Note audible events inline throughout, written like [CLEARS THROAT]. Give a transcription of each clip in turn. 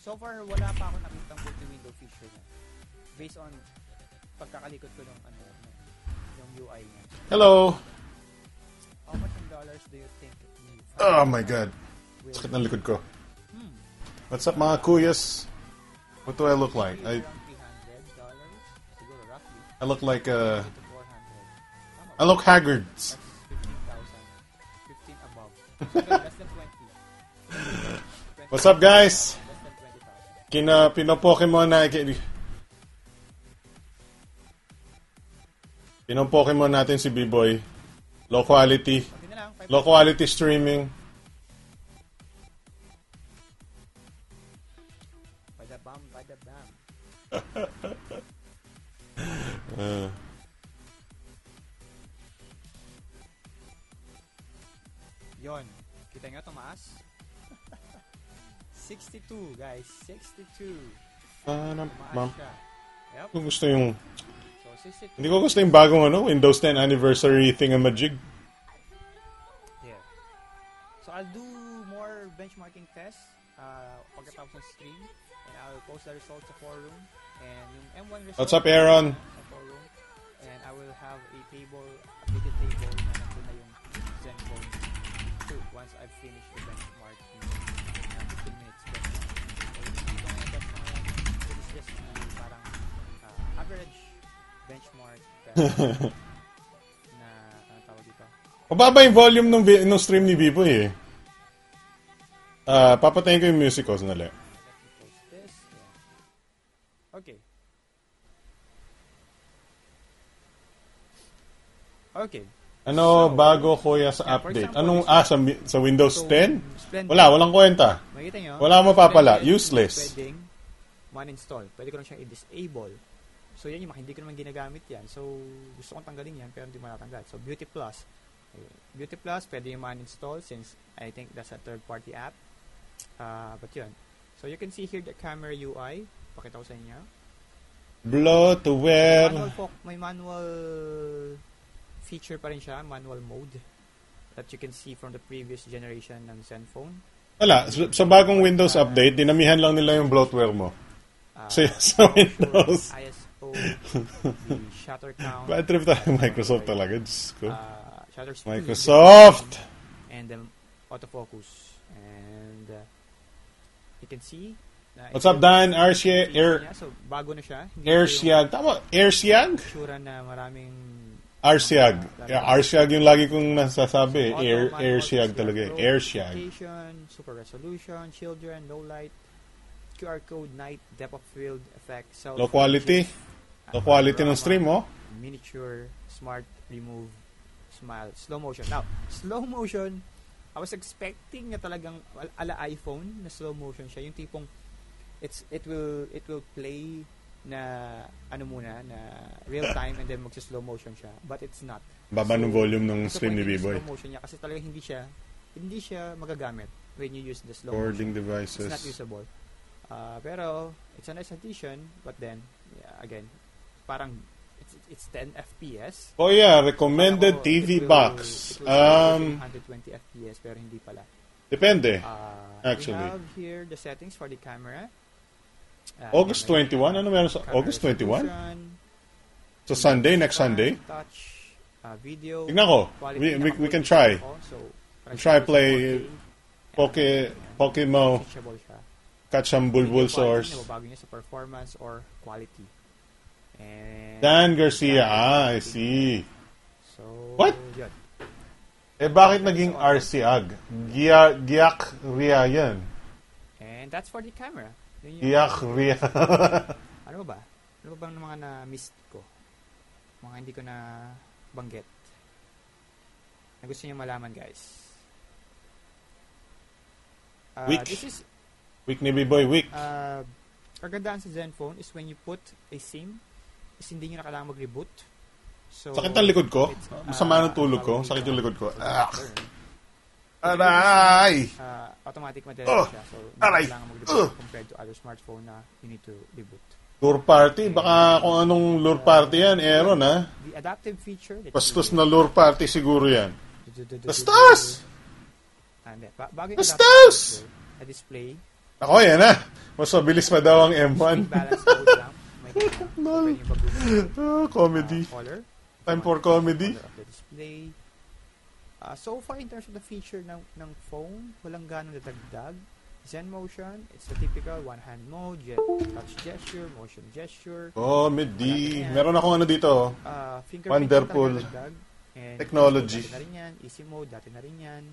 So far, wala pa ako nakitang multi-window feature niya. Based on pagkakalikot ko ng ano, yung UI niya. Hello! How much in dollars do you think Oh my god. Sakit ng likod ko. Hmm. What's up mga kuyas? What do I look like? I, around 300 dollars? Siguro roughly. I look like uh, 400. Tama I look haggard. 15,000. 15 above. Less than 20. 20 [LAUGHS] What's up guys? Less than 20,000. Kina pino-Pokemon na Pino-Pokemon natin si B-Boy. Low quality. Konti na lang. 5 Low quality streaming. Bada bam, bada bam. Uh, [LAUGHS] Yon. Kita nyo, tumaas? 62, guys. 62. Paano, ma'am? Yep. Kung gusto yung... So, 62. Hindi ko gusto yung bagong ano, Windows 10 anniversary thingamajig. Yeah. So, I'll do more benchmarking tests uh, pagkatapos ng stream. And I'll post the results sa forum. And yung M1 results What's up, Aaron? sa forum. And I will have a table, updated table na nandun na yung Zenfone 2 once I've finished the benchmarking. Just uh, parang uh, average benchmark [LAUGHS] na, anong tawag dito? Mababa yung volume ng, vi- ng stream ni B-Boy eh. Ah, papatayin ko yung music ko. Yeah. Okay. Okay. Ano So, bago kuya sa yeah, update? example, Anong ah sa, sa Windows So, 10? Splendid. Wala, walang kwenta. Makita nyo? Wala mapapala. Useless. Pwedeng man-install. Pwede ko lang siyang i-disable. So, yan yung hindi ko naman ginagamit yan. So, gusto kong tanggalin yan pero hindi mo natanggal. So, Beauty Plus. Beauty Plus, pwede yung man-install since I think that's a third-party app. Uh, but yun. So, you can see here the camera UI. Pakita ko sa inyo. Blow to wear. Manual fo- may manual feature pa rin siya, manual mode that you can see from the previous generation ng Zenfone. Wala, sa, sa bagong Windows update, dinamihan lang nila yung bloatware mo. Uh, Sa, sa Windows. ISO, shutter count, Bad trip tayo Microsoft talaga. Diyos ko. uh, shutter speed, Microsoft! and then autofocus. And uh, you can see. na What's up, Dan? Airsia, Air, niya. So, bago na siya. Airsiag. Tama, Airsiag? Sure na maraming Arsiag. Yeah, Arsiag yung lagi kong nasasabi. Auto, Air, Airsiag talaga. eh. Airsiag. Super resolution, children, low light, QR code, night, depth of field effect, self Low quality. Low quality ng stream, oh. miniature, smart, remove, smile, slow motion. Now, slow motion, I was expecting na talagang al- ala iPhone na slow motion siya. Yung tipong it's it will it will play na ano muna na real [COUGHS] time and then magsa slow motion siya but it's not Baba ng volume ng stream ni B-Boy. slow motion niya kasi talagang hindi siya hindi siya magagamit when you use the slow Recording motion. It's not devices. usable. Uh, pero it's a nice addition but then yeah, again parang it's it's 10 FPS. Oh yeah, recommended Ako, TV will- box. will Um, show 120 FPS pero hindi pala. depende. Uh, Actually. we have here the settings for the camera. Uh, August may 21? Ano meron sa August 21? resolution, So Sunday, next Sunday? touch, uh, video. Tignan ko. We, we, we can try. so, parang Try play 4K. Poke, Ayan. Catch some bulbul source. Nababago niya sa performance or quality. And, Dan Garcia, ah, I see. So, What? Yun. Eh bakit naging RCAG? Gia, Giak Ria yan. And that's for the camera. Yun Giak [LAUGHS] Ria. Ano ba? Ano ba bang mga na-miss ko? Mga hindi ko na banggit. Na gusto niyo malaman, guys. Uh, Weak. This is, weak ni B-Boy, weak. uh, kagandaan sa Zenfone is when you put a SIM, is hindi nyo na kailangan mag-reboot. So, Sakit ang likod ko. uh, Masama ng tulog ko. Sakit yung likod ko. Ah! Aray! Uh, automatic material siya. So, Aray! kailangan mag-reboot Ugh! compared to other smartphone na you need to reboot. Lure party. Baka kung anong lure party yan, Aaron ha. The adaptive feature Bastos na lure party siguro yan. Bastos! Ah, Bastos! a display Ako, yan na. Mas mabilis pa daw ang M1. balance mode lang. May open yung baguhin. Ah, comedy. Color. Time for comedy. Display. Uh, so far, in terms of the feature ng, ng phone, walang ganong nadagdag. Zen Motion, it's the typical one-hand mode, jet, touch gesture, motion gesture. Comedy. Meron akong ano dito. Uh, Wonderful. Technology. Dati na rin yan. Easy mode, dati na rin yan.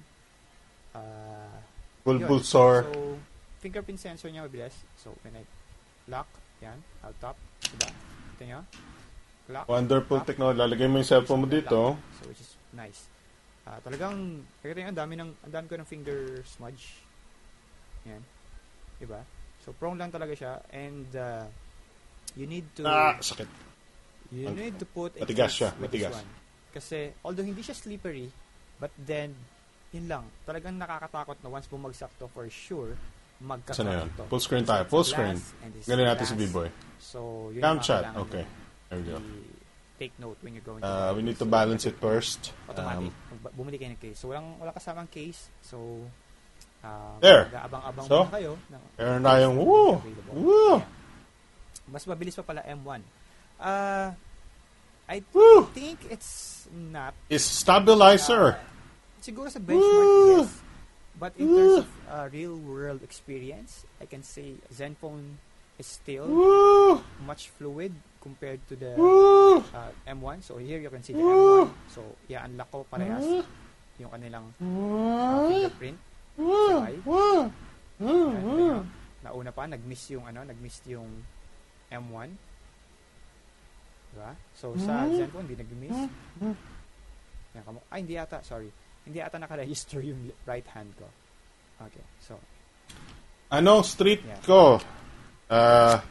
Uh, Bulbul Yun. Sore. So, fingerprint sensor niya mabilis. So, when I lock, yan, I'll tap. Diba? Ito nyo. Lock. Wonderful tap, technology. Lalagay mo yung cellphone mo dito. lock. So, which is nice. Ah, talagang, kaya ang dami ng, ang dami ko ng finger smudge. Yan. Diba? So, prone lang talaga siya. And, uh, you need to, Ah, sakit. you need to put a Matigas siya, matigas. one. Kasi, although hindi siya slippery, but then, yun lang. Talagang nakakatakot na once bumagsak to for sure, magkakaroon Saan na yun? Full screen tayo. Full screen. Galing natin si. B-Boy. So, yun Cam yung chat. Okay. There we go. take note when you're going to Uh, we need to So, balance it first. Automatic. Um, Bumili kayo ng case. So, walang, wala kasamang case. So, uh, There. abang-abang So, muna kayo. Meron woo! available. Woo! Yeah. Mas mabilis pa pala M1. Uh, I Woo! think it's not. Is stabilizer. Siguro sa benchmark, Woo! yes. But in terms of uh, real-world experience, I can say Zenfone is still Woo! much fluid compared to the uh, M1. So here you can see the Woo! M1. So yeah, unlock ko parehas yung kanilang uh, fingerprint. Sabay. Ayan. Nauna pa, nag-miss yung ano, nag-miss yung M1. Diba? So sa. Zenfone, hindi nag-miss. Yan. Ay, hindi ata, sorry. Hindi ata naka-register yung right hand ko. Okay, so, Anong street Yeah. ko? Ah,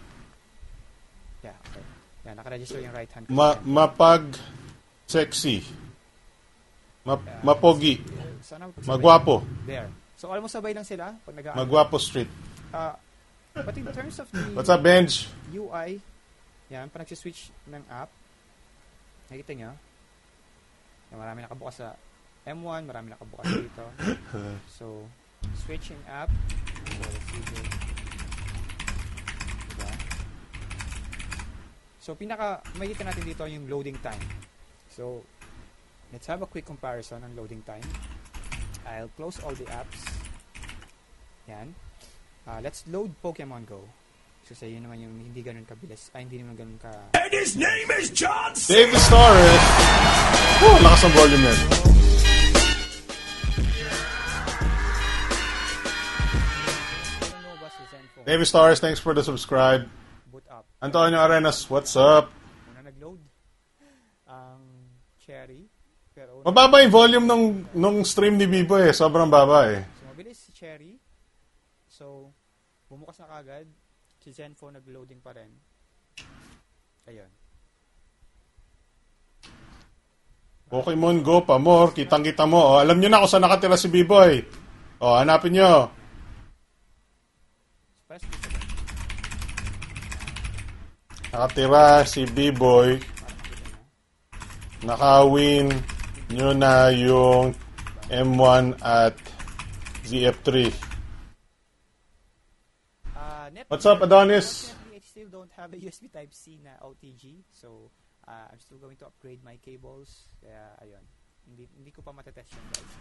yeah, okay. Yeah, naka-register yung right hand ko. ma mapag sexy. Ma Yeah. mapogi. Pagsabay- Magwapo. There. So, almost sabay lang sila pag nag Magwapo street. Uh, but in terms of the What's up, Benj? UI, yan, pag nagsiswitch ng app, nakikita nyo, yan, marami nakabukas sa M1, marami nakabukas dito. [LAUGHS] So, switching app. So, here. Diba? So, pinaka, makikita natin dito yung loading time. So, let's have a quick comparison ng loading time. I'll close all the apps. Yan. Ah, let's load Pokemon Go. Kasi yun naman yung hindi ganun kabilis. Ay, hindi naman ganun ka... David Torres. Oh, lakas ng volume yan. Ano David Torres, thanks for the subscribe. Antonio Arenas, what's up? Una nag-load ang Cherry. Pero Mababa yung volume nung, nung stream ni Bibo eh. Sobrang baba eh. so mabilis si Cherry. So, bumukas na kagad. Si Zenfone nag-loading pa rin. Ayun. Pokemon Go pa more, kitang-kita mo. Oh, alam niyo na kung saan nakatira si B-Boy. Oh, hanapin niyo. Press this again. Nakatira si B-Boy. Nyo. Nakawin niyo na yung M1 at ZF3. Uh, net- What's up, Adonis? I still don't have a USB Type-C na OTG. So, uh, I'm still going to upgrade my cables. Kaya, ayun. Hindi, hindi ko pa matetest yun, guys.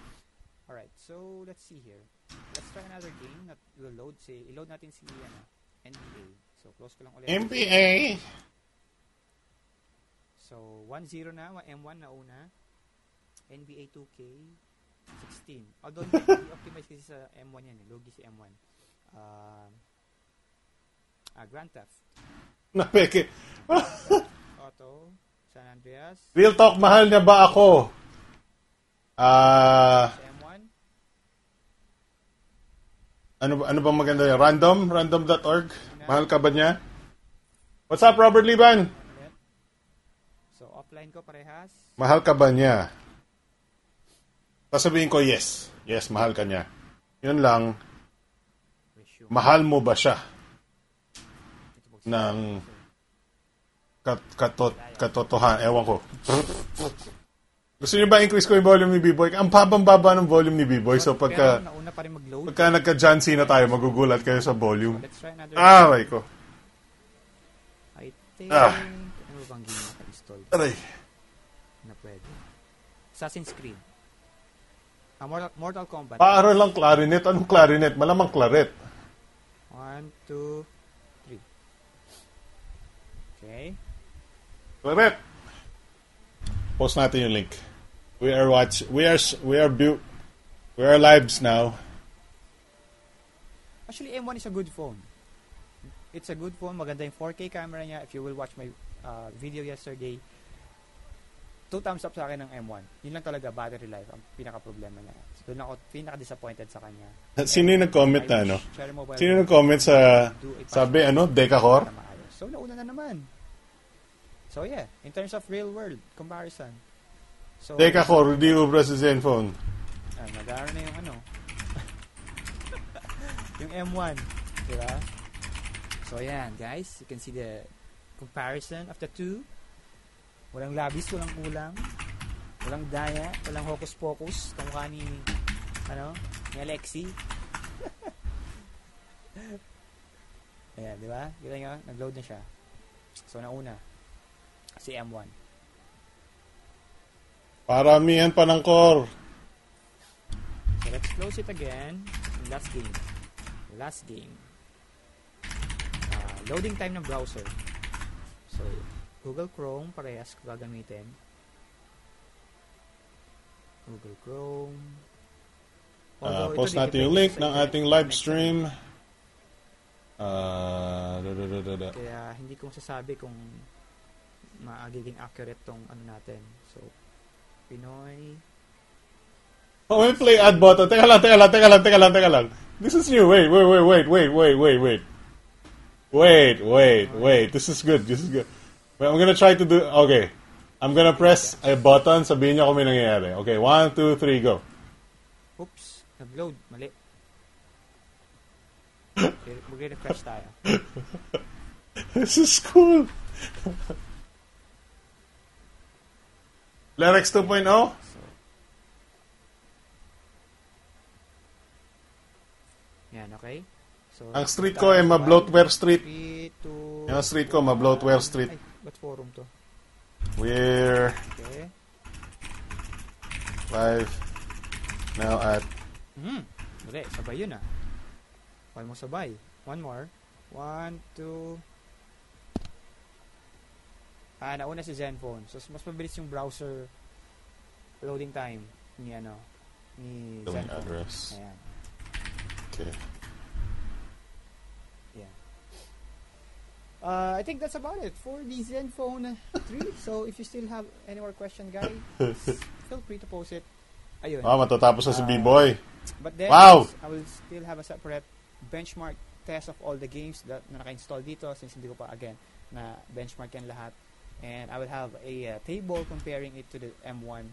Alright, so let's see here. Let's try another game that will load. Si, i-load natin si ano, NBA. So, close ko lang ulit. MPA. So, 1-0 na. wa- M1 na una. NBA 2K 16. Although, hindi optimize kasi sa M1 yan. Eh. Logi si M1. Um, ah, Grand Theft. Napeke. Auto. San Andreas. Real talk, mahal niya ba ako? Ah, Sa M1. ano ano bang maganda yan? Random? Random.org? Mahal ka ba niya? What's up, Robert Liban? So, offline ko parehas. Mahal ka ba niya? Sasabihin ko, yes. Yes, mahal ka niya. Yun lang, mahal mo ba siya? Ng kat, katot, katotohan. Ewan ko. Gusto niyo ba increase ko yung volume ni B-Boy? Ang babang-baba ng volume ni B-Boy. So pagka, Pero nauna pa rin mag-load. pagka nagka-John Cena tayo, magugulat kayo sa volume. Let's try another. Ah, aray ko. I think... Ah. Ano bang game naka-install Aray. na pwede? Assassin's Creed. Ah, Mortal, Mortal Kombat. Paaral lang clarinet. Anong clarinet? Malamang claret. One, two, three. Okay. Claret. Post natin yung link. We are watch. We are we are bu- we are lives now. Actually, M1 is a good phone. It's a good phone. Maganda yung 4K camera niya. If you will watch my uh, video yesterday, two thumbs up sa akin ng M1. Yun lang talaga, battery life. Ang pinaka-problema niya. So, doon ako pinaka-disappointed sa kanya. [LAUGHS] Sino yung nag-comment na ano? Sino yung nag-comment sa sabi ano? Decacore? So, nauna na naman. So, yeah. In terms of real world comparison. So, Decacore, hindi ubra sa Zenfone. Ah, nag-aaral na yung ano. [LAUGHS] yung M1. Diba? So, ayan, guys. You can see the comparison of the two. Walang labis, walang kulang. Walang daya, walang hocus-pocus. Kamukha ni, ano, ni Alexi. [LAUGHS] ayan, di ba? Kita nyo, nag-load na siya. So, nauna. Si M1. Paramihan pa ng core. So let's close it again. Last game. Last game. Ah, loading time ng browser. So, Google Chrome, parehas ko gagamitin. Google Chrome. Ah, Although ito post natin yung link ng ating live stream. Da, da, da, da, da. Kaya hindi ko masasabi kung magiging accurate tong ano natin. So, Pinoy. Oh, may play ad button. Teka lang, teka lang, teka lang, teka lang, teka lang. This is new. Wait, wait, wait, wait, wait, wait, wait, wait. Wait, wait, wait. This is good. This is good. Wait, I'm gonna try to do... Okay. I'm gonna press a button. Sabihin niyo kung may nangyayari. Okay, one, two, three, go. Oops, nag-load. Mali. [LAUGHS] Magre-refresh tayo. This is cool. [LAUGHS] Lyrics 2.0? So, yan, okay? So, Ang street ko ay ma-bloatware street. 3, 2, Yung street ko, ma-bloatware street. Ay, ba't forum to? We're Okay. live now at... Hmm, mali, sabay yun ah. Huwag mo sabay. One more. One, two... Ah, nauna si Zenfone. So, mas mabilis yung browser loading time ni ano, ni Billing Zenfone. address. Ayan. Okay. Yeah. Uh, I think that's about it for the Zenfone 3. So if you still have any more question, guys, [LAUGHS] feel free to post it. Ayun. Ah, matatapos na si. B-Boy. But then, Wow! I will still have a separate benchmark test of all the games that na naka-install dito since hindi ko pa, again, na benchmark yan lahat. And I will have a uh, table comparing it to the M1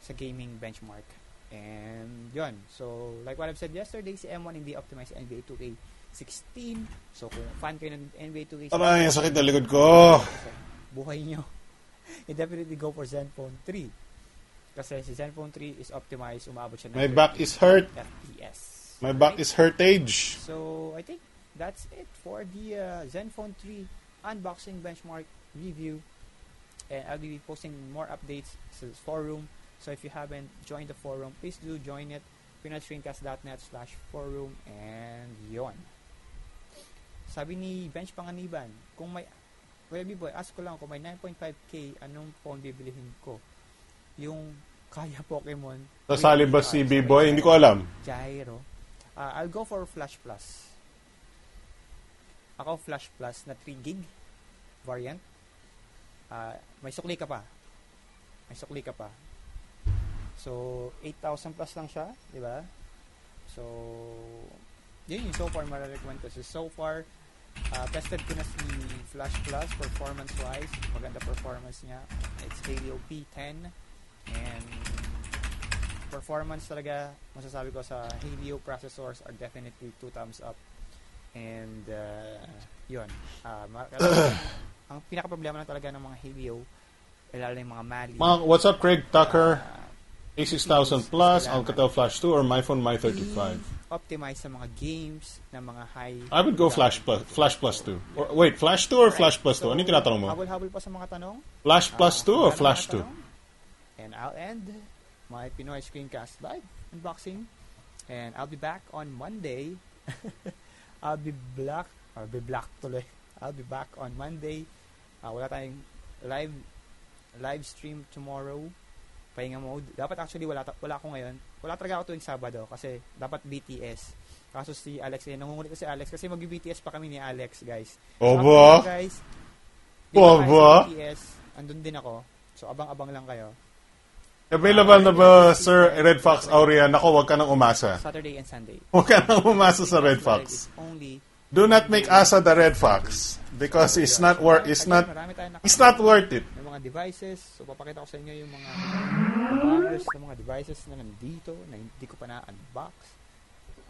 sa gaming benchmark. And yun. So, like what I've said yesterday, si M1 hindi optimized NBA 2K16. So, kung fan kayo ng NBA 2K16, Aray, ang sakit na likod ko. buhay nyo, [LAUGHS] you definitely go for Zenfone 3. Kasi si Zenfone 3 is optimized, umabot siya ng My back is hurt. FPS. My back Okay? is hurtage. So, I think that's it for the uh, Zenfone 3 unboxing benchmark review. And I'll be posting more updates sa forum. So, if you haven't joined the forum, please do join it. pinatstreamcast.net slash forum and yon. Sabi ni Bench Panganiban, kung may Well, B-boy, ask ko lang kung may 9.5k, anong phone bibilihin ko? Yung [LAUGHS] kaya Pokemon. Sasali ba si B-Boy? Hindi ko alam. Gyro. Uh, I'll go for Flash Plus. Ako Flash Plus na 3 gig variant. Uh, may sukli ka pa. May sukli ka pa. So, 8,000 plus lang siya, di ba? So, yun yung so far mararecommend ko. So, so far, uh, tested ko na si Flash Plus performance-wise. Maganda performance niya. It's Helio P10 and performance talaga masasabi ko sa Helio processors are definitely two thumbs up and uh, yun uh, [CLEARS THROAT] ang pinaka problema lang talaga ng mga Helio lalo na yung mga Mali. Mga, what's up, Craig Tucker? ah, A6000 Plus. Alcatel Flash 2, or my phone, my 35? optimize sa mga games na mga high I would go Flash Plus, Flash Plus 2. Or, wait, Flash 2 or Flash Plus 2? Ano yung tinatanong mo? Habol-habol pa sa mga tanong. Flash Plus 2 Ah, or na Flash mga 2? tanong. And I'll end my Pinoy Screencast live unboxing. And I'll be back on Monday. [LAUGHS] I'll be black. I'll be black tuloy. I'll be back on Monday. Ah, wala tayong live live stream tomorrow. Pahinga mode. Dapat actually wala, ta- wala ako ngayon. Wala talaga ako tuwing Sabado kasi dapat BTS. Kaso si Alex, eh, nangungulit ko si Alex kasi mag-BTS pa kami ni Alex, guys. So, ba? guys. Sa BTS. Andun din ako. So, abang-abang lang kayo. Available na ba, Sir Red Fox Aurean? Ako, wag ka nang umasa. Saturday and Sunday. Huwag ka nang umasa sa Red Fox. Only... Do not make Asa the Red Fox. Because it's not worth, it's not, it's not worth it. ng mga devices. So, papakita ko sa inyo yung mga bangers ng mga devices na nandito na hindi ko pa na-unbox.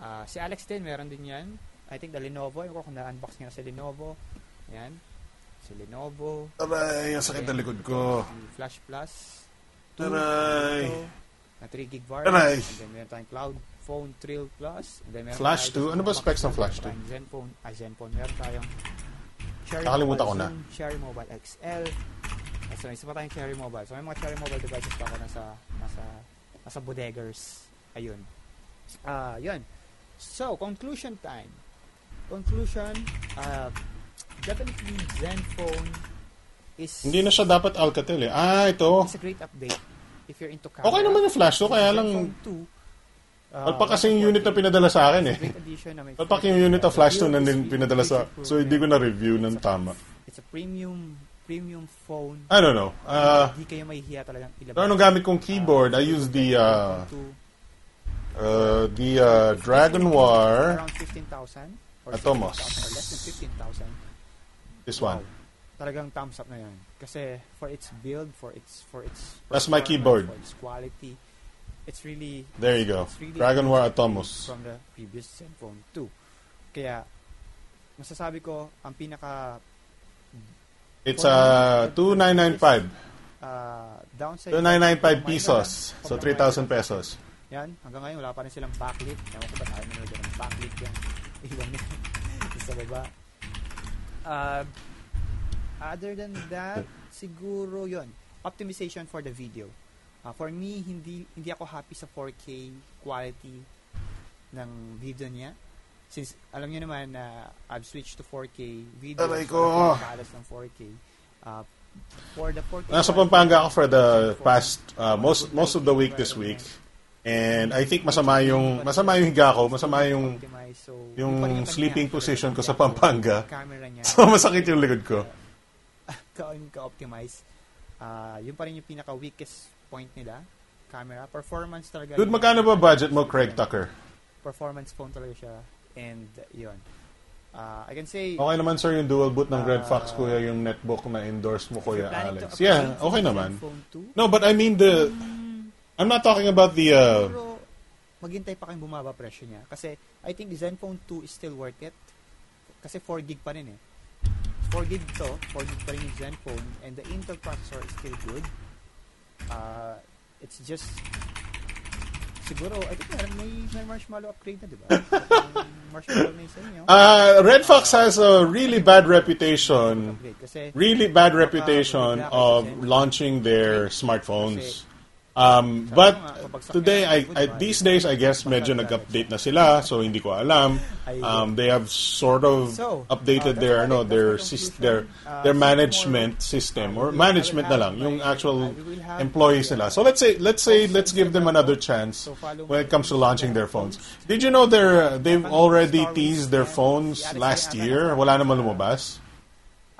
Ah, si Alex din, meron din yan. I think the Lenovo. Ewan ko kung na-unbox niya si Lenovo. Yan. Si Lenovo. Aray, ang sakit na likod ko. Flash Plus. Aray. Ito, na 3 gig variant. Aray. And then meron tayong Cloud Phone Trill Plus. Then Flash tayong 2? Ano ba specs ng Flash 2? tayong Zenfone. Ah, Zenfone. Meron tayong Cherry Nakalimutan ko na. Cherry Mobile XL. So, isa pa tayong Cherry Mobile. So, may mga Cherry Mobile devices pa ako nasa, nasa, nasa bodeggers. Ayun. Ah, yun. So, conclusion time. Conclusion, uh, definitely Zenfone is Hindi na siya dapat Alcatel eh. Ah, ito. It's a great update if you're into camera. Okay naman yung Flash 2, kaya lang... Zenfone 2, uh, Palpak kasi yung unit na pinadala sa akin eh. Na Palpak yung unit of Flash 2 na din pinadala sa... So, hindi ko na-review ng tama. It's a premium premium phone. I don't know. Uh, Hindi kayo mahihiya talagang ilabas. pero anong gamit kong keyboard, I use the... Uh, Zenfone 2, uh, the uh, Dragon War. around 15,000 or Atomos. 16,000 or less than 15,000. This one. Wow. Talagang thumbs up na yan. Kasi for its build, for its for its That's my keyboard. For its quality, it's really There you go. really Dragon War Atomos. from the previous Zenfone 2. Kaya masasabi ko ang pinaka It's uh, 2995. uh, downside 2995 pesos. So, 3,000 pesos. Yan, hanggang ngayon wala pa rin silang backlit. Ewan ko ba tayo nanonood ng backlit yan. [LAUGHS] Iwan nila [LAUGHS] sa baba. Uh, other than that, siguro yon optimization for the video. Uh, for me, hindi hindi ako happy sa 4K quality ng video niya. Since alam niyo naman na I've switched to 4K video. Aray ko. Kalas ng 4K. Uh, for the 4K Nasa Pampanga ako for the past, uh, most most of the week this week. And I think masama yung, masama yung higa ko, masama yung, yung sleeping position ko sa Pampanga. [LAUGHS] So, masakit yung likod ko. [LAUGHS] ka ka-optimize. Ah, yun pa rin yung pinaka weakest point nila. Camera, performance talaga. Dude, magkano ba budget mo, Craig Tucker? Performance phone talaga siya. And yun. Ah, I can say Okay naman, sir, yung dual boot ng Red Fox, Ah. kuya, yung netbook na endorse mo, kuya Alex. Yeah, okay naman. Zenfone 2, No, but I mean the, I'm not talking about the, uh, siguro maghintay pa kayong bumaba presyo niya. Kasi I think Zenfone 2 is still worth it. Kasi 4 gig pa rin eh. 4 gig to, 4 gig pa rin yung Zenfone and the Intel processor is still good. Uh, it's just siguro, I think meron may, may marshmallow upgrade na, di ba? [LAUGHS] Marshmallow na sa inyo. uh, Red Fox has a really bad reputation really bad reputation of launching their smartphones. Um, but today, I, I these days, I guess medyo nag-update na sila, so hindi ko alam. Um, they have sort of updated their no their their their management system or management na lang yung actual employees nila. So let's say let's say let's give them another chance when it comes to launching their phones. Did you know they're they've already teased their phones last year? Wala naman lumabas.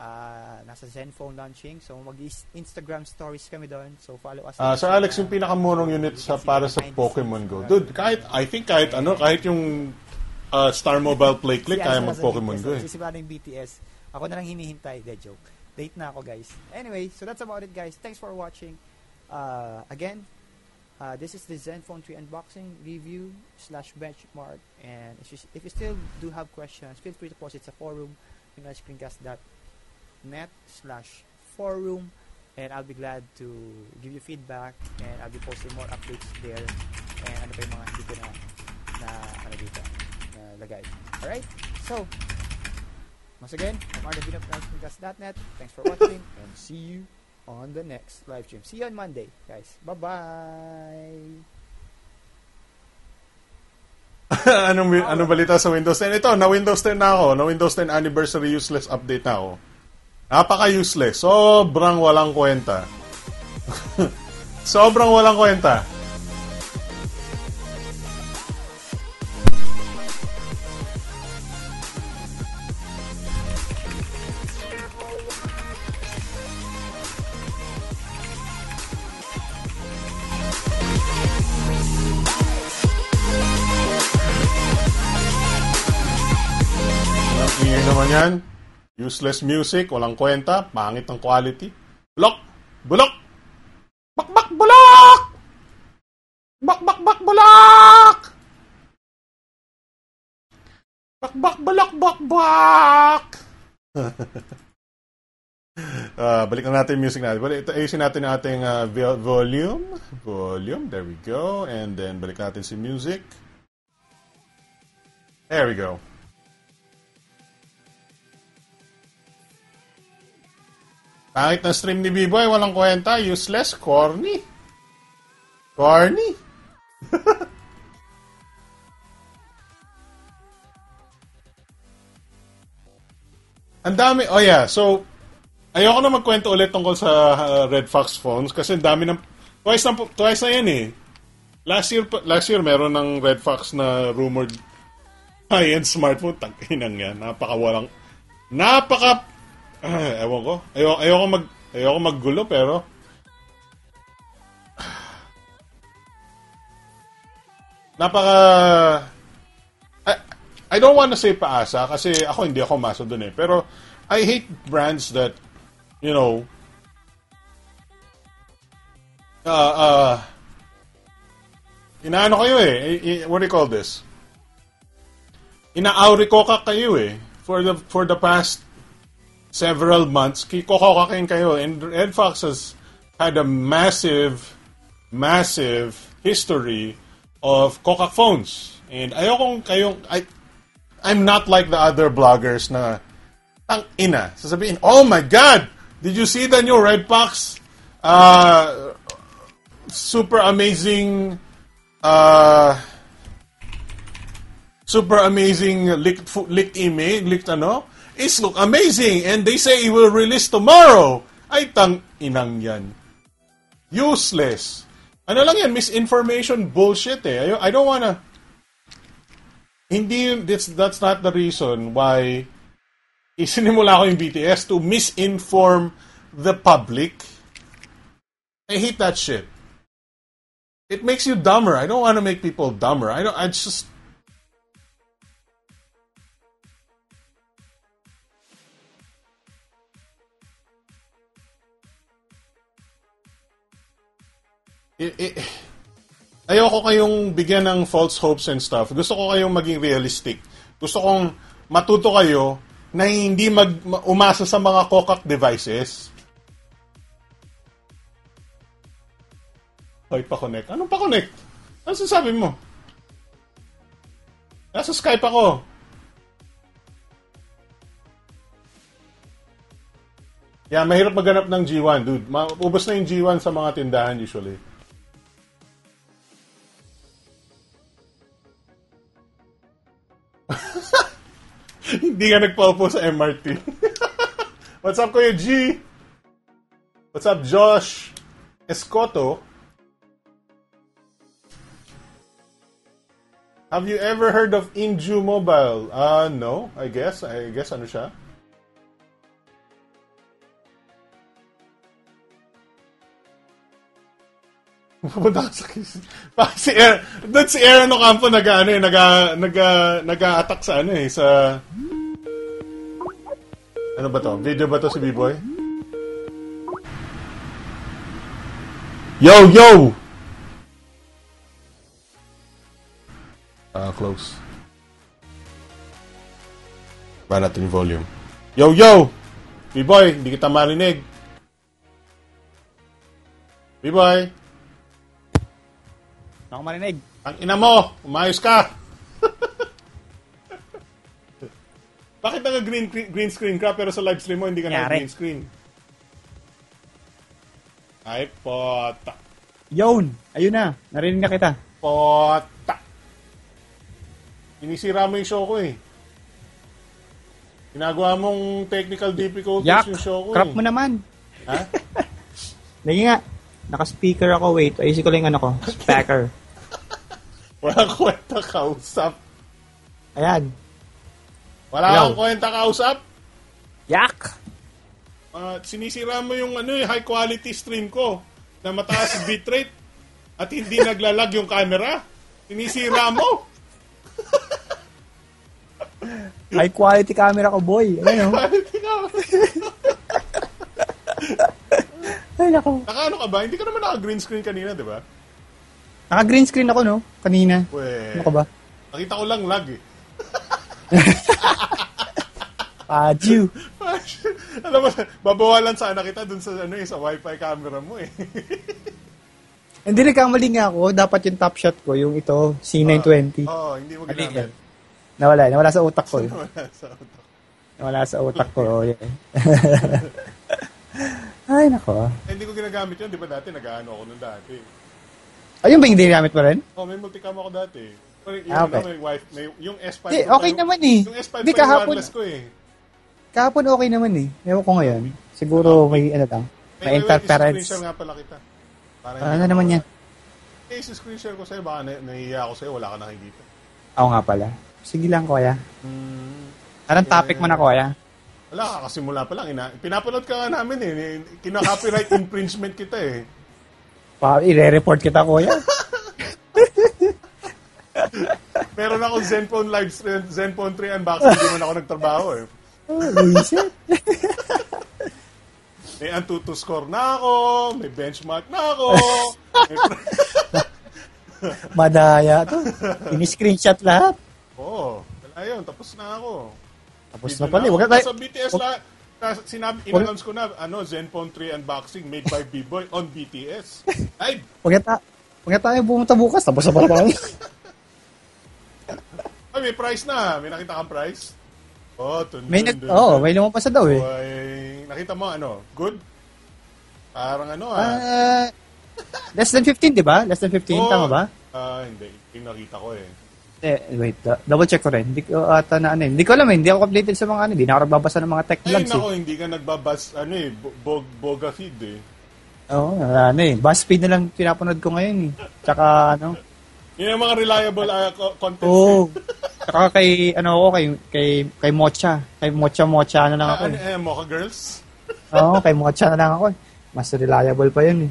ah, nasa Zenfone launching. So, mag-Instagram stories kami doon. So, follow us. Ah, Sir Alex, yung pinakamurong unit sa para sa Pokemon Go. Dude, kahit I think kahit ano, kahit yung uh, Star Mobile Play Click kaya mag Pokemon Go eh. Sisipa ng BTS. Ako na lang hinihintay. De joke. Date na ako, guys. Anyway, so that's about it, guys. Thanks for watching. Uh, again, uh, this is the Zenfone 3 unboxing review slash benchmark. And if you, if you still do have questions, feel free to post it sa forum, screencast.net slash forum. And I'll be glad to give you feedback and I'll be posting more updates there and ano pa yung mga hindi ko na na ano dito na lagay. Alright? So, once again, I'm Arden Binop from Thanks for watching and see you on the next live stream. See you on Monday, guys. Bye-bye! [LAUGHS] anong, anong balita sa Windows 10? Ito, na Windows 10 na ako. Na Windows 10 anniversary useless update na ako. Napaka-useless. Sobrang walang kwenta. [LAUGHS] Sobrang walang kwenta. Yan. Useless music, walang kwenta, pangit ang quality. Bulok! Bulok! Bakbak bulok! Bakbak bak bulok! Bakbak bulok bak bak! [LAUGHS] Ah, balikan natin yung music natin. Balik, ito, ayusin natin ang ating vo- volume. Volume, there we go. And then balik natin si music. There we go. Pangit na stream ni B-Boy, walang kwenta, useless, corny. Corny. [LAUGHS] Ang dami, oh yeah, so, ayoko na magkwento ulit tungkol sa uh, Red Fox phones kasi ang dami ng, twice na, twice na yan eh. Last year, last year meron ng Red Fox na rumored high-end smartphone, tangkinang yan, napaka walang, napaka [CLEARS THROAT] ewan ko. Ayoko, ayoko mag ayoko maggulo pero napaka I, I don't want to say paasa kasi ako hindi ako maso dun eh. Pero I hate brands that you know uh, uh, inaano kayo eh. What do you call this? Ina-aurikoka kayo eh for the for the past several months, kikokokakin kayo. And Red Fox has had a massive, massive history of kokak phones. And ayokong kayong, I, I'm not like the other bloggers na, tang ina, sasabihin, oh my God, did you see the new Red Fox? Uh, super amazing, uh, super amazing leaked, leaked image, leaked ano, is look amazing and they say it will release tomorrow. Ay, tang inang yan. Useless. Ano lang yan, misinformation bullshit eh. I, I don't wanna... Hindi, that's, that's not the reason why isinimula ko yung BTS to misinform the public. I hate that shit. It makes you dumber. I don't want to make people dumber. I don't. I just I- i- ayoko kayong bigyan ng false hopes and stuff. Gusto ko kayong maging realistic. Gusto kong matuto kayo na hindi mag ma- umasa sa mga kokak devices. Hoy, pa-connect. Anong pa-connect? Ano sasabi mo? Nasa Skype ako. Yeah, mahirap maghanap ng G1, dude. Maubos na yung G1 sa mga tindahan usually. Hindi ka nagpaupo sa MRT. [LAUGHS] What's up, Kuya G? What's up, Josh? Escoto? Have you ever heard of Inju Mobile? Uh, no, I guess. I guess ano siya? Pupunta ka sa kiss. Si Air, doon si Air ano nag ano eh, nag nag nag-attack sa ano eh sa Ano ba to? Video ba to si B-Boy? Yo, yo! Ah, close. Ba natin yung volume. Yo, yo! B-Boy, hindi kita marinig. B-boy, Ako marinig. ang ina mo, umayos ka. [LAUGHS] Bakit naka green green screen ka pero sa live stream mo hindi ka Nangyari. green screen? Ay, pota. Yun! Ayun na. Narinig na kita. Pota. Inisira mo yung show ko eh. Ginagawa mong technical difficulties Yak! yung show ko Crap eh. mo naman. Ha? [LAUGHS] Lagi nga. Naka-speaker ako. Wait. Ayusin ko lang yung ano ko. [LAUGHS] Speaker. Wala [LAUGHS] kwenta kausap. Ayan. Wala Hello. kang kwenta kausap. Yak! Ah, sinisira mo yung ano, eh, high quality stream ko na mataas bitrate at hindi naglalag yung camera. Sinisira mo. [LAUGHS] High quality camera ko, boy. Ayan o. [LAUGHS] Ay, nako. Naka ano ka ba? Hindi ka naman naka green screen kanina, di ba? Naka-green screen ako, no? Kanina. We, Ano ka ba? nakita ko lang lag eh. [LAUGHS] Pajiw. [LAUGHS] Alam mo, babawalan sana kita dun sa ano eh, sa wifi camera mo eh. [LAUGHS] Hindi nagkamali nga ako. Dapat yung top shot ko, yung ito, C920. Oo, oh, hindi mo ginamit. Nawala. Nawala sa utak ko. eh. Wala sa utak. Nawala sa utak ko. Oh. Ay, nako. Eh, hindi ko ginagamit yun, di ba dati nag-ano ako nun dati. Ayun ba yung hindi gamit mo rin? Oh, may multicam ako dati. Yung, Ah, okay. ano, may wifi, may, yung S5 Eh, ko okay yung- naman eh. Yung S5 Hindi, pa yung kahapon- wireless ko eh. Kahapon okay naman eh. Ewan ko ngayon. Siguro may ano lang. May wait, interference. share nga pala kita. Para Ano hindi naman yan? Eh, sa screen share ko sa'yo, baka na, nahihiya ako sa'yo, wala ka nakikita. Ako nga pala. Sige lang, kuya. Hmm. Anong topic mo na, kuya? Wala, kakasimula pa lang. Ina, pinapanood ka nga namin eh. Kina-copyright [LAUGHS] infringement kita eh. Pa, i-report kita, kuya. [LAUGHS] Meron akong Zenfone live stream, Zenfone 3 unboxing, hindi man ako nagtrabaho eh. Oh, Luisit. [LAUGHS] May Antutu score na ako, may benchmark na ako. may, [LAUGHS] Madaya to. Ini-screenshot lahat. Oo, oh, wala yun, tapos na ako. Tapos Video na pala. eh. Na ako. tayo. Sa BTS Wag- la, kas- sinabi, in-announce ko na, ano, Zenfone 3 unboxing made by B-Boy on BTS. Live! Huwag na, ta- huwag na tayo pumunta bukas. Tapos pala tayo. [LAUGHS] Ay, may price na. May nakita kang price? Oh, tun, may tun, nag... tun, Oo, oh, may lumabas na daw eh. Ay, nakita mo, ano, good? Parang ano, ah. Ah, less than 15, di ba? Less than 15, Oo. tama ba? Ah, hindi. Yung nakita ko eh. Eh, wait, do- double check ko rin. Hindi ko ata na ano eh. Hindi ko alam eh. Hindi ako updated sa mga ano. Hindi na ako nagbabasa ng mga tech Ay, vlogs eh. nako, hindi ka nagbabas, ano eh, bo- bog, boga feed eh. Oo, ano eh. BuzzFeed na lang pinapanood ko ngayon eh. Tsaka ano. Yun ang mga reliable ah, co- content. Oo. Tsaka kay, ano ako, kay, kay, kay Mocha. Kay Mocha Mocha na lang Ah, ako ano, eh. eh, Mocha Girls? Oo, kay Mocha na lang ako eh. Mas reliable pa yun eh.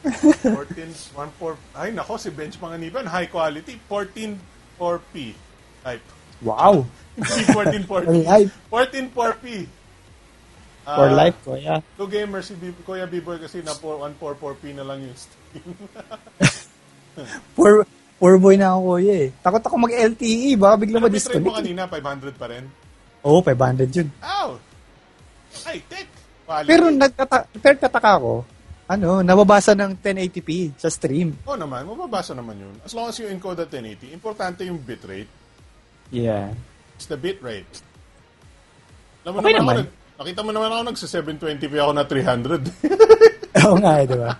14, 14, ay nako, si Bench Manganiban, high quality, 14 4P type. Wow! Hindi 14 4P. Live 14 4P. Ah, for life ko, yeah. To gamer si B- Kuya B-Boy kasi na 144p na lang yung stream. [LAUGHS] Poor, poor boy na ako kuya eh. Takot ako mag-LTE. Baka bigla Ano bitrate mo ma-disconnect. kanina? 500 pa rin? Oo, 500 yun. Ow! Ay, tech! Quality. Pero nagtata pero tataka ako, ano, nababasa ng 1080p sa stream. Oo naman, mababasa naman yun. As long as you encode at 1080, importante yung bitrate. Yeah. It's the bitrate. Alam mo Okay naman, naman. Ako, nakita mo naman ako nagsa 720p ako na 300. [LAUGHS] Oo nga eh, di ba?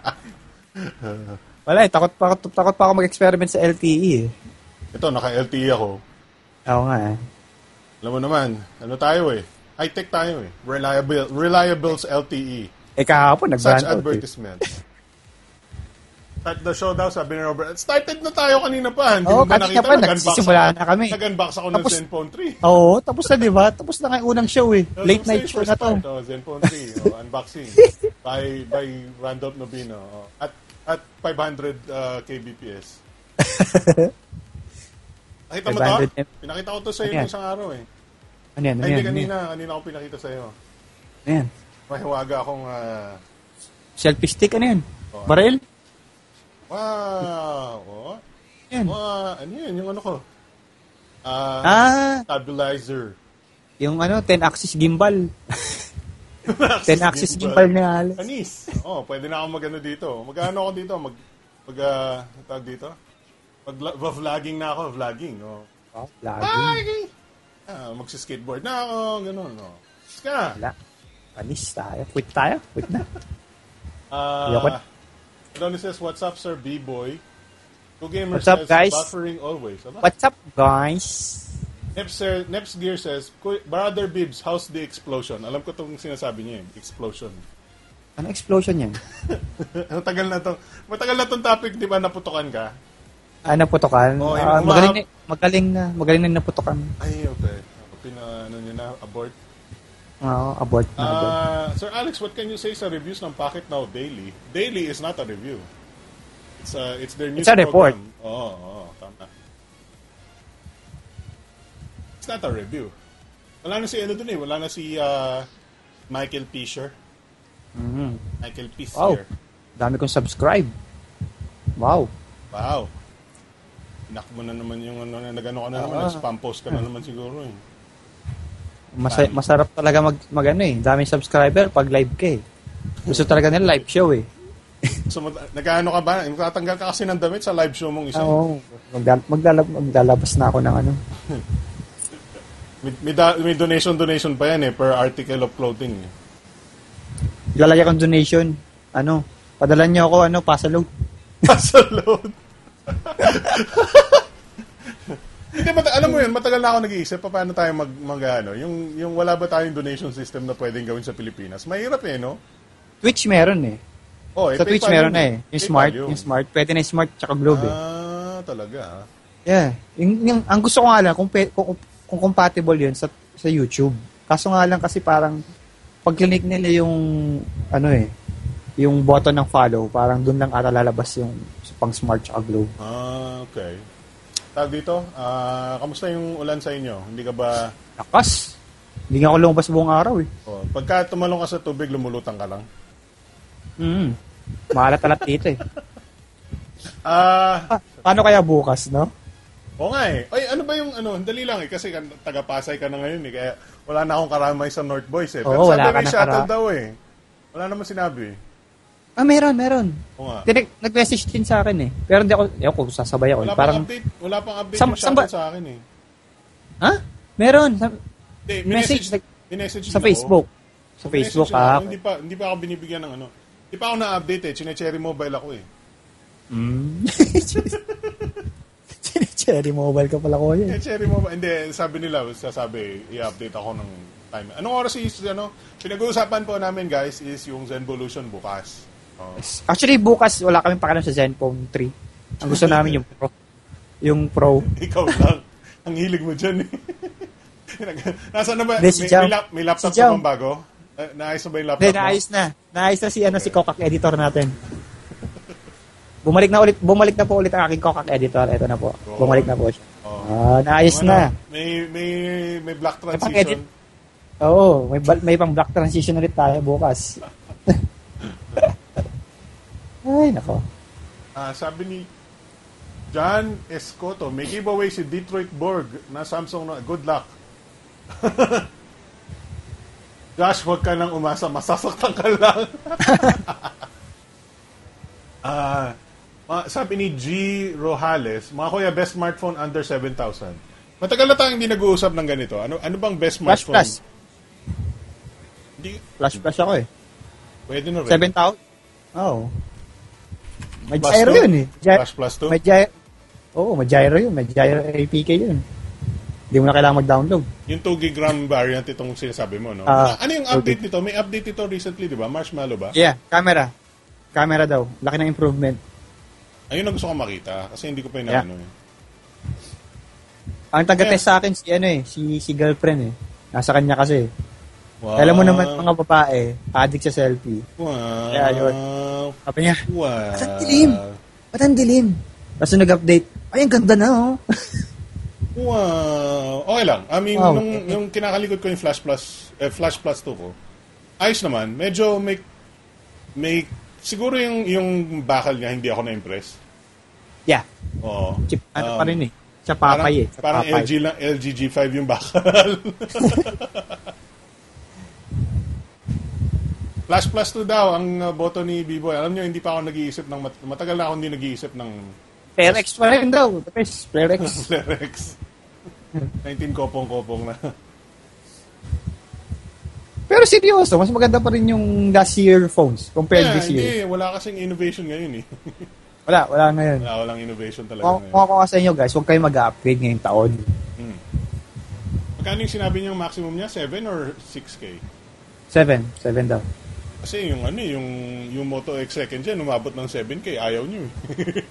[LAUGHS] Wala eh, takot pa, ako- takot pa ako mag-experiment sa LTE eh. Ito, naka-LTE ako. Oo nga eh. Alam mo naman, ano tayo eh. High-tech tayo eh. Reliable, reliable sa LTE. Eh kahapon, nag-brand Such eh. advertisement. Start the show daw, sabi ni Robert. Started na tayo kanina pa. Hindi mo ba nakita? pa, nagsisimula na kami. Nag-unbox ako ng Tapos- Zenfone 3. Oo, tapos na di ba? Tapos na nga yung unang show eh. So, Late night show na to. part, Oh, Zenfone 3, oh, [LAUGHS] unboxing. by by Randolph Nobino. Oh. At at 500 uh, kbps. [LAUGHS] Nakita mo to? 500 M. Pinakita ko to sa iyo Ano isang araw eh. Ano yan? Ano Ay, yan? Ano yan? kanina. Kanina ako pinakita sa iyo. Ano yan? Mahiwaga akong... ah, Selfie stick? Ano yan? Oo. Baril? wow! Oh, Yan. wow! Ano yun? Yung ano ko? Ah, Ah, stabilizer. yung ano, 10-axis gimbal. [LAUGHS] 10 axis gimbal na halos. Anis. Oh, pwede na ako magano dito. Magano ako dito? Mag mag uh, tawag dito? Mag vlogging na ako, vlogging. Oh. Oh. Ay! Ah, magsi-skateboard na ako, ganun, no. Ska. Wala. Panis tayo. Quit tayo. Quit na. [LAUGHS] Uh. Donnie says, what's up, sir B-boy? Two gamers What's up, says, guys? buffering always. Aba? What's up, guys? Neps, sir, Neps Gear says, "Kuy- Brother Bibs, how's the explosion? Alam ko itong sinasabi niya, eh, explosion. Ano explosion yan? [LAUGHS] matagal na to. Matagal na tong topic, di ba, naputukan ka? Ah, naputokan? Oh, Ah, yung magaling, na, magaling na. Magaling na naputokan. Ay, okay. Pina, ano niya na, abort. Oo, abort na. abort. Uh, Sir Alex, what can you say sa reviews ng Pocket Now Daily? Daily is not a review. It's uh, it's their news It's a report. program. Oo, oo, tama. It's not a review. Wala na si ano dun eh. Wala na si uh, Michael Fisher. Mhm. Michael Wow. Fisher. Dami kong subscribe. Wow. Wow. Inak mo na naman yung ano, nagano ka na naman, Ah. nag-spam post ka na naman siguro eh. Masa- masarap talaga mag, mag ano eh. Daming subscriber pag live ka eh. Gusto talaga nila live show eh. So, nag-ano ka ba? Tatanggal ka kasi ng damit sa live show mong isa. Oo. Magdal- maglalab- maglalabas na ako ng ano. [LAUGHS] May, may, da- may donation-donation pa yan eh, per article of clothing eh. Lalagay akong donation. Ano? Padala niyo ako ano, pasalog. [LAUGHS] Nasa load. [LAUGHS] Hindi, mata- alam mo yun, matagal na ako nag-iisip pa paano tayo mag, mag ano, yung, yung wala ba tayong donation system na pwedeng gawin sa Pilipinas. Mahirap eh, no? Twitch meron eh. Oh, eh, Sa Twitch meron na eh. Yung smart, yun. yung smart. Pwede na yung smart tsaka globe eh. Ah, talaga. ah. Yeah. Yung, yung, ang gusto ko nga lang, kung, pe- kung, kung compatible yun sa, sa YouTube. Kaso nga lang kasi parang, pag click nila yung, ano eh, yung button ng follow, parang dun lang ata lalabas yung pang smart tsaka globe. Ah, okay. Tawag dito, ah, kamusta yung ulan sa inyo? Hindi ka ba, Lakas! Hindi nga ako lumabas buong araw eh. oh, pagka tumalong ka sa tubig, lumulutang ka lang? Mm. Maalat-alat dito eh. [LAUGHS] Ah, Pa- paano kaya bukas, no? Oo nga eh. Ay, ano ba yung ano, dali lang eh kasi taga-Pasay ka na ngayon eh kaya wala na akong karamay sa North Boys eh. Pero Oo, sabi wala ka may na shuttle daw eh. Wala naman sinabi. Ah, meron, meron. Oo nga. Direct, nag-message din sa akin eh. Pero hindi ako, ewan ko, sasabay ako. eh. Wala Parang, pang update, wala pang update Sam- yung samba- sa akin eh. ha? Meron. Sa, Hindi, Message, message, sa Facebook. Sa Message Facebook, ako. ah. Hindi pa, hindi pa ako binibigyan ng ano. Hindi pa ako na-update eh. Chine-cherry mobile ako eh. [LAUGHS] Mm. Cherry mobile ka pala ko yun. Eh, cherry mobile. Hindi, sabi nila, sasabi, i-update ako ng time. Anong oras is, ano, pinag-uusapan po namin guys is yung Zenvolution bukas. Oh. Actually, bukas wala kaming pakialam sa Zenfone 3. Ang gusto namin yung Pro. Yung Pro. [LAUGHS] Ikaw lang. Ang hilig mo dyan eh. [LAUGHS] Nasaan na ba? Hindi, si may, may, lap- may laptop Si bang bago? Eh, naayos na ba yung laptop Hindi, mo? naayos na. Naayos na si, ano, si Kokak editor natin. Bumalik na ulit, bumalik na po ulit ang aking Kokak editor. Ito na po. Oo. Bumalik na po siya. Oh. Ah, naayos Ano, na. May, may, may black transition. Oo, may, may pang black transition ulit tayo bukas. [LAUGHS] Ay, nako. Ah, sabi ni John Escoto, may giveaway si Detroit Borg na Samsung na good luck. [LAUGHS] Josh, huwag ka nang umasa. Masasaktan ka lang. [LAUGHS] Ah, ma- sabi ni G. Rojales, mga kuya, best smartphone under 7,000. Matagal na tayong hindi nag-uusap ng ganito. Ano ano bang best Flash smartphone? Plus. Hindi, Flash Plus ako eh. pwede na rin. 7,000? Oo. May Plus gyro two? yun eh. Gy- Flash Plus 2? May gyro. Oo, may gyro yun. May gyro APK yun. Hindi mo na kailangan mag-download. Yung 2 gig RAM variant itong sinasabi mo, no? Ah, ano yung update nito? May update ito recently, di ba? Marshmallow ba? Yeah, camera. Camera daw. Laki ng improvement. Ayun ang gusto ko makita kasi hindi ko pa Yeah. inaano eh. Ang taga-test sa akin si ano eh, si si girlfriend eh. Nasa kanya kasi. Wow. Alam mo naman mga babae, addict sa selfie. Wow. Yeah, yun. Sabi niya, Wow. Ba't ang dilim? ba't ang dilim? Tapos nung nag-update, ay, ang ganda na oh. [LAUGHS] Wow. Okay lang. I mean, Wow. nung, yung kinakalikot ko yung Flash Plus, eh, Flash Plus 2 ko, ayos naman. Medyo may, may, siguro yung, yung bakal niya, hindi ako na-impress. yeah, Oo. chip, ano Um, pa rin eh. Sa papay eh. Sa Parang papay. LG lang, LG G5 yung bakal. [LAUGHS] Flash Plus 2 daw ang uh, boto ni B-Boy. Alam nyo, hindi pa ako nag-iisip ng... mat- matagal na ako hindi nag-iisip ng Player X pa rin daw. The best, Player X. [LAUGHS] Flarex. 19 kopong-kopong na. Pero seryoso, mas maganda pa rin yung last year phones compared Yeah, this year. hindi, wala kasing innovation ngayon eh. [LAUGHS] Wala, wala ngayon. wala, walang innovation talaga Kung, ngayon. kung ako sa inyo guys, huwag kayo mag-upgrade ngayong taon. Hmm. Magkano yung sinabi niyang maximum niya? 7 or 6K? 7. 7 daw. Kasi yung ano eh, yung, yung Moto X second gen, umabot ng 7K, ayaw niyo eh. [LAUGHS]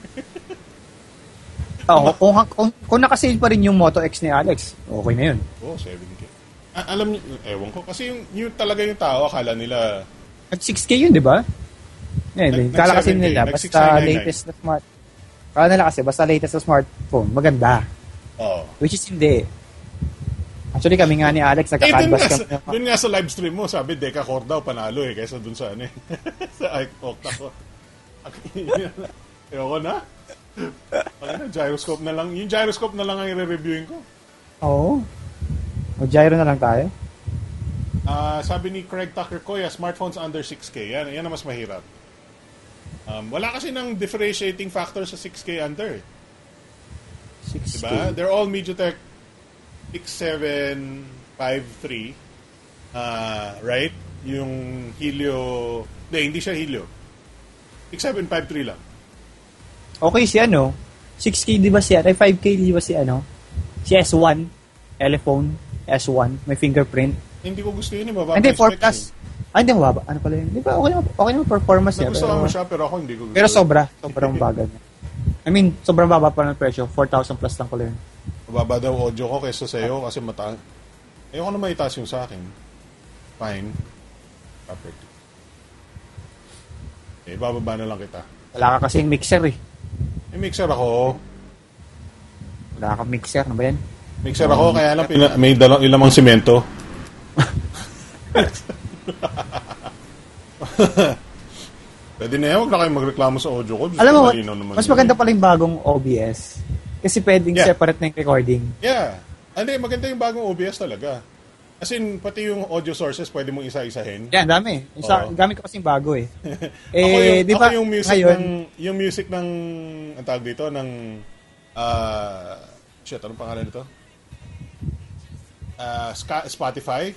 Oo, kung, kung, kung nakasale pa rin yung Moto X ni Alex, okay na yun. oh, 7K. Ah, alam niyo, ewan ko, kasi yung, yung talaga yung tao, akala nila, At 6K yun, di ba? Eh, Nag- kala kasi nila, 7K, basta nag- 699. latest na smart. Kala nila kasi, basta latest na smartphone, maganda. oh. Which is hindi. Actually, kami nga ni Alex, Eh, nagka-canvas nga, kami. sa, dun nga sa live stream mo, sabi, Deca Core daw, panalo eh, kaysa dun sa ano eh. [LAUGHS] sa Octa ko. Ewan ko na. Ano, gyroscope na lang. Yung gyroscope na lang ang i-reviewin ko. Oo. O gyro na lang tayo. Ah, sabi ni Craig Tucker Koya, smartphones under 6K. Yan, yan ang mas mahirap. Um, wala kasi ng differentiating factor sa 6K under. eh. 6K. Diba? They're all MediaTek 6753. Ah, right? Yung Helio... Hindi, hindi siya Helio. 6753 lang. Okay si ano, 6K di ba si ano, 5K di ba si ano, si S1, telephone, S1, may fingerprint. Hindi ko gusto yun. eh, Mababa Hindi, yung 4 specs plus. Ah, hindi mababa. Ano pala yun? Di ba okay naman, okay naman performance niya. Nagustuhan Pero, mo siya, pero ako hindi ko gusto. pero sobra. Sobrang bagal niya. I mean, sobrang baba pa ng presyo. 4,000 plus lang pala yun. Mababa daw audio ko kaysa sa iyo kasi mata... Ayoko na maitaas yung sa akin. Fine. Perfect. Eh, bababa na lang kita. Wala ka kasing mixer eh. May mixer ako. Wala kang mixer. Ano ba yan? Mixer ako, kaya lang pina- may dalang ilamang simento. [LAUGHS] Pwede na yan, huwag na kayong magreklamo sa audio ko. Alam ko, mo, malinaw naman mas yun. maganda pala yung bagong OBS. Kasi pwedeng Yeah. separate na yung recording. Yeah. Hindi, maganda yung bagong OBS talaga. As in, pati yung audio sources, pwede mong isa-isahin. Yan, dami. Yung sa, Oo. gamit ko kasing bago eh. [LAUGHS] ako yung, di ba, ako yung music ngayon, ng yung music ng ang tawag dito ng ah shit anong pangalan nito? Ska- Spotify.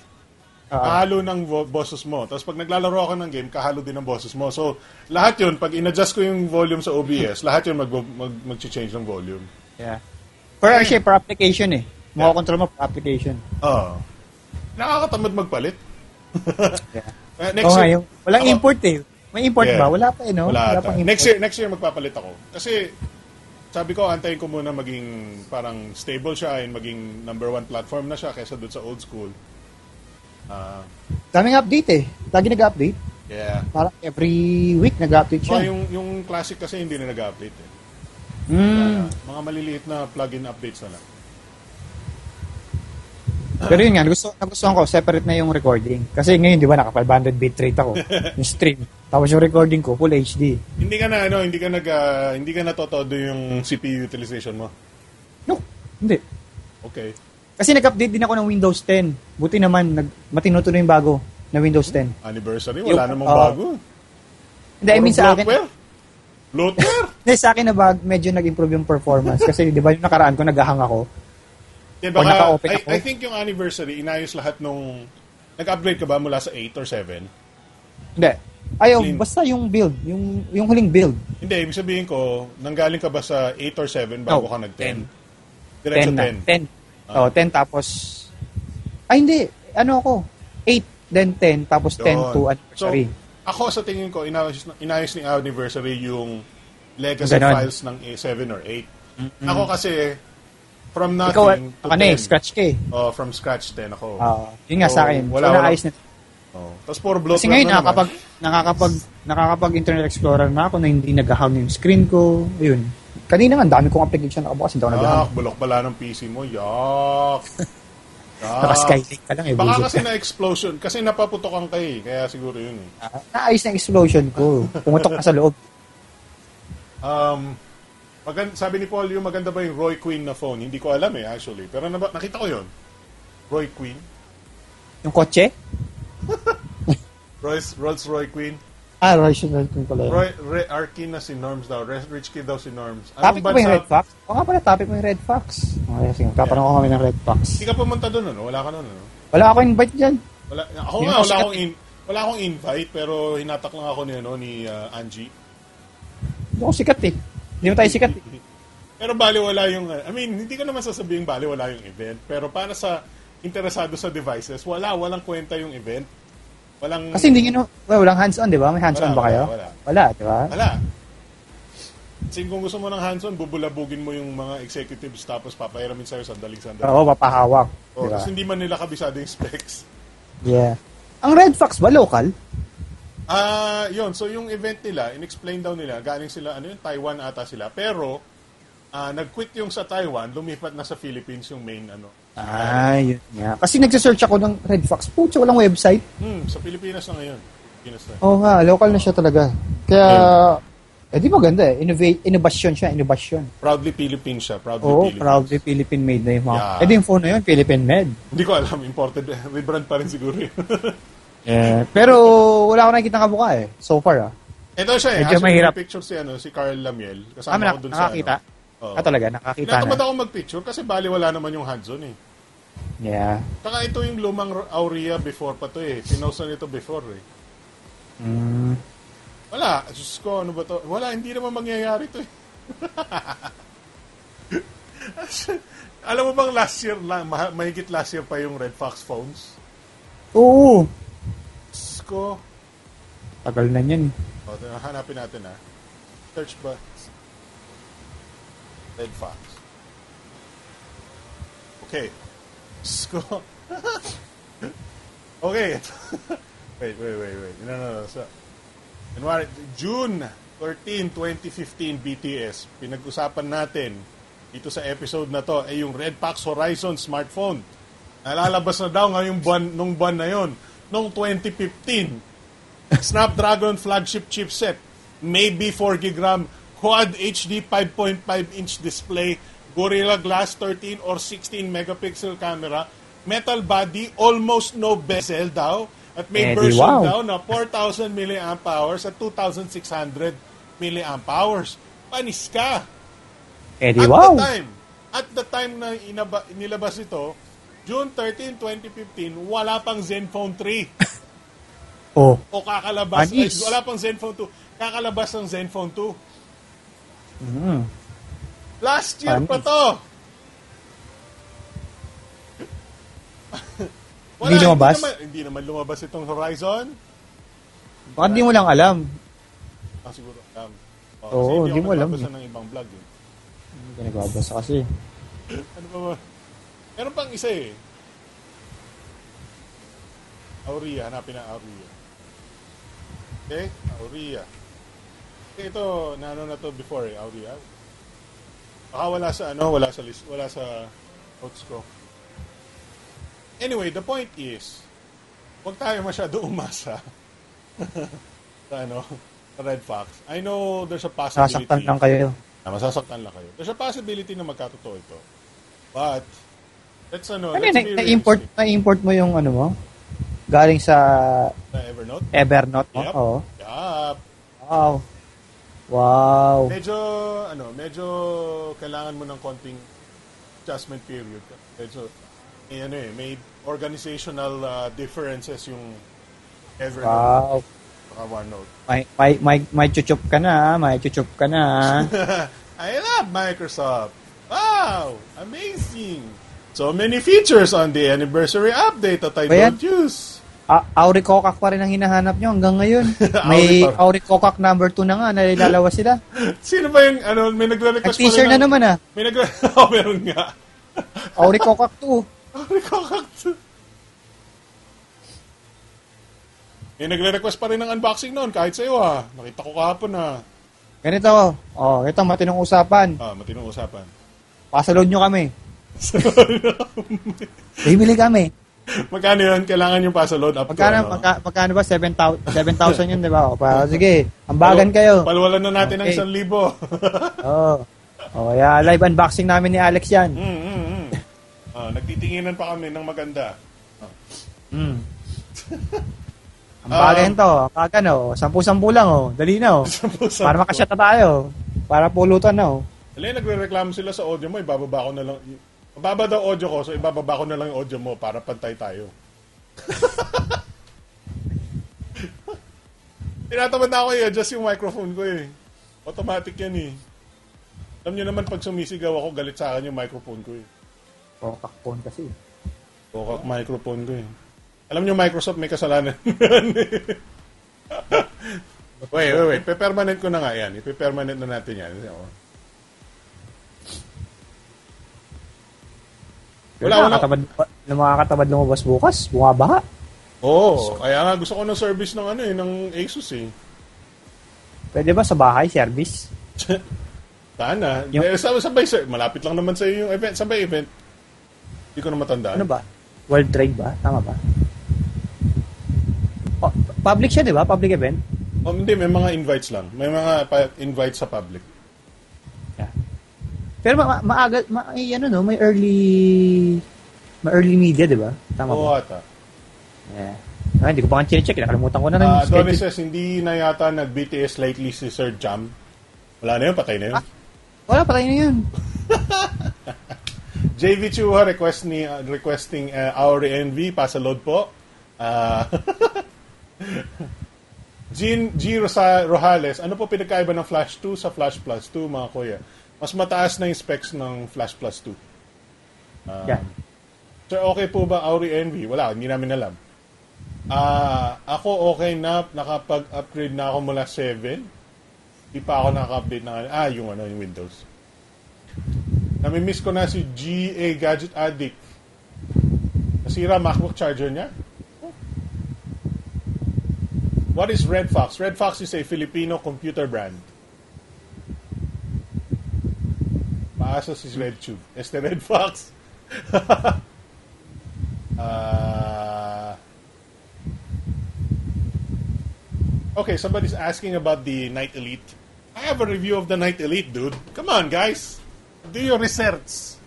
ah, kahalo ng vo- boses mo. Tapos pag naglalaro ako ng game, kahalo din ng boses mo. So, lahat yun, pag in-adjust ko yung volume sa OBS, lahat yun mag, mag, mag-change ng volume. Yeah. Per, actually, per application eh. Makakontrol mo per application. Oo. Nakakatamad magpalit. [LAUGHS] Yeah. Eh, next nga, year, yung, walang ako- import eh. May import Yeah. ba? Wala pa eh, no? Wala ata. pang import. Next year, next year magpapalit ako. Kasi, sabi ko, antayin ko muna maging parang stable siya and maging number one platform na siya kaysa doon sa old school. Ah, Daming update eh. Lagi nag-update. yeah. Parang every week nag-update siya. yung, yung classic kasi hindi na nag-update eh. Mm. Mga maliliit na plug-in updates na lang. Pero yun nga, gusto, nagustuhan ko, separate na yung recording. Kasi ngayon, di ba, naka 500 bitrate ako. [LAUGHS] yung stream. Tapos yung recording ko, full HD. Hindi ka na ano, hindi ka nag ah, hindi ka natotodo yung CPU utilization mo. No, hindi. Okay. Kasi nag-update din ako ng Windows 10. Buti naman, nag, matino to na yung bago na Windows 10. Anniversary, wala Yung, namang ah, bago. Hindi, I mean sa akin, bloatware? Bloatware? [LAUGHS] hindi, sa akin na bag, medyo nag-improve yung performance. Kasi di ba yung nakaraan ko, naghahang ako. Yeah, baka, naka-open I, ako. I think yung anniversary, inayos lahat nung... Nag-upgrade ka ba mula sa 8 or 7? Hindi. Ayaw, Clean. basta yung build, yung, yung huling build. Hindi, ibig sabihin ko, nanggaling ka ba sa 8 or 7 bago No, ka nag-10? 10. Diretso 10 na. 10. 10. Oh, 10 tapos... Ay, hindi. Ano ako? 8, then 10, tapos 10 Yun. to anniversary. So, ako sa tingin ko, inayos, inayos ni anniversary yung legacy Ganon. files ng 7 or 8. Ako kasi, from Ikaw, nothing to ako na eh, 10. scratch ka eh. Oh, from scratch 10 ako. Ah, yun nga So, sa akin. wala, so, wala. na. Oh. Tapos puro bloatware Kasi ngayon, na nakakapag, nakakapag, nakakapag Internet Explorer na ako na hindi nag-hang yung screen ko. Ayun. Kanina nga, dami kong application nakabukas, hindi ako nag-hang. Yak, bulok pala ng PC mo. Yak. [LAUGHS] Yak. Naka-skylink ka lang eh. Baka kasi ka. na-explosion. Kasi napaputokan ka eh. Kaya siguro yun eh. Ah, Naayos na explosion ko. Pumutok ka sa loob. Um, magan- sabi ni Paul, yung maganda ba yung Roy Queen na phone? Hindi ko alam eh, actually. Pero naba- nakita ko yun. Roy Queen. Yung kotse? [LAUGHS] Royce, Rolls Roy Queen. Ah, Red Queen pala yun. Roy, Re, Arkin na si Norms daw. Rich Kid daw si Norms. Topic mo ba yung Red Fox? Oo nga pala, topic mo yung Red Fox. Okay, sige. Kapanong ko kami ng Red Fox. Hindi ka pumunta doon, ano? Wala ka noon, ano? Wala ako invite dyan. Wala, ako nga, wala akong, in, wala akong invite, pero hinatak lang ako ni, ano, ni uh, Angie. Hindi ako sikat eh. Hindi mo tayo sikat eh. [LAUGHS] Pero baliwala yung, I mean, hindi ko naman sasabihin baliwala yung event. Pero para sa interesado sa devices, wala, walang kwenta yung event. Walang, Kasi hindi nyo, well, walang hands-on, di ba? May hands-on Wala, ba kayo? wala, wala. Wala, di ba? wala. Kasi kung gusto mo ng hands-on, bubulabugin mo yung mga executives tapos papahiramin sa'yo sandaling-sandali. Oo, papahawak. Oh, Di ba? Tapos hindi man nila kabisado yung specs. Yeah. Ang Red Fox ba, local? Ah, yun. So yung event nila, in-explain daw nila, galing sila, ano yun, Taiwan ata sila. Pero, ah, nag-quit yung sa Taiwan, lumipat na sa Philippines yung main, ano. Ah, yun nga. Kasi nagsisearch ako ng Red Fox. Pucha, walang website. Hmm, sa Pilipinas na ngayon. Pilipinas na. Oo nga, local na siya talaga. Kaya, eh di maganda eh. Innovate, innovation siya, innovation. Proudly Philippine siya. Proudly Oo, Philippines. proudly Philippine made na yung mga. Yeah. Eh di yung phone na yun, Philippine made. Hindi ko alam, imported. [LAUGHS] Rebrand pa rin siguro yun. Yeah. [LAUGHS] Pero wala ako nakikita kabuka eh. So far ah. Ito siya eh. Medyo Actually, mahirap. picture si, ano, si Carl Lamiel. Ah, Kasama na, ko dun nakakita? sa ano. Oo. Ah, talaga, nakakita Tinatamad na. ako mag-picture kasi bali wala naman yung hands-on eh. Yeah. Saka ito yung lumang Aurea before pa to eh. Pinost na nito before eh. Mm. Wala. Diyos ko, ano ba to? Wala, hindi naman mangyayari to eh. [LAUGHS] Alam mo bang last year lang, ma- mahigit last year pa yung Red Fox phones? Oo. Diyos ko. Tagal na yan. O, ito, hanapin natin ah. Search ba? Red Fox. Okay. Diyos [LAUGHS] okay. [LAUGHS] wait, wait, wait, wait. No, no, no. So, January, June 13, 2015, BTS. Pinag-usapan natin dito sa episode na to ay yung Red Fox Horizon smartphone. Nalalabas na daw ngayong buwan, nung buwan na yon, nung 2015. Snapdragon flagship chipset, maybe 4 GB RAM, Quad HD 5.5 inch display, Gorilla Glass 13 or 16 megapixel camera, metal body, almost no bezel daw, at may Eh, di version wow. daw na 4,000 milliamp hours at 2,600 milliamp hours. Panis ka! Eh di At wow. the time, at the time na inaba, inilabas ito, June 13, 2015, wala pang Zenfone 3. [LAUGHS] Oh. O kakalabas, ay, wala pang Zenfone 2. Kakalabas ng Zenfone 2. Mm. Last year Anis. pa to. [LAUGHS] Hindi lumabas? Hindi naman, hindi naman lumabas itong Horizon. Baka di mo lang alam. Ah, siguro. Um, oh, Oo, kasi hindi mo alam nagbabasa eh. ng ibang vlog eh. Hindi ka nagbabasa kasi. [LAUGHS] Ano ba ba? Meron pang isa eh. Aurea, hanapin ang Aurea. Okay? Aurea. Ito, naano na to before eh, Aurea. Baka wala sa ano, wala sa list, wala sa notes ko. Anyway, the point is, huwag tayo masyado umasa [LAUGHS] sa ano, sa Red Fox. I know there's a possibility. Sasaktan lang kayo. Ah, masasaktan lang kayo. There's a possibility na magkatotoo ito. But, let's ano, Ano let's yun, be na-import, mo yung ano mo? Galing sa Na Evernote? Evernote mo? Yep. Oo. Yup. Wow. Wow. Medyo, ano, medyo kailangan mo ng konting adjustment period. Medyo, may, ano eh, may organizational uh, differences yung Evernote Wow. at OneNote. May, may, may, may chuchup ka na, may chuchup ka na. [LAUGHS] I love Microsoft. Wow! Amazing! So many features on the anniversary update that I Ba yan? don't use. A- Auricocak pa rin ang hinahanap nyo hanggang ngayon. [LAUGHS] May Auricocak number 2 na nga, nalilalawas [LAUGHS] sila. Sino ba yung, ano, may nagre-request pa rin na ng- naman ah. May nagre... [LAUGHS] oh, meron nga. Auricocak 2. Recockact. May nagre-request pa rin ng unboxing noon kahit sa'yo ha. Nakita ko kahapon ha. Ganito, oh, ito matinong usapan. Ah, matinong usapan. Pasaload nyo kami. Bibili kami. [LAUGHS] Magkano yun? Kailangan yung pasa load up to, Magkano, ano? magka, magkano ba? 7,000 7,000 [LAUGHS] yun, di ba? O, pa, sige, ambagan kayo. Palwalan na natin ng Okay. isang libo. [LAUGHS] Oo. Oh. kaya live unboxing namin ni Alex yan. mm, mm, mm. Ah, nagtitinginan pa kami ng maganda. Mm. Ang bagay Um, to, kag ano, sampu-sampu lang oh. Dali na oh. Sampu-sampu. Para makasyat na tayo. Para pulutan na oh. Alay, nagre-reklamo sila sa audio mo, ibababa ko na lang. Mababa daw audio ko, so ibababa ko na lang yung audio mo para pantay tayo. [LAUGHS] Tinatamad na ako i-adjust yung microphone ko eh. Automatic yan eh. Alam nyo naman pag sumisigaw ako, galit sa akin yung microphone ko eh. Oh, kakpon kasi. Kokak microphone ko eh. Alam nyo, Microsoft may kasalanan. [LAUGHS] [LAUGHS] wait, wait, wait. Pe-permanent ko na nga yan. Ipe-permanent na natin yan. Wala, wala. Nakakatabad, yung mga katabad lumabas bukas, bumabaha. Oo, kaya nga gusto ko ng service ng ano eh, ng Asus eh. Pwede ba sa bahay, service? [LAUGHS] Sana. Yung- Eh, sa sabay, sir, malapit lang naman sa yung event. Sabay event. Hindi ko na matandaan. Ano ba? World Trade ba? Tama ba? Oh, public siya, di ba? Public event? Oh, hindi, may mga invites lang. May mga pa- invites sa public. Pero ma- ma- maaga, ma- may ano no, may early, may early media, di ba? Tama Oo ba? ata. Yeah. Ah, hindi ko pa nga check Nakalimutan ko na ng Donnie schedule. says, hindi na yata nag-BTS lately si Sir Jam. Wala na yun, patay na yun. Ah. Wala, patay na yun. [LAUGHS] JV Chua request ni, uh, requesting uh, our NV, pasaload po. Ah, [LAUGHS] Jean G. Rosa Rojales, ano po pinagkaiba ng Flash 2 sa Flash Plus 2, mga kuya? Mas mataas na yung specs ng Flash Plus 2. Ah, Yan. Sir, okay po ba Auri NV? Wala, hindi namin alam. Ah, ako okay na, nakapag-upgrade na ako mula 7. Di pa ako nakaka-update ng ah, yung ano, yung Windows. Namimiss ko na si GA Gadget Addict. Nasira MacBook charger niya. What is Red Fox? Red Fox is a Filipino computer brand. Paasas is RedTube. Este Red Fox. [LAUGHS] uh, okay, somebody's asking about the Night Elite. I have a review of the Night Elite, dude. Come on, guys. Do your research.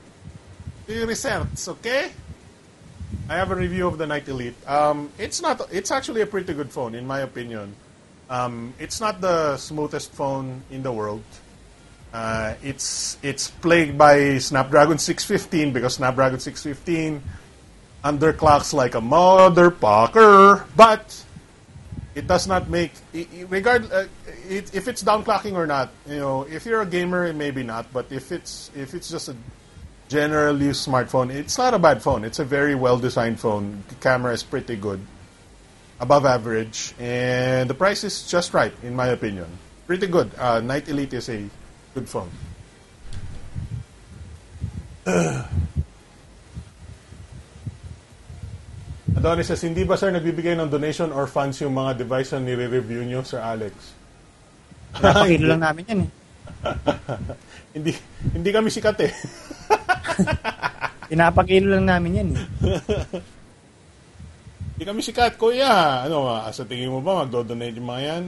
Do your research, okay? I have a review of the Night Elite. Um, it's not. It's actually a pretty good phone, in my opinion. Um, it's not the smoothest phone in the world. Uh, it's it's plagued by Snapdragon 615 because Snapdragon 615 underclocks like a motherfucker, but it does not make regard uh, it, if it's downclocking or not. You know, if you're a gamer, maybe not, but if it's if it's just a general use smartphone, it's not a bad phone. It's a very well designed phone. The camera is pretty good, above average, and the price is just right in my opinion. Pretty good. Uh, Night Elite is a good phone. [CLEARS THROAT] Adonis says, hindi ba sir nagbibigay ng donation or funds yung mga device na nire-review nyo, Sir Alex? [LAUGHS] Napakilo lang namin yan eh. [LAUGHS] Hindi hindi kami sikat eh. [LAUGHS] Pinapakilo lang namin yan eh. Hindi kami sikat, kuya. Ano, ah, sa tingin mo ba magdo-donate yung mga yan?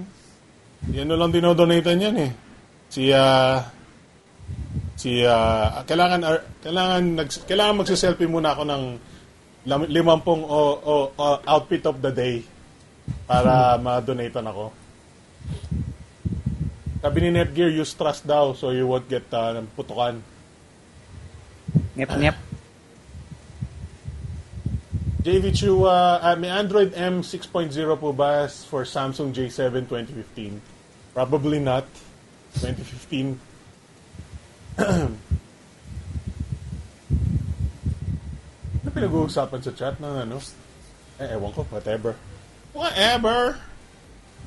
Yan lang dinodonate yan eh. Si, ah, si, ah, kailangan, ar- kailangan, nags, kailangan magsiselfie muna ako ng limampung o, o, o outfit of the day para ma-donatean ako. Sabi ni Netgear, use trust daw so you won't get uh, putukan. Ngep, ngep. [LAUGHS] JV Chua, uh, may Android M 6.0 po ba for Samsung J7 2015? Probably not. 2015. [CLEARS THROAT] ano pinag-uusapan sa chat ng ano? Eh, ewan ko, whatever. Whatever!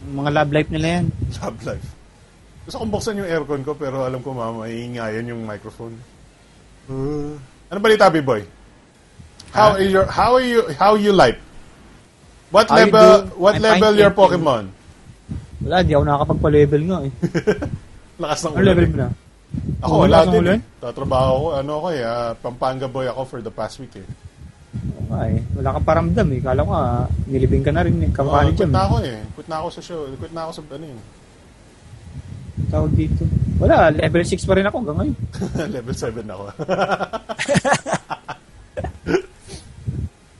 Mga love life nila yan. Love life. Gusto kong buksan yung aircon ko pero alam ko mama, iingayan yung microphone. Uh, ano balita, B-boy? How is your how are you how you like? What level what level your. Pokemon? Wala, di ako nakakapagpa-level nga eh. [LAUGHS] Lakas ng ulan. level eh. mo na? Ako, Oh, wala din. Eh. Tatrabaho ko, ano ako eh, ah, Pampanga boy ako for the past week eh. Nga eh. Wala kang paramdam eh. Kala ko nga, nilibing ka na rin eh. Oh, Kamukha ni quit na ako eh. Quit na ako sa show. Quit na ako sa ano eh. Tawag dito. Wala, level 6 pa rin ako hanggang ngayon. [LAUGHS] level 7 ako. [LAUGHS]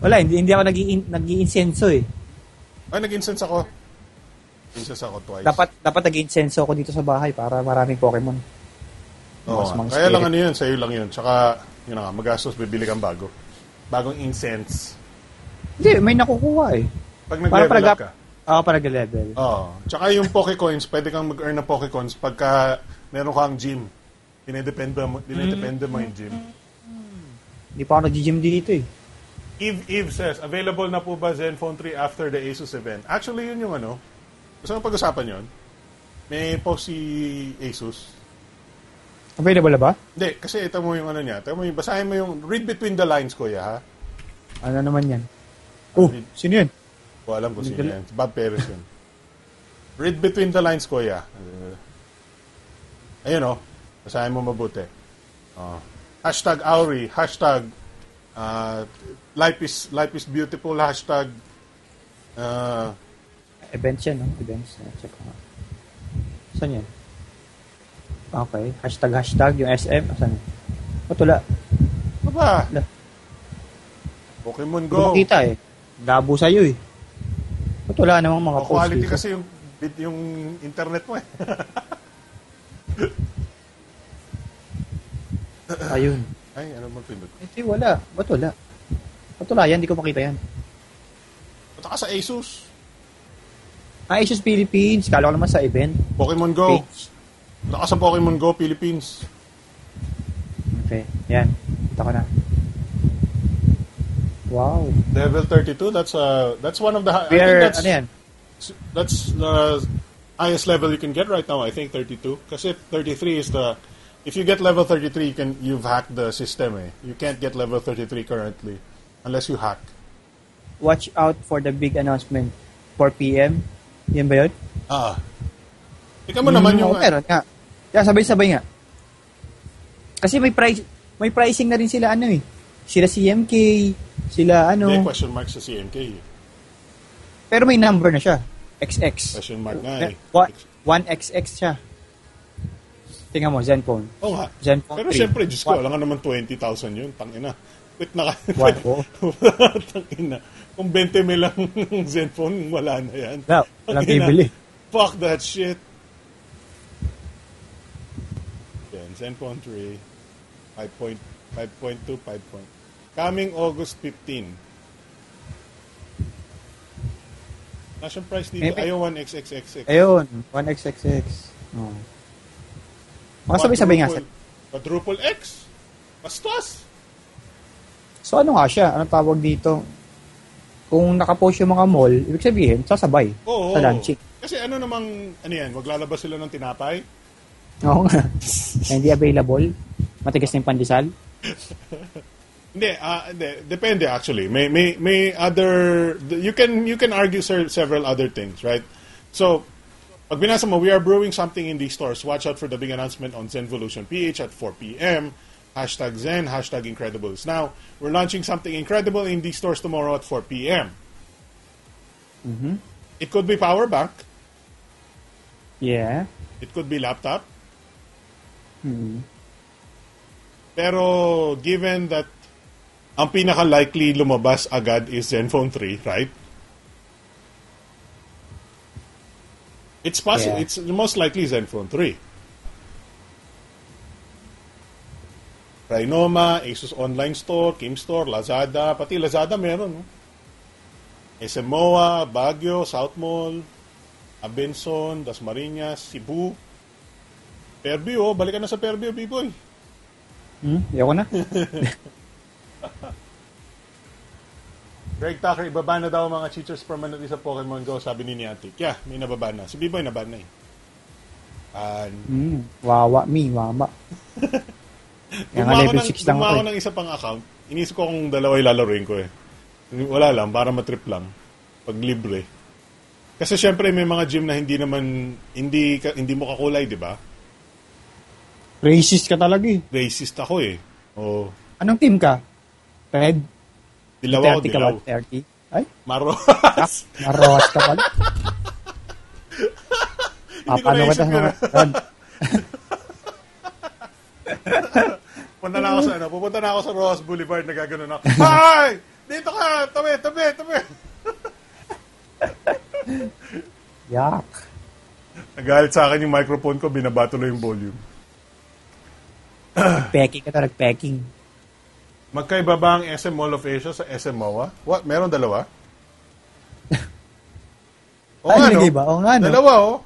Wala, hindi, hindi ako nag-i- nag-iinsenso eh. Ay, nag-incense ako. Incense ako twice. Dapat dapat nag-insenso ako dito sa bahay para maraming Pokemon. Oo, mas kaya lang ano yun, sa'yo lang yun. Tsaka, yun na nga, magastos, bibili kang bago. Bagong incense. Hindi, may nakukuha eh. Pag nag-level para up ka. Oo, para level. Oo. Tsaka yung Pokecoins, pwede kang mag-earn ng Pokecoins pagka meron kang gym. Dinedepende mo, dinedepende mo yung gym. Hindi pa ako nag-gym dito eh. Eve, Eve says, available na po ba Zenfone 3 after the Asus event? Actually, yun yung ano. Gusto mo pag-usapan yun? May post si Asus. Available na ba? Hindi, kasi ito mo yung ano niya. Ito mo yung, basahin mo yung, read between the lines, kuya, ha? Ano naman yan? Oh, sino yun? O alam ko sino ko- yan. Bob Perez yun. [LAUGHS] Read between the lines, kuya. Uh, ayun o. Basahin mo mabuti. Oh. Hashtag Auri. Hashtag uh, life is life is beautiful. Hashtag uh, Events yan, no? Events. Ah, Check ko. Saan yan? Okay. Hashtag, hashtag, yung SM. Saan yan? Ba't wala? ano ba? Wala. Pokemon Hindi Go. makita eh. Labo sa'yo eh. Ba't wala namang mga Oh, post quality dito? kasi yung yung internet mo eh. [LAUGHS] Ayun. Ay, ano mo pindot? Hindi, wala. Ba't wala? Ba't wala yan? Hindi ko makita yan. Punta ka sa Asus. Ah, Asus Philippines. Kala ko naman sa event. Pokemon Go. Page. Ka sa Pokemon Go Philippines. Okay. Yan. Punta ko na. Wow. Level 32, that's uh that's one of the I think that's ano yan? that's the highest level you can get right now. I think 32. Kasi 33 is the if you get level 33, you can you've hacked the system. Eh. You can't get level 33 currently unless you hack. Watch out for the big announcement. 4 p.m. Yan ba yun? Ah. Ikaw mo naman Mm, yung oo, meron nga. Yeah, sabay-sabay nga. Kasi may price may pricing na rin sila ano eh. Sila CMK, sila ano. Hindi, question mark sa CMK. Pero may number na siya. XX. Question mark nga eh. Wa- 1XX siya. Tingnan mo, Zenfone. Oo nga. Zenfone Pero 3. syempre, Diyos ko, alam nga naman 20,000 yun. Tangina. Quit na ka. What? Oh. [LAUGHS] Tangina. Kung 20 mil lang [LAUGHS] Zenfone, wala na yan. Wala, walang Tangina. bibili. Fuck that shit. Yan, Zenfone 3. 5.2, 5 point. Coming August 15. Nasa price dito, May- may- ayaw 1XXXX. Ayun, 1XXX. Oh. Mga sabay-sabay nga. Quadruple- Quadruple X. Bastos. So ano nga siya? Anong tawag dito? Kung nakapost yung mga mall, ibig sabihin, sasabay Oo. sa launching. Kasi ano namang, ano yan, maglalabas sila ng tinapay? Oo nga. [LAUGHS] Hindi available. Matigas na yung pandesal. [LAUGHS] Hindi, ah, hindi. Depende actually. May may may other you can you can argue several other things, right? So, pag binasa mo, we are brewing something in these stores. Watch out for the big announcement on Zenvolution PH at 4 p.m. Hashtag Zen, hashtag Incredibles. Now, we're launching something incredible in these stores tomorrow at 4 p.m. Mhm. It could be power bank. Yeah. It could be laptop. Hmm. Pero given that ang pinaka-likely lumabas agad is Zenfone 3, right? It's possible. Yeah. It's most likely Zenfone 3. Rhinoma, Asus Online Store, Kim Store, Lazada, pati Lazada meron. No? SMOA, Baguio, South Mall, Abenson, Dasmariñas, Cebu. Fairview, oh, balikan na sa Fairview, B-boy. Hmm? Ayoko na. [LAUGHS] Greg Tucker, ibaba na daw mga cheaters permanently sa Pokemon Go, sabi ni Niantic. Yeah, may nababa na. Si B-Boy naban na eh. And, Hmm. Wawa, me, wama. [LAUGHS] Gumawa level ng, 6 lang gumawa ako ko eh. ng isa pang account. Inisip ko kung dalawa ilalaruin ko eh. Wala lang, para matrip lang. Pag libre. Kasi syempre may mga gym na hindi naman, hindi, ka- hindi mo kakulay, di ba? Racist ka talaga eh. Racist ako eh. O, Anong team ka? Red? dilaw ako, 30 ka dilaw. ba? 30? Ay, Maros. naroas ka pala. [LAUGHS] Ko Papano naisip kita [LAUGHS] sa yun. mga... Red. [LAUGHS] Punta na ako sa ano, pupunta na ako sa Rojas Boulevard na gano'n ako. Hi! Dito ka! Tabi, tabi, tabi! [LAUGHS] Yak. Nagalit sa akin yung microphone ko, binaba tuloy yung volume. Packing ka na, nag-packing. Magkaiba ba ang SM Mall of Asia sa SM MOA? What? Meron dalawa? [LAUGHS] Oo nga, no? nilagay ba? Oo nga, no? Dalawa, oh.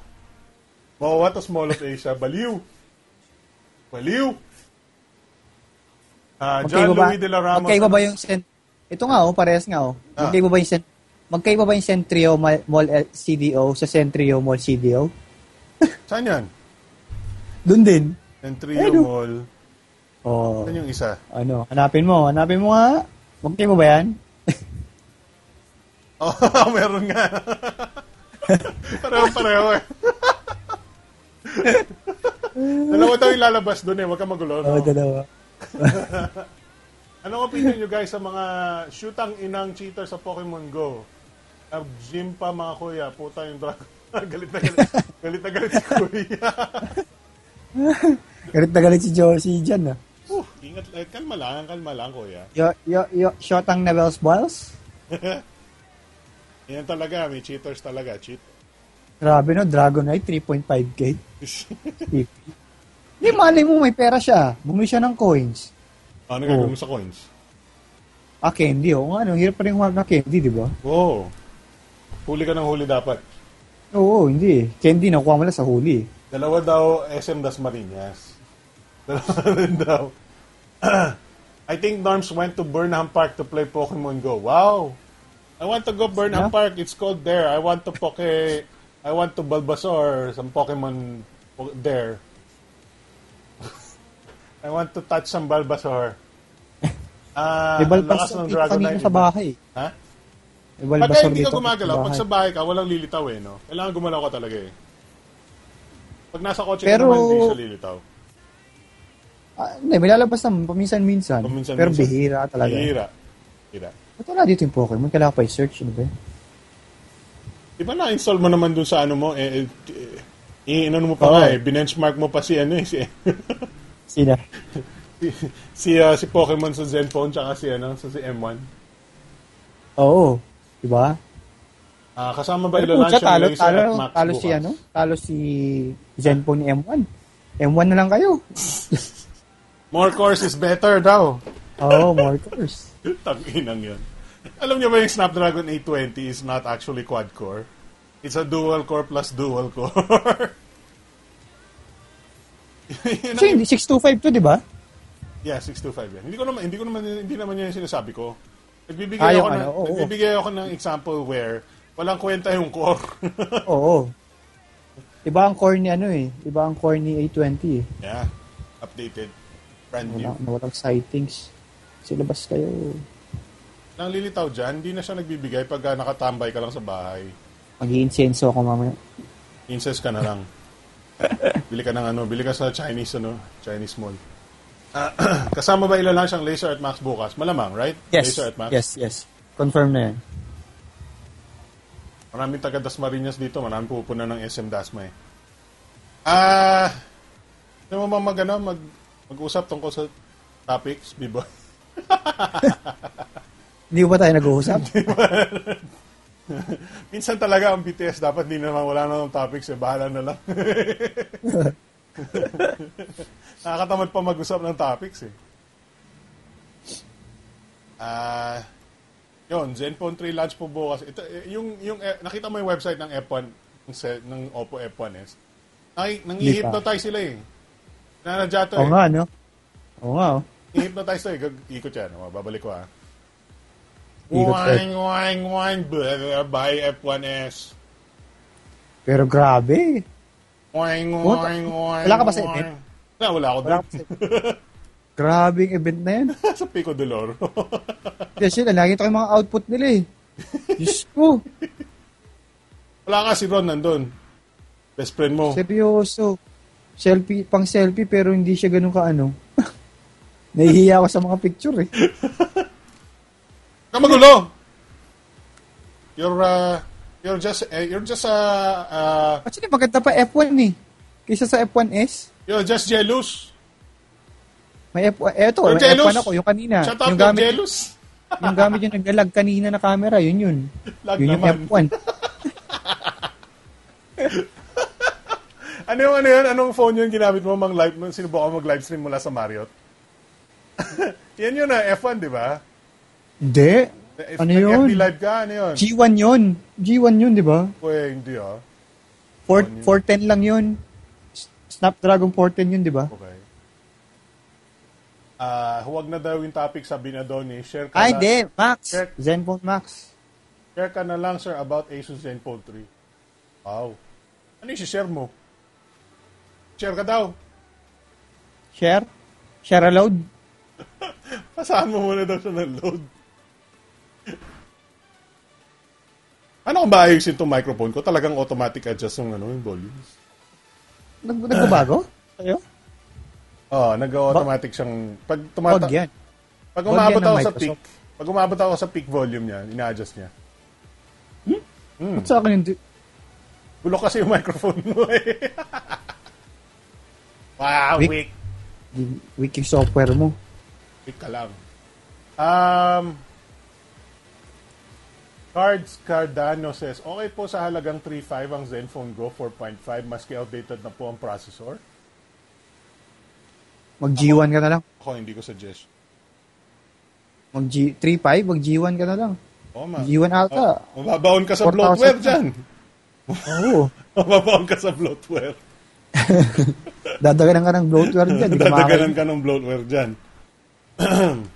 MOA to Mall of Asia. Baliw. Baliw. Ah, John Magkaiba ba, Louis de la Ramos. magkaiba ba yung cent... Ito nga, oh, parehas nga, oh. Ah. Magkaiba ba yung cent... Magkaiba ba yung Centrio Mall eh, CDO sa Centrio Mall CDO? [LAUGHS] Saan yan? Doon din. Centrio Ano? Mall. Oh, Saan yung isa? ano, hanapin mo, hanapin mo nga. Magkaiba ba yan? [LAUGHS] Oh, meron nga. [LAUGHS] Pareho-pareho eh. Dalawa daw yung lalabas doon eh. Huwag ka magulo. No? dalawa. [LAUGHS] Anong opinion nyo guys sa mga shootang inang cheater sa Pokemon Go? Nag-gym pa mga kuya. Puta yung dragon. [LAUGHS] galit na galit. galit na galit si kuya. [LAUGHS] Galit na galit si Josie dyan, ah. uh, ingat. Eh, kalma lang. Kalma lang kuya. Yo, yo, yo, Shotang Neville's Balls? Yan talaga. May cheaters talaga. Cheat. Grabe no, Dragonite, 3.5k. [LAUGHS] Hindi, malay mo may pera siya. Bumili siya ng coins. ano gagawin mo sa coins? Ah, candy, oh. Nga, ano, hirap pa rin humawak na candy, di ba? Oo. Huli ka ng huli dapat. Oo, hindi. Candy, nakuha mo lang sa huli. Dalawa daw SM Das Marinas. [LAUGHS] Dalawa rin daw. [CLEARS THROAT] I think Norms went to Burnham Park to play Pokemon Go. Wow! I want to go Burnham Yeah. Park. It's cold there. I want to poke... I want to Bulbasaur some Pokemon po- there. [LAUGHS] I want to touch some Bulbasaur. [LAUGHS] Ah, May lakas balbas ng Dragonite, sa bahay. Ha? May Pagka balbasor hindi ka gumagalaw, pag sa bahay ka, walang lilitaw eh, no? Kailangan gumalaw ka talaga eh. Pag nasa kotse Pero- ka naman, hindi siya lilitaw. Ah, hindi, may lalabas naman, paminsan-minsan. Paminsan-minsan. Pero bihira talaga. Hira. Hira. Ba't wala dito yung Pokemon? Kailangan pa i-search, ano ba? Di ba na-install mo naman dun sa ano mo, eh, eh, eh inano mo pa Oo. nga eh, binenchmark mo pa si ano eh, si, [LAUGHS] Sina? si, ah, si Pokemon sa Zenfone tsaka si ano, sa si M1. Oo. Diba? Ah, kasama ba Pero ilan putya, yung talo, talo, talo si ano? Talo si Zenfone ni M1. M1 na lang kayo. More cores is better daw. Oo, more course. [LAUGHS] Tanginang yun. Alam niyo ba yung Snapdragon 820 is not actually quad-core? It's a dual-core plus dual-core. [LAUGHS] Yun ang- hindi, 625 to, di ba? Yeah, 625 yan. Hindi ko naman hindi ko naman hindi naman yan yung sinasabi ko. Nagbibigay Ah, ako yung ng ano, oo. nagbibigay ako ng example where walang kwenta yung core. [LAUGHS] Oo. Iba ang core ni ano eh. Iba ang core ni A20 eh. yeah. Updated. Brand new. Wala, nawalang sightings. Silabas kayo. Nang lilitaw dyan, hindi na siya nagbibigay pag ah, nakatambay ka lang sa bahay. Mag-i-incenso ako mamaya. Incest ka na lang. [LAUGHS] bili ka ng ano, bili ka sa Chinese ano, Chinese mall. Ah, [CLEARS THROAT] kasama ba ilalang siyang Laser at Max bukas? Malamang, right? Yes. Laser at Max. Yes, yes. Confirm na yan. Maraming taga Dasmariñas dito, maraming pupuna ng SM Dasma eh. Ah, uh, mo ba mag, ano, mag, mag-usap tungkol sa topics, Bibo? [LAUGHS] Hindi ba tayo nag-uusap? [LAUGHS] Minsan talaga ang BTS dapat di naman wala na ng topics eh, bahala na lang. [LAUGHS] Nakakatamad pa mag-usap ng topics eh. Ah, yun, Zenfone 3 launch po bukas. Ito, eh, yung, yung, eh, nakita mo yung website ng F1, ng, Oppo F1s. Nang, nang-i-hypnotize sila eh. Nanadya to Oo eh. nga, no? Oo nga, oh. I-hypnotize to eh. Ikot yan. Babalik ko ah. Ikot Wine, wine, wine, blah, buy F1s. Pero grabe. Wine, wine, wine. Wala ka ba sa event? Wala, wala ako Wala doon. ka [LAUGHS] Grabe yung event na yan. [LAUGHS] sa Pico de Loro. [LAUGHS] Kasi nakikita ko yung mga output nila eh. Diyos ko. wala ka si Ron nandun. Best friend mo. Seryoso. Selfie, pang selfie pero hindi siya ganun ka ano. Nahihiya ako sa mga picture eh. Kamagulo! You're, uh, you're just, eh, you're just, uh, uh, Actually, maganda pa F1 eh. Kaysa sa F1S. you're just jealous. May F1, eto, You're may jealous. F1 ako, yung kanina. Shut up, yung you're gamit, jealous. [LAUGHS] yung gamit yung naglalag kanina na camera, yun yun. Lag yun yung naman. F1. [LAUGHS] Ano yung ano yun? Anong phone yun ginamit mo mang live, mang sinubukan mag livestream mula sa Marriott? [LAUGHS] yan yun na, F1, di ba? Hindi. If Ano yun? live ka, ano yun? G1 yun. G1 yun, di ba? Uy, hindi ah. 4, 410 lang yun. Snapdragon 410 yun, di ba? Okay. Ah, huwag na daw yung topic sabi na doon eh. Share ka Ay, na, hindi. Max. Check. Zenfone Max. Share ka na lang, sir, about Asus Zenfone 3. Wow. Ano yung share mo? Share ka daw. Share? Share a load? [LAUGHS] Pasaan mo muna daw siya ng load. [LAUGHS] ano ba ayusin itong microphone ko? Talagang automatic adjust yung, ano, yung volume. Nag nagbabago? [LAUGHS] Sa'yo? Oo, oh, nag-automatic siyang... Pag tumata... Wag yan. Pag umabot ako sa peak, pag umabot ako sa peak volume niya, ina-adjust niya. Hmm. Ba't sa akin hindi? Bulok kasi yung microphone mo eh. [LAUGHS] wow, Weak. weak. Weak yung software mo. Weak ka lang. Um, Cards Cardano says, okay po sa halagang 3.5 ang Zenfone Go 4.5 maski outdated na po ang processor. Mag G1 ka na lang. Ako hindi ko suggest. Mag G 3.5, mag G1 ka na lang. Oh, ma. G1 Alta. Oh, mababaon ka sa 4,000 bloatware dyan. Oo. [LAUGHS] mababaon ka sa bloatware. [LAUGHS] Dadaganan ka ng bloatware dyan. Makakain. ka ng bloatware dyan. [CLEARS THROAT]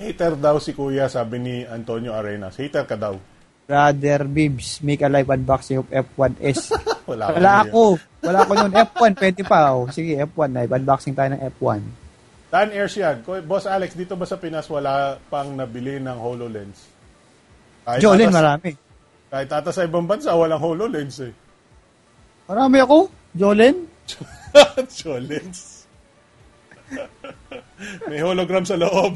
Hater daw si Kuya, sabi ni Antonio Arenas. Hater ka daw. Brother Bibs, make a live unboxing of F1S. [LAUGHS] Wala, Wala ako. Wala ako nun. F1, pwede pa. Oh. Sige, F1. Live unboxing tayo ng F1. Dan Airsiag, Ko- Boss Alex, dito ba sa Pinas wala pang nabili ng HoloLens? Kahit Jolin, ata- marami. Kahit ata sa ibang bansa, walang HoloLens eh. Marami ako. Jolin? HoloLens. [LAUGHS] [LAUGHS] May hologram sa loob.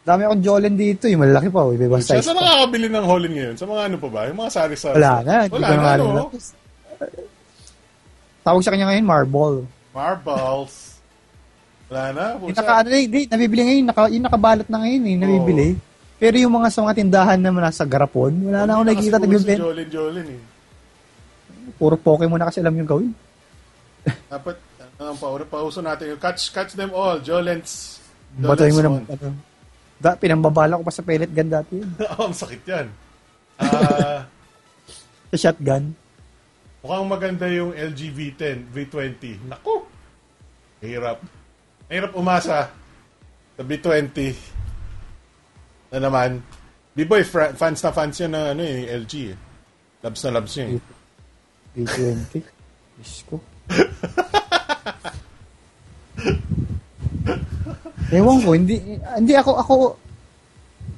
Dami akong Jolin dito. Yung malaki pa. Oh. Iba size sa nakakabili ng Holin ngayon? Sa mga ano pa ba? Yung mga sari-sari? Wala na. Wala na, na no? alam. Tawag sa kanya ngayon, Marble. Marbles. Wala na. Yung naka, ano, eh, di, nabibili ngayon. Naka, yung nakabalot na ngayon eh. Nabibili. Pero yung mga sa mga tindahan naman nasa garapon, wala na akong nakikita nagbibenta. Jolin Jolin eh. Puro Pokemon na kasi alam yung gawin. Dapat, ano, pauso, pauso natin yung catch, catch them all. Jolens. Batoy mo one. Ano, da, pinambabala ko pa sa pellet gun dati yun. [LAUGHS] Oo, ang sakit yan. Ah, [LAUGHS] Sa shotgun. mukhang maganda yung LG V10, V20. Naku! Hirap. Hirap umasa sa V20 na naman. B-boy, fra- fans na fans yan ng ano, eh, LG eh. Labs na labs niya eh. B20. Diyos ko. [LAUGHS] Ewan ko, hindi hindi ako ako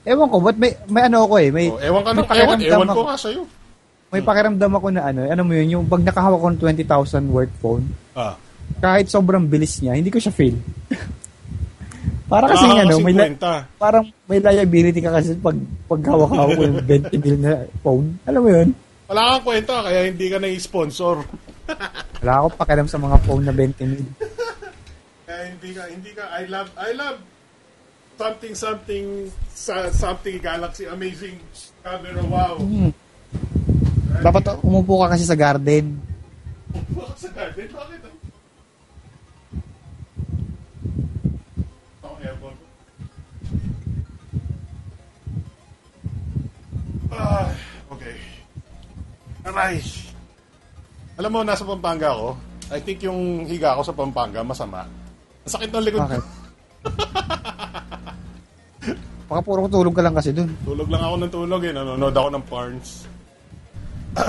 Ewan ko, but may may ano ako eh, may Oh, ewan ka may nung, ewan, ewan ko nga sa'yo. may pakiramdam ako na ano, ano mo yun, yung pag nakahawak ko ng 20,000 worth phone, Ah. kahit sobrang bilis niya, hindi ko siya feel. [LAUGHS] Para kasi ka ano, may kwenta. parang may liability ka kasi pag pag hawak-hawak ko yung [LAUGHS] 20 mil na phone. Alam mo yun? Wala kang kwenta, kaya hindi ka na-sponsor. Wala akong pakiram sa mga phone na 20 mil. Kaya hindi ka, hindi ka, I love, I love something, something, sa, something Galaxy, amazing camera, wow. Dapat umupo ka kasi sa garden. Bakit sa garden? Bakit? Aircon ko. Ah, okay. Aray. Alam mo, nasa Pampanga ako. I think yung higa ko sa Pampanga, masama. Sakit ng likod ko. Bakit? Baka puro tulog ka lang kasi dun. Tulog lang ako ng tulog eh. Nanonood ako ng porns. [CLEARS THROAT]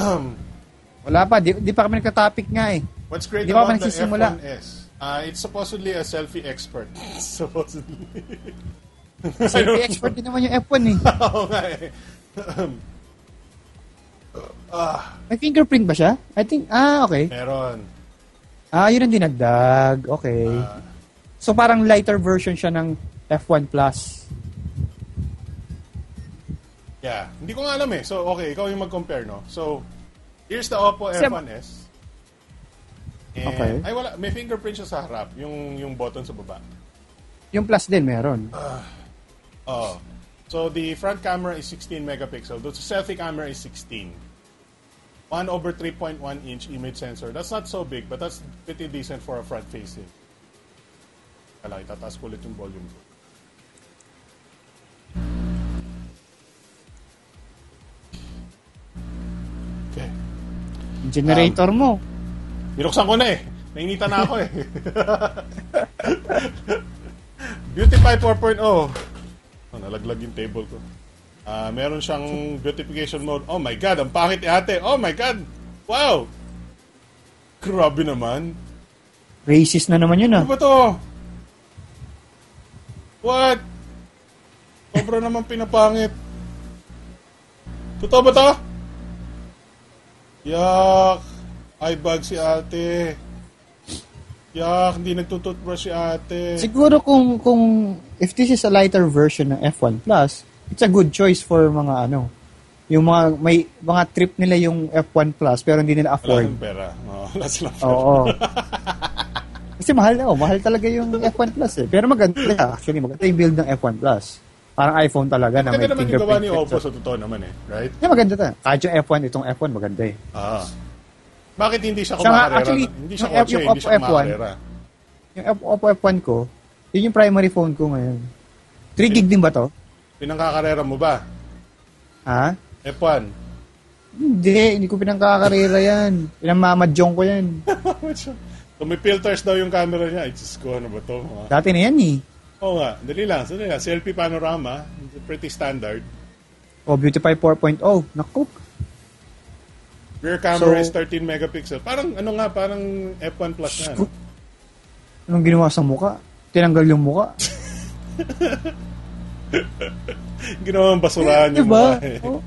Wala pa, di, di pa kami nagka-topic nga eh. What's great Di about the nagsisimula. F1S? Uh, it's supposedly a selfie expert. [LAUGHS] supposedly. Selfie expert din naman yung F1 eh. [LAUGHS] Oo nga eh. [CLEARS THROAT] ah, May fingerprint ba siya? I think, ah, okay. meron. Ah, yun ang dinagdag. Okay. Ah, So parang lighter version siya ng F1 Plus. yeah. Hindi ko nga alam eh. So, okay. Ikaw yung mag-compare, no? So, here's the Oppo Kasi- F1S. And, Okay. Ay, wala. May fingerprint siya sa harap. Yung, yung button sa baba. Yung Plus din meron. Oh. So the front camera is 16 megapixel. The selfie camera is 16. 1 over 3.1 inch image sensor. That's not so big, but that's pretty decent for a front facing. Kala, itataas ko ulit yung volume ko. Okay. Generator mo. Binuksan ko na eh. Nainitan na ako eh. [LAUGHS] [LAUGHS] Beautify 4.0. Oh, nalaglag yung table ko. Ah, meron siyang beautification mode. Oh my god, ang pangit ni ate. Oh my god. Wow. Grabe naman. Racist na naman yun ah. Ano ba to? What? Sobra naman pinapangit. Totoo ba to? Yak. Ay bag si ate. Yak, hindi nagtututbrush si ate. Siguro kung kung if this is a lighter version ng F1 Plus, it's a good choice for mga ano, yung mga may mga trip nila yung F1 Plus pero hindi nila Wala afford. silang pera. Oh, [LAUGHS] wala silang pera. Oo. Kasi mahal na, oh, mahal talaga yung F1 Plus eh. Pero maganda, actually maganda yung build ng F1 Plus. Parang iPhone talaga na may Maganda naman yung gawa fingerprint ni Oppo sa totoo naman eh. Right? Yeah, maganda ta. Kahit yung F1, itong F1 maganda eh. Ah. Bakit hindi siya kumakarera? actually, hindi siya kotse, hindi siya Oppo F1, kumakarera. Yung Oppo F1 ko, yun yung primary phone ko ngayon. 3 gig din ba to? Pinangkakarera mo ba? Ha? F1. Hindi, hindi ko pinangkakarera yan. Pinamamadyong ko yan. [LAUGHS] so may filters daw yung camera niya. Ay, Diyos ko, ano ba to? Mga- Dati na yan eh. Oo nga, dali lang, dali lang. Selfie panorama, pretty standard. O, Beautify 4.0. Naku. Rear camera So- is 13 megapixel. Parang ano nga, parang F1 Plus na. no? Anong ginawa sa muka? Tinanggal yung muka. [LAUGHS] Ginawang basurahan yung diba? mukha eh. Oh.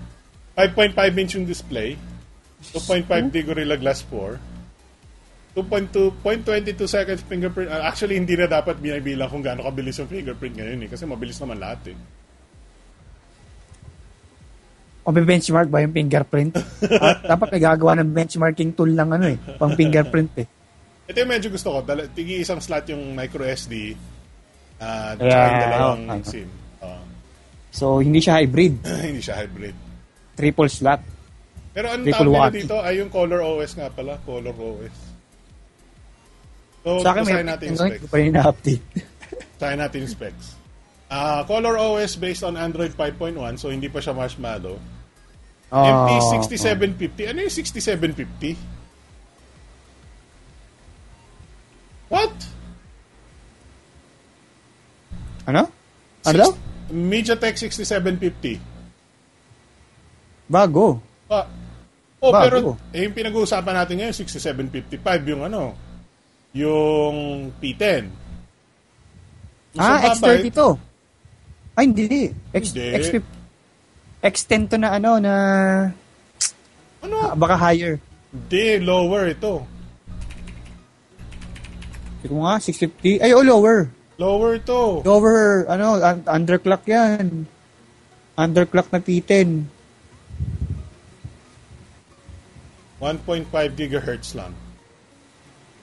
5.5 inch yung display. 2.5D Gorilla Glass 4. 2.2, 0.22 seconds fingerprint. ah, Actually, hindi na dapat binabilang kung gaano kabilis yung fingerprint ngayon eh. Kasi mabilis naman lahat eh. O may benchmark ba yung fingerprint? [LAUGHS] At dapat may gagawa ng benchmarking tool lang ano eh. Pang fingerprint eh. Ito yung medyo gusto ko. Dala, tigi isang slot yung micro SD. Uh, Yeah, yung dalawang oh, SIM. Ah, So, hindi siya hybrid. [LAUGHS] hindi siya hybrid. Triple slot. Pero ang Triple tawag nila dito ay yung Color OS nga pala. Color OS. So, Sa akin, may natin yung specs. pa rin na-update. [LAUGHS] Basahin natin yung specs. Ah, Color OS based on Android 5.1 so hindi pa siya marshmallow. Oh, MT6750. Ano yung 6750? What? Ano? Ano daw? MediaTek 6750. Bago. Ah, oh, Bago. pero eh, yung pinag-uusapan natin ngayon 6755 yung ano, yung P10. Yung Ah, sa babay, X30 to. Ay, hindi. X, Hindi. X50. X10 to na ano, na Ano? ah, baka higher. Hindi, lower ito. Hindi ko nga, 650. Ay, oh, lower. Lower ito. Lower, ano, un- underclock yan. Underclock na P10. 1.5 gigahertz lang.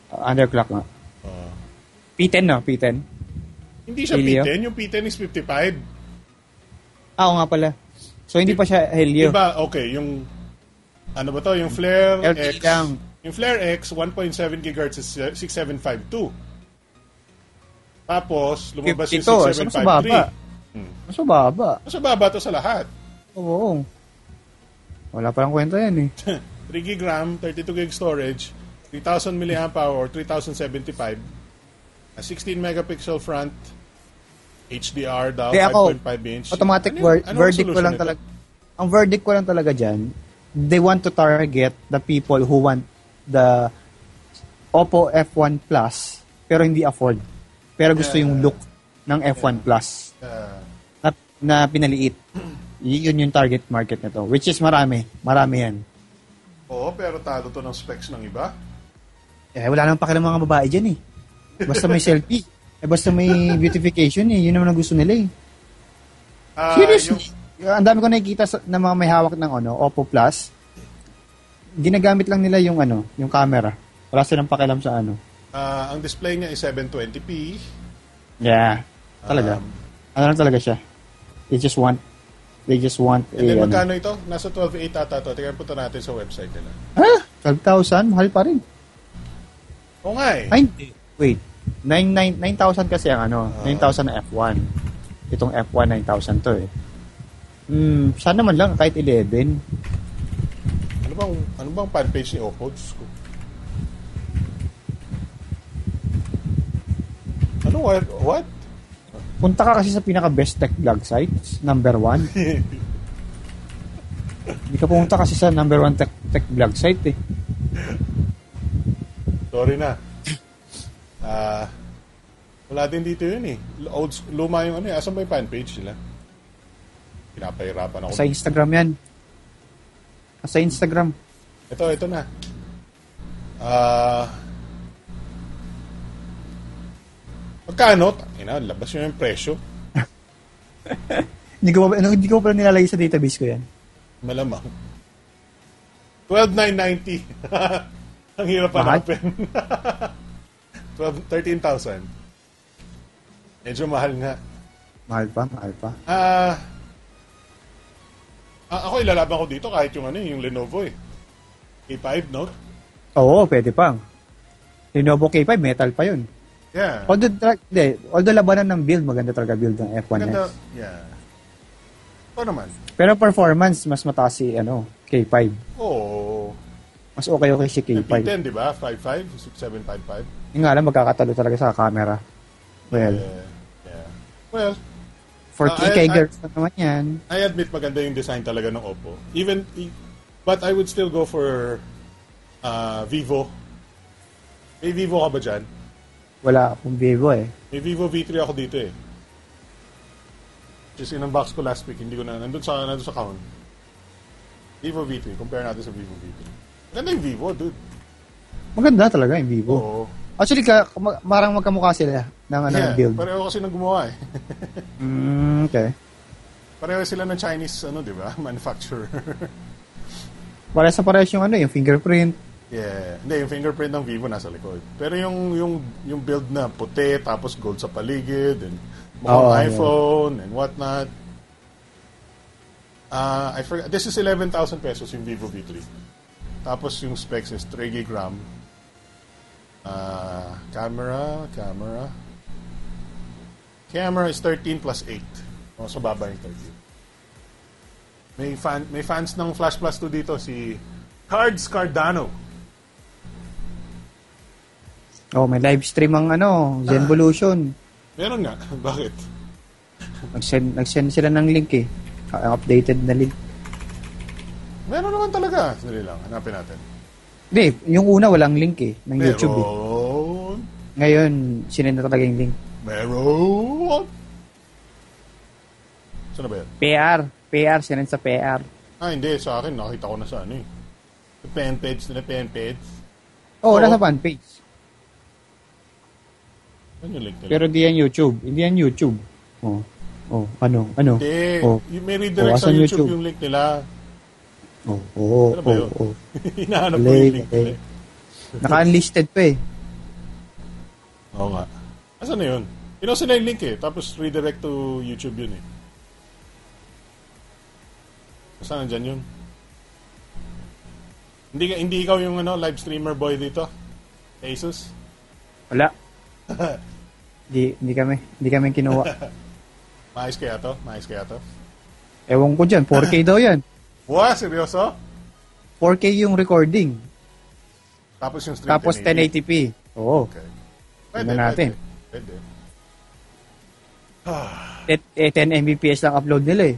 Ah, underclock nga. Oh. P10 no, P10. Hindi siya Helio? P10, yung P10 is 55. Ah, oo nga pala. So, hindi pa siya Helio. Diba, okay, yung ano ba to, yung Flare LTE X. lang. Yung Flare X 1.7 gigahertz is uh, 6752. Tapos lumabas yung 52, so mas baba. 6753. Hmm. Mas mababa. Mas baba to sa lahat. Oo. Wala pa lang kwenta yan eh. [LAUGHS] 3 gig RAM, 32 gig storage, 3000 mAh or 3075. A 16 megapixel front, HDR daw, Kaya ako, 5.5 inch. Automatic Ano ver- anong verdict ko lang nito? talaga. Ang verdict ko lang talaga dyan, they want to target the people who want the Oppo F1 Plus pero hindi afford. Pero gusto yung look ng F1 Plus Ah, na, na pinaliit. Yun yung target market nito. Which is marami. Marami yan. oo, pero talo to ng specs ng iba. Eh, wala namang pakialam mga babae dyan eh. Basta may [LAUGHS] selfie. Eh, basta may beautification eh. Yun naman ang gusto nila eh. Ah, Seriously? yung- Ang dami ko nakikita sa, na mga may hawak ng ano, Oppo Plus. Ginagamit lang nila yung ano, yung camera. Wala silang pakialam sa ano. ah, ang display niya is 720p. Yeah. Talaga. Um, ano lang talaga siya. They just want They just want a, And then ano. magkano ito? Nasa 12.8 ata to. Tingnan punta natin sa website nila. Ah, 12,000? Mahal pa rin. Oo nga eh. Ay. Wait. 9, 9, 9,000 kasi ang ano. 9,000 na F1. Itong F1, 9,000 to eh. Hmm, sana man lang kahit 11. Ano bang, ano bang fan page ni Oppo? Ko. Ano? What? what? Punta ka kasi sa pinaka best tech blog sites, number one. [LAUGHS] Hindi ka pumunta kasi sa number one tech, tech blog site eh. Sorry na. Ah, wala din dito yun eh. Old, luma yung ano eh. Asan ba yung fan page nila? Pinapahirapan ako. Sa Instagram yan. Sa Instagram. Ito, ito na. Ah... magkano? Ina, labas yun yung presyo. [LAUGHS] Hindi ko, pa- ano, hindi ko pa nilalagay sa database ko yan. Malamang. 12,990. [LAUGHS] Ang hirap Mahal? [LAUGHS] hanapin. 12, 13,000. Medyo mahal nga. Mahal pa, mahal pa. Ah... ah, ako ilalaban ko dito kahit yung ano yung Lenovo eh. K5 Note. Oo, pwede pa. Lenovo K5, metal pa yun. Yeah. Although, tra- hindi, although labanan ng build, maganda talaga build ng F1S. Maganda. Yeah. Ito naman. Pero performance, mas mataas si ano, K5. Oo. Mas okay okay si Yung K5. P10, di ba? 55, 6755. Yung nga lang, magkakatalo talaga sa camera. Well, Yeah. yeah. Well, for I- TK I- girls na naman yan. I admit maganda yung design talaga ng Oppo. Even, i- but I would still go for uh, Vivo. May Vivo ka ba dyan? Wala akong Vivo eh. May Vivo V3 ako dito eh. Just in-unbox ko last week, hindi ko na, nandun sa, nandun sa count. Vivo V3, compare natin sa Vivo V3. Ganda yung Vivo, dude. Maganda talaga yung Vivo. Oo. Actually, ka, ma- marang magkamukha sila ng ano, Yeah, build. pareho kasi nang gumawa eh. Mm, okay. pareho sila ng Chinese, ano, di ba? [LAUGHS] Manufacturer. Para sa parehas yung ano, yung fingerprint. yeah. Hindi, yung fingerprint ng Vivo nasa likod. Pero yung, yung, yung build na puti, tapos gold sa paligid, and mukhang yeah. iPhone, and whatnot. Uh, I forgot, this is 11,000 pesos yung Vivo V3. Tapos yung specs is 3 gig RAM. Uh, camera, camera. Camera is 13 plus 8. O, so baba yung 13. May fan may fans ng Flash Plus 2 dito si Cards Cardano. Oh, may live stream ang ano, Zenvolution. Meron nga. [LAUGHS] Bakit? Nag-send, nag-send sila ng link eh. Ah, Updated na link. Meron naman talaga. Sandali lang. Hanapin natin. Hindi, yung una walang link eh, ng YouTube eh. Meron. Ngayon, sinend na talaga yung link. Meron. Saan na ba yan? PR. PR, sinend sa PR. Ah, hindi. Sa akin, nakita ko na sa ano eh. Sa pen page nila, pen page. Oo, oh, nasa fan page. Ano yung link nila? Pero di yan YouTube. Hindi yan YouTube. Oh. Oh, ano? Ano? hindi. Oh. May redirect Oh, sa YouTube, YouTube? yung link nila. Oh, oh, Ano oh, yun? oh. [LAUGHS] Hinahanap ko yung link nila. late. Naka-unlisted pa eh. Oo nga. Asan na yun? Pinost na yung link eh. Tapos redirect to YouTube yun eh. Saan nandyan yun? Hindi, hindi ikaw yung ano, live streamer boy dito? Asus? Wala. [LAUGHS] Di, hindi kami. Hindi kami kinuha. [LAUGHS] Maayos kaya to? Maayos kaya to? Ewan ko dyan. 4K daw yan. Wow, seryoso? 4K yung recording. Tapos yung stream Tapos 1080p. Oo. Okay. Tingnan natin. Pwede. [SIGHS] Eh, eh, 10 Mbps lang upload nila eh.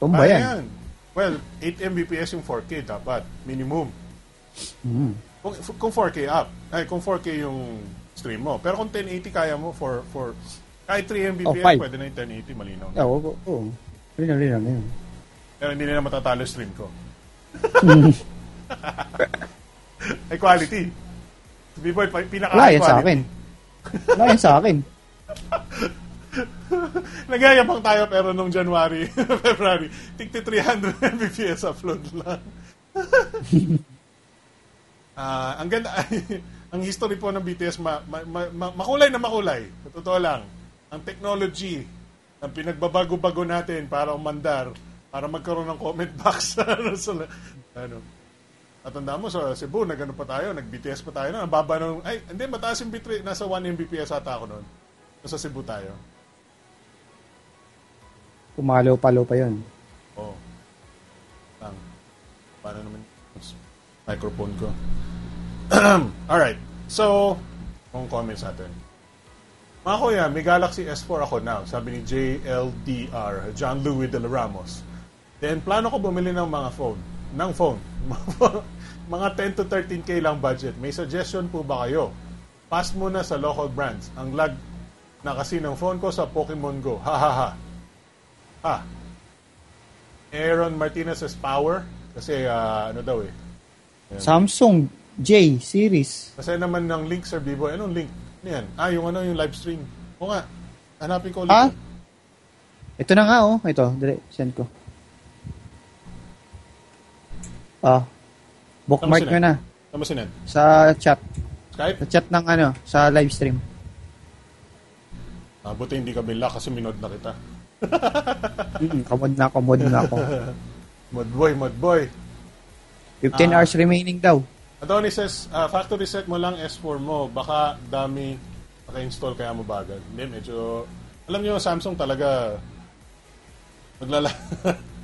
Tumba Ah, yan. yan. Well, 8 Mbps yung 4K dapat. Minimum. Mm. Kung, kung 4K up. Ay, kung 4K yung stream mo. Pero kung 1080 kaya mo for for kahit 3 Mbps, Oh, five. pwede na yung 1080 malinaw na. Oo, oo. oo. Linaw, linaw na yun. Pero hindi nila matatalo stream ko. [LAUGHS] Ay, quality. B-boy, pa- pinaka Wala yan sa akin. Wala yan sa akin. [LAUGHS] Nagyayabang tayo pero nung January, [LAUGHS] February, tigti 300 Mbps upload lang. Ah, ang ganda ang history po ng BTS ma, ma, ma- ma- makulay na makulay. Totoo lang. Ang technology ang pinagbabago-bago natin para umandar, para magkaroon ng comment box [LAUGHS] ano, sa, ano. At tanda mo sa Cebu, nagano pa tayo, nag-BTS pa tayo na. Ang baba nung, ay, hindi, mataas yung bitrate. Nasa 1 Mbps ata ako noon. Nasa Cebu tayo. Pumalo-palo pa yun. Oo. Oh. Lang. Paano naman microphone ko? [CLEARS THROAT] Alright. So, kung comments natin. Mga kuya, may Galaxy S4 ako now. Sabi ni JLDR, John Louis de la Ramos. Then, plano ko bumili ng mga phone. Ng phone. [LAUGHS] mga 10 to 13k lang budget. May suggestion po ba kayo? Pass muna sa local brands. Ang lag na kasi ng phone ko sa Pokemon Go. Ha ha ha. Ha. Aaron Martinez says power. Kasi ah, ano daw eh. Samsung J series. Kasi naman ng link Sir Biboy. Anong link? Ano yan? Ah, yung ano, yung live stream. O nga. Hanapin ko ulit. Ah? Ito na nga oh. Ito, dire, send ko. Ah. Bookmark nyo na Saan mo sinend? sa chat. Skype? Sa chat ng ano, sa live stream. Ah, buti hindi ka bila kasi minod na kita. [LAUGHS] Mm, kamod na, kamod na ako. [LAUGHS] Mod boy, mod boy. 15 Ah. hours remaining daw. Adonis says, ah, factory set mo lang S4 mo. Baka dami naka-install kaya mo bagal. Hindi, medyo... Alam niyo, Samsung talaga maglala...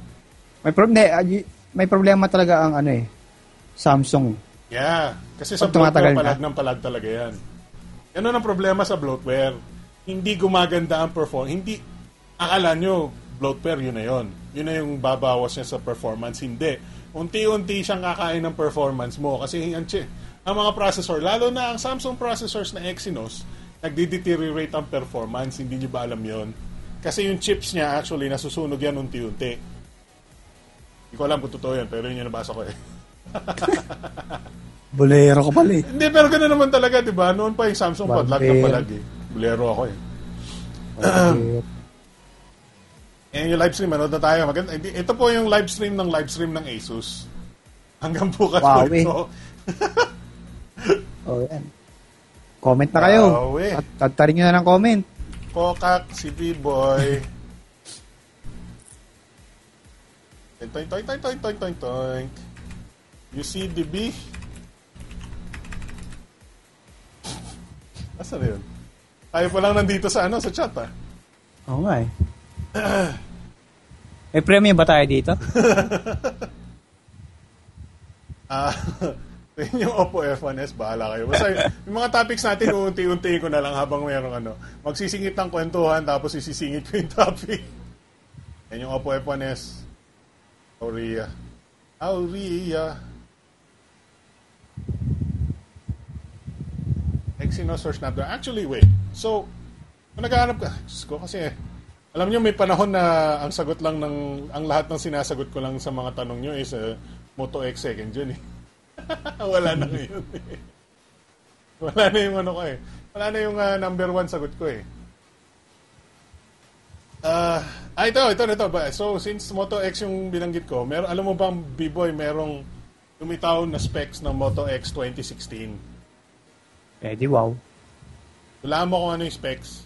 [LAUGHS] May problema may problema talaga ang ano eh. Samsung. Yeah. Kasi sa Pag tumatagal bloatware, na. palag ng palag talaga yan. Yan ang problema sa bloatware. Hindi gumaganda ang perform. Hindi, akala nyo, bloatware, yun na yun. Yun na yung babawas niya sa performance. Hindi. Unti-unti siyang kakain ng performance mo. Kasi chi- ang mga processor, lalo na ang Samsung processors na Exynos, nagdi-deteriorate ang performance. Hindi nyo ba alam yon Kasi yung chips niya, actually, nasusunog yan unti-unti. Hindi ko alam kung totoo yan, pero yun yung nabasa ko eh. [LAUGHS] Bolero ko pala eh. Hindi, pero gano'n naman talaga, di ba? Noon pa yung Samsung pa, lag na Bambero. palag eh. Bulero ako eh. Eh, [CLEARS THROAT] yung live stream, ano na tayo? Maganda. Ito po yung live stream ng live stream ng Asus. Hanggang bukas Wow, po eh. ito. [LAUGHS] Oh, yan. Comment na kayo. Wow, eh. At tagtarin nyo na ng comment. Kokak, si B-Boy. Toink, toink, toink, toink, toink, toink, toink. You see the B? [LAUGHS] Asa na yun? Tayo pa lang nandito sa ano, sa chat ah. Oo nga eh. [CLEARS THROAT] May premium ba tayo dito? [LAUGHS] Ah, [LAUGHS] yun yung Oppo F1S, bahala kayo. Basta yung mga topics natin, uunti-unti ko na lang habang mayroong ano. Magsisingit ng kwentuhan, tapos isisingit ko yung topic. Yan yung Oppo F1S. Aurea. Aurea. Exynos or Snapdragon. Actually, wait. So, kung naghahanap ka, ko kasi, alam nyo, may panahon na ang sagot lang ng, ang lahat ng sinasagot ko lang sa mga tanong nyo is uh, Moto X second yun eh. [LAUGHS] Wala na ngayon eh. Wala na yung ano ko eh. Wala na yung ah, number one sagot ko eh. Ah, ah, ito, ito, ito. So, since Moto X yung binanggit ko, meron, alam mo bang, B-Boy, merong lumitaw na specs ng Moto X 2016. Pwede, wow. Wala mo kung ano yung specs.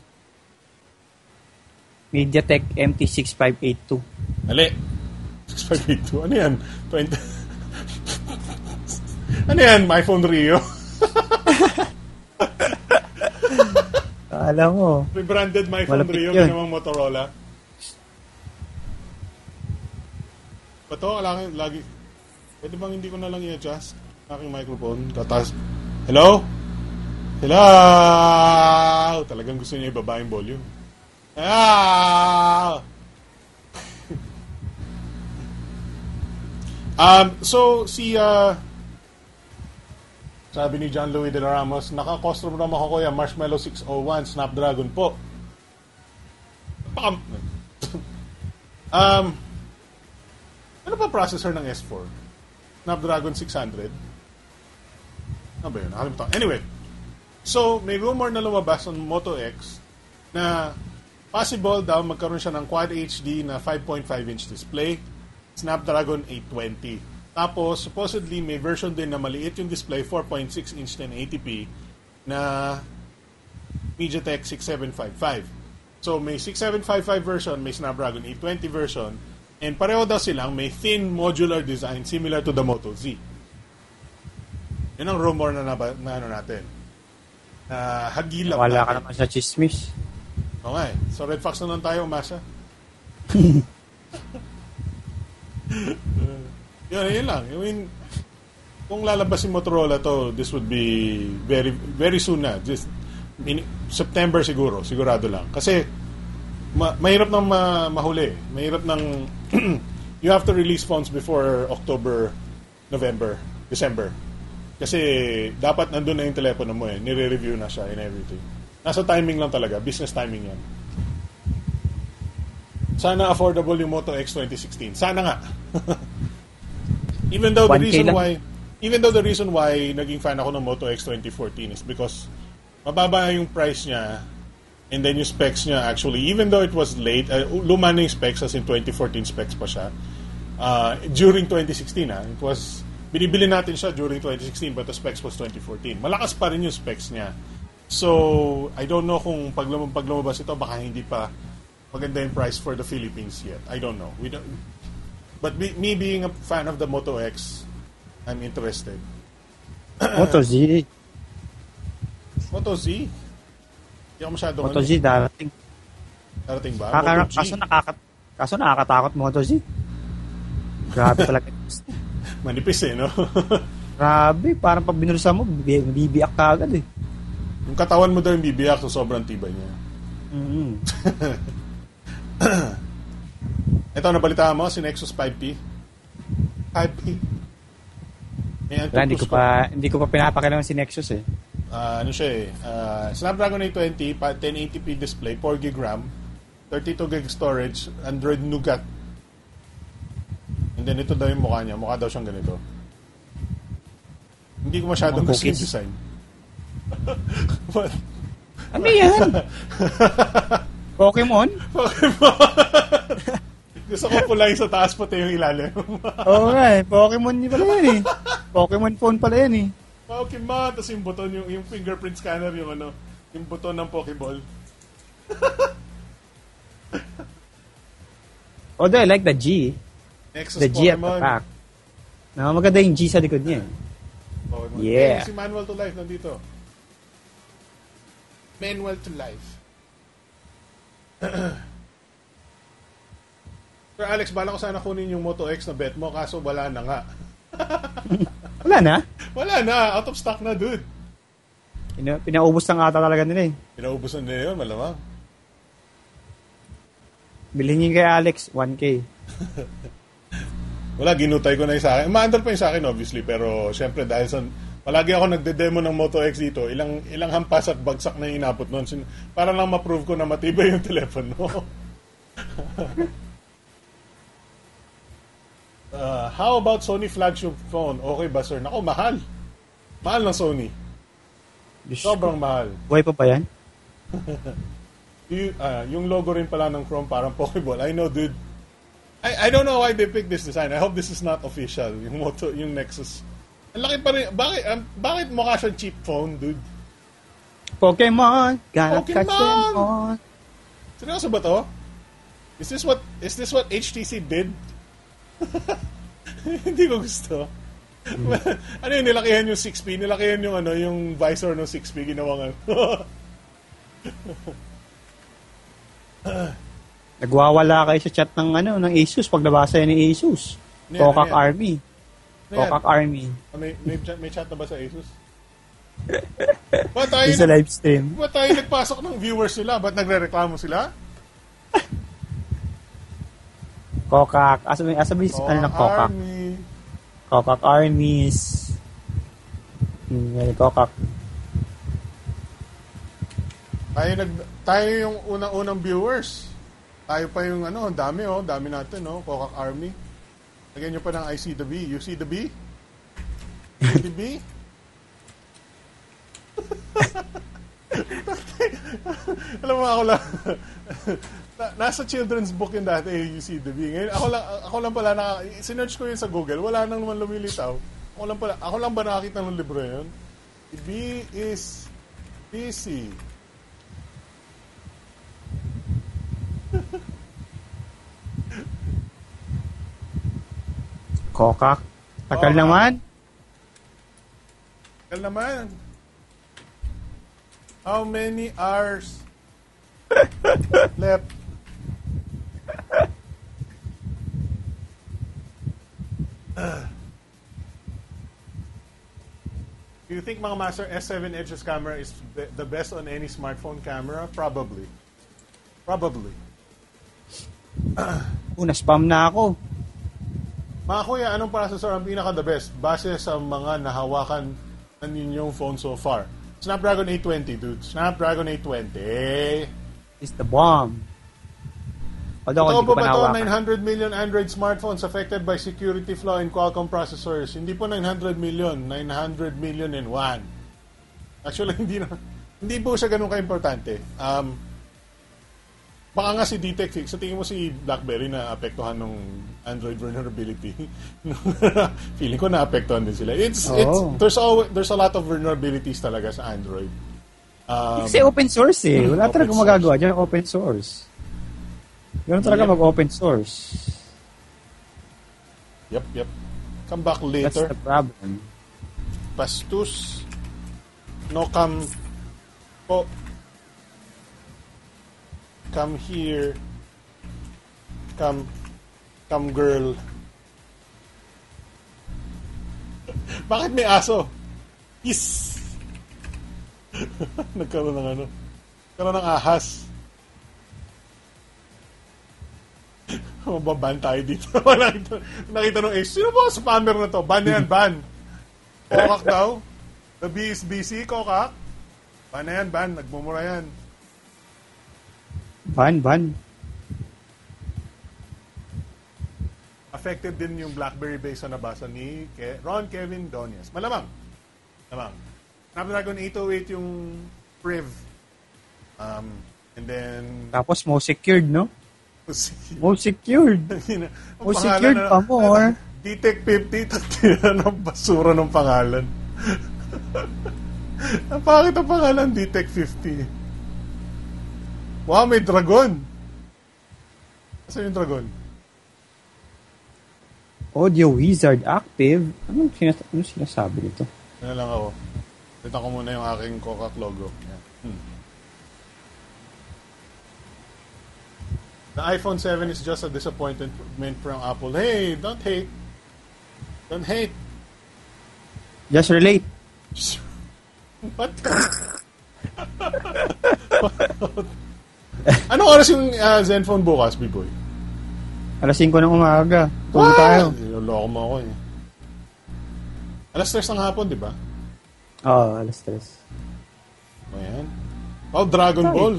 MediaTek MT6582. Ali. 6582. Ano yan? 20... ano yan? My phone Rio? [LAUGHS] Alam mo. Rebranded My Phone Rio, yun. ginawang Motorola. Bato, kailangan lagi... Pwede bang hindi ko na lang i-adjust aking microphone? Tatas. Hello? Hello? Talagang gusto niya ibaba yung volume. Ah! [LAUGHS] um, so, si... Uh, sabi ni John Louis de la Ramos, naka-custom ROM ako kuya, Marshmallow 601, Snapdragon po. Pakam... [LAUGHS] um, ano pa processor ng S4? Snapdragon 600? Ano ba yun? Nakalimutan. Anyway, so may rumor na lumabas on Moto X na possible daw magkaroon siya ng Quad HD na 5.5 inch display, Snapdragon 820. Tapos, supposedly, may version din na maliit yung display, 4.6 inch 1080p, na MediaTek 6755. So, may 6755 version, may Snapdragon 820 version, And pareho daw silang may thin modular design similar to the Moto Z. Yun ang rumor na, naba, na ano natin. Na hagilap Wala ka natin. naman sa chismis. Oo nga eh. So Red Fox na lang tayo, umasa. [LAUGHS] yun, yun lang. I mean, kung lalabas si Motorola to, this would be very very soon na. Just in, September siguro, sigurado lang. Kasi ma- mahirap nang ma- mahuli. Mahirap nang [CLEARS THROAT] you have to release phones before October, November, December. Kasi dapat nandun na yung telepono mo eh. Nire-review na siya and everything. Nasa timing lang talaga. Business timing yan. Sana affordable yung Moto X 2016. Sana nga. [LAUGHS] even though the 1K reason lang. why even though the reason why naging fan ako ng Moto X 2014 is because mababa yung price niya and then yung specs niya actually even though it was late uh, luma na yung specs as in 2014 specs pa siya. Uh, during 2016 ah, it was binibili natin siya during 2016 but the specs was 2014 malakas pa rin yung specs niya. So I don't know kung pag, lum- pag lumabas ito baka hindi pa maganda yung price for the Philippines yet. I don't know. We don't but be, me being a fan of the Moto X I'm interested. Moto Z. Moto Z hindi ako masyado Moto Z darating. darating ba Kaka- Moto G kaso, nakakat kaso nakakatakot Moto Z. Grabe talaga. [LAUGHS] manipis eh no [LAUGHS] Grabe, parang pag binulsa mo, bibi- bibiyak ka agad eh. yung katawan mo daw yung bibiyak so sobrang tibay niya [COUGHS] mm Ito, nabalitaan mo, si Nexus 5P. 5P. May Wala, hindi ko pa hindi ko pa pinapakilaman si Nexus eh. Ah, ano siya eh. ah, Snapdragon 820, pa- 1080p display, 4 gb RAM, 32 gb storage, Android Nougat. And then ito daw yung mukha niya. Mukha daw siyang ganito. Hindi ko masyadong Mga gusto yung design. [LAUGHS] What? Ano yan? [LAUGHS] Pokemon? [LAUGHS] Gusto ko pula yung sa taas pati yung ilalim. Oo nga eh. Pokemon yun pala yan eh. Pokemon phone pala yan eh. Pokemon, tapos yung buton, yung, yung fingerprint scanner, yung ano, yung buton ng Pokeball. Although I like the G. Nexus The G at the Pokemon. back. No, maganda yung G sa likod niya eh. Pokemon. Yeah. Eh, si Manual to Life nandito. Manual to Life. [CLEARS THROAT] Sir Alex, bala ko sana kunin yung Moto X na bet mo, kaso wala na nga. [LAUGHS] Wala na. Wala na, out of stock na, dude. Pina, pinaubos na nga ata talaga nila eh. Pinaubusan nila yun, malamang. Bilhin niyo kay Alex, 1K. [LAUGHS] Wala, ginutay ko na yung sa akin. Maandar pa yung sa akin, obviously, pero syempre dahil sa... Palagi ako nagde-demo ng Moto X dito, ilang ilang hampas at bagsak na yung inabot nun. Para lang ma-prove ko na matibay yung [LAUGHS] telepono. [LAUGHS] Uh, how about Sony flagship phone? Okay ba, sir? Nako, mahal. Mahal ng Sony. Diyos Sobrang mahal. Buhay pa ba yan? [LAUGHS] Y- ah, yung logo rin pala ng Chrome parang Pokeball. I know, dude. I, I don't know why they picked this design. I hope this is not official. Yung Moto, yung Nexus. Ang laki pa rin. Bakit, um, bakit mukha siyang cheap phone, dude? Pokemon! Gotta Pokemon! catch them all. Seryoso ba to? Is this what is this what HTC did? [LAUGHS] Hindi ko gusto. [LAUGHS] ano yun, nilakihan yung 6P, nilakihan yung ano, yung visor ng 6P, ginawang ano. [LAUGHS] Nagwawala kayo sa chat ng ano ng Asus pag nabasa yan ni Asus. Ano ano yan? Army. Ano yan? Kokak Army. Ah, may, may, chat, may chat na ba sa Asus? Ba't tayo, sa live stream. ba't tayo nagpasok ng viewers nila? Ba't nagre-reklamo sila? Kokak. Asa may asa may ano ng Kokak? Army. Kokak Armies. Hmm, may Kokak. Tayo, nag, tayo yung unang-unang viewers. Tayo pa yung ano, ang dami oh, dami natin oh, Kokak Army. Lagyan nyo pa ng I see the B. You see the B? See the B? Alam mo ako lang. Na, nasa children's book yun dati, you see the B. Ngayon, ako lang, ako lang pala, na, sinerch ko yun sa Google, wala nang naman lumilitaw. Ako lang pala, ako lang ba nakakita ng libro yun? B is busy. [LAUGHS] Kokak. Takal Kokak. naman. Kal naman. How many hours left? [LAUGHS] Do you think mga master S7 Edge's camera is the, best on any smartphone camera? Probably. Probably. [CLEARS THROAT] Una, spam na ako. Mga kuya, anong processor ang pinaka the best base sa mga nahawakan ng inyong phone so far? Snapdragon 820, dude. Snapdragon 820. Is the bomb. Although, Totoo po ba ito? nahawakan. 900 million Android smartphones affected by security flaw in Qualcomm processors. Hindi po 900 million, 900 million and one. Actually, [LAUGHS] hindi na, hindi po siya ganun ka-importante. Um, baka nga si DTEC, sa tingin mo si BlackBerry na apektuhan ng Android vulnerability. [LAUGHS] [LAUGHS] Feeling ko na-apektuhan din sila. It's, it's, Oo. there's, always, there's a lot of vulnerabilities talaga sa Android. Um, Kasi open source eh. Wala Open talaga magagawa dyan, open source. Ganun talaga Yep. mag-open source. yep, yep. Come back That's later. the problem. Pastus no come po come here come come girl [LAUGHS] bakit may aso is [LAUGHS] nagkaroon ng ano nagkaroon ng ahas mababan tayo dito [LAUGHS] nakita, nakita nung ace sino ba ang spammer na to ban na yan ban Kokak daw. The B is busy, kokak. Ban na yan, ban. Nagmumura yan. Ban, ban. Affected din yung BlackBerry base sa nabasa ni Ke- Ron Kevin Donias. Malamang. Malamang. Snapdragon 808 yung Priv. Um, and then... Tapos most secured, no? Most secured. [LAUGHS] pangalan Most secured na- pa more. DTEC 50, tatira ng basura ng pangalan. [LAUGHS] ang pangit ang pangalan, DTEC 50. Wow, may dragon. Saan yung dragon? Audio Wizard active. Anong, sinas anong sinasabi nito? Ano lang ako. Kita ko muna yung aking Coca logo. Yan. Hmm. The iPhone 7 is just a disappointment from Apple. Hey, don't hate. Don't hate. Just relate. What? Anong oras yung uh, Zenfone bukas, B-Boy? Alas 5 ng umaga. Tulog tayo. Niloloko mo ako eh. Alas 3 ng hapon, di ba? Oo, alas 3. O yan. Oh, Dragon Sorry. Ball.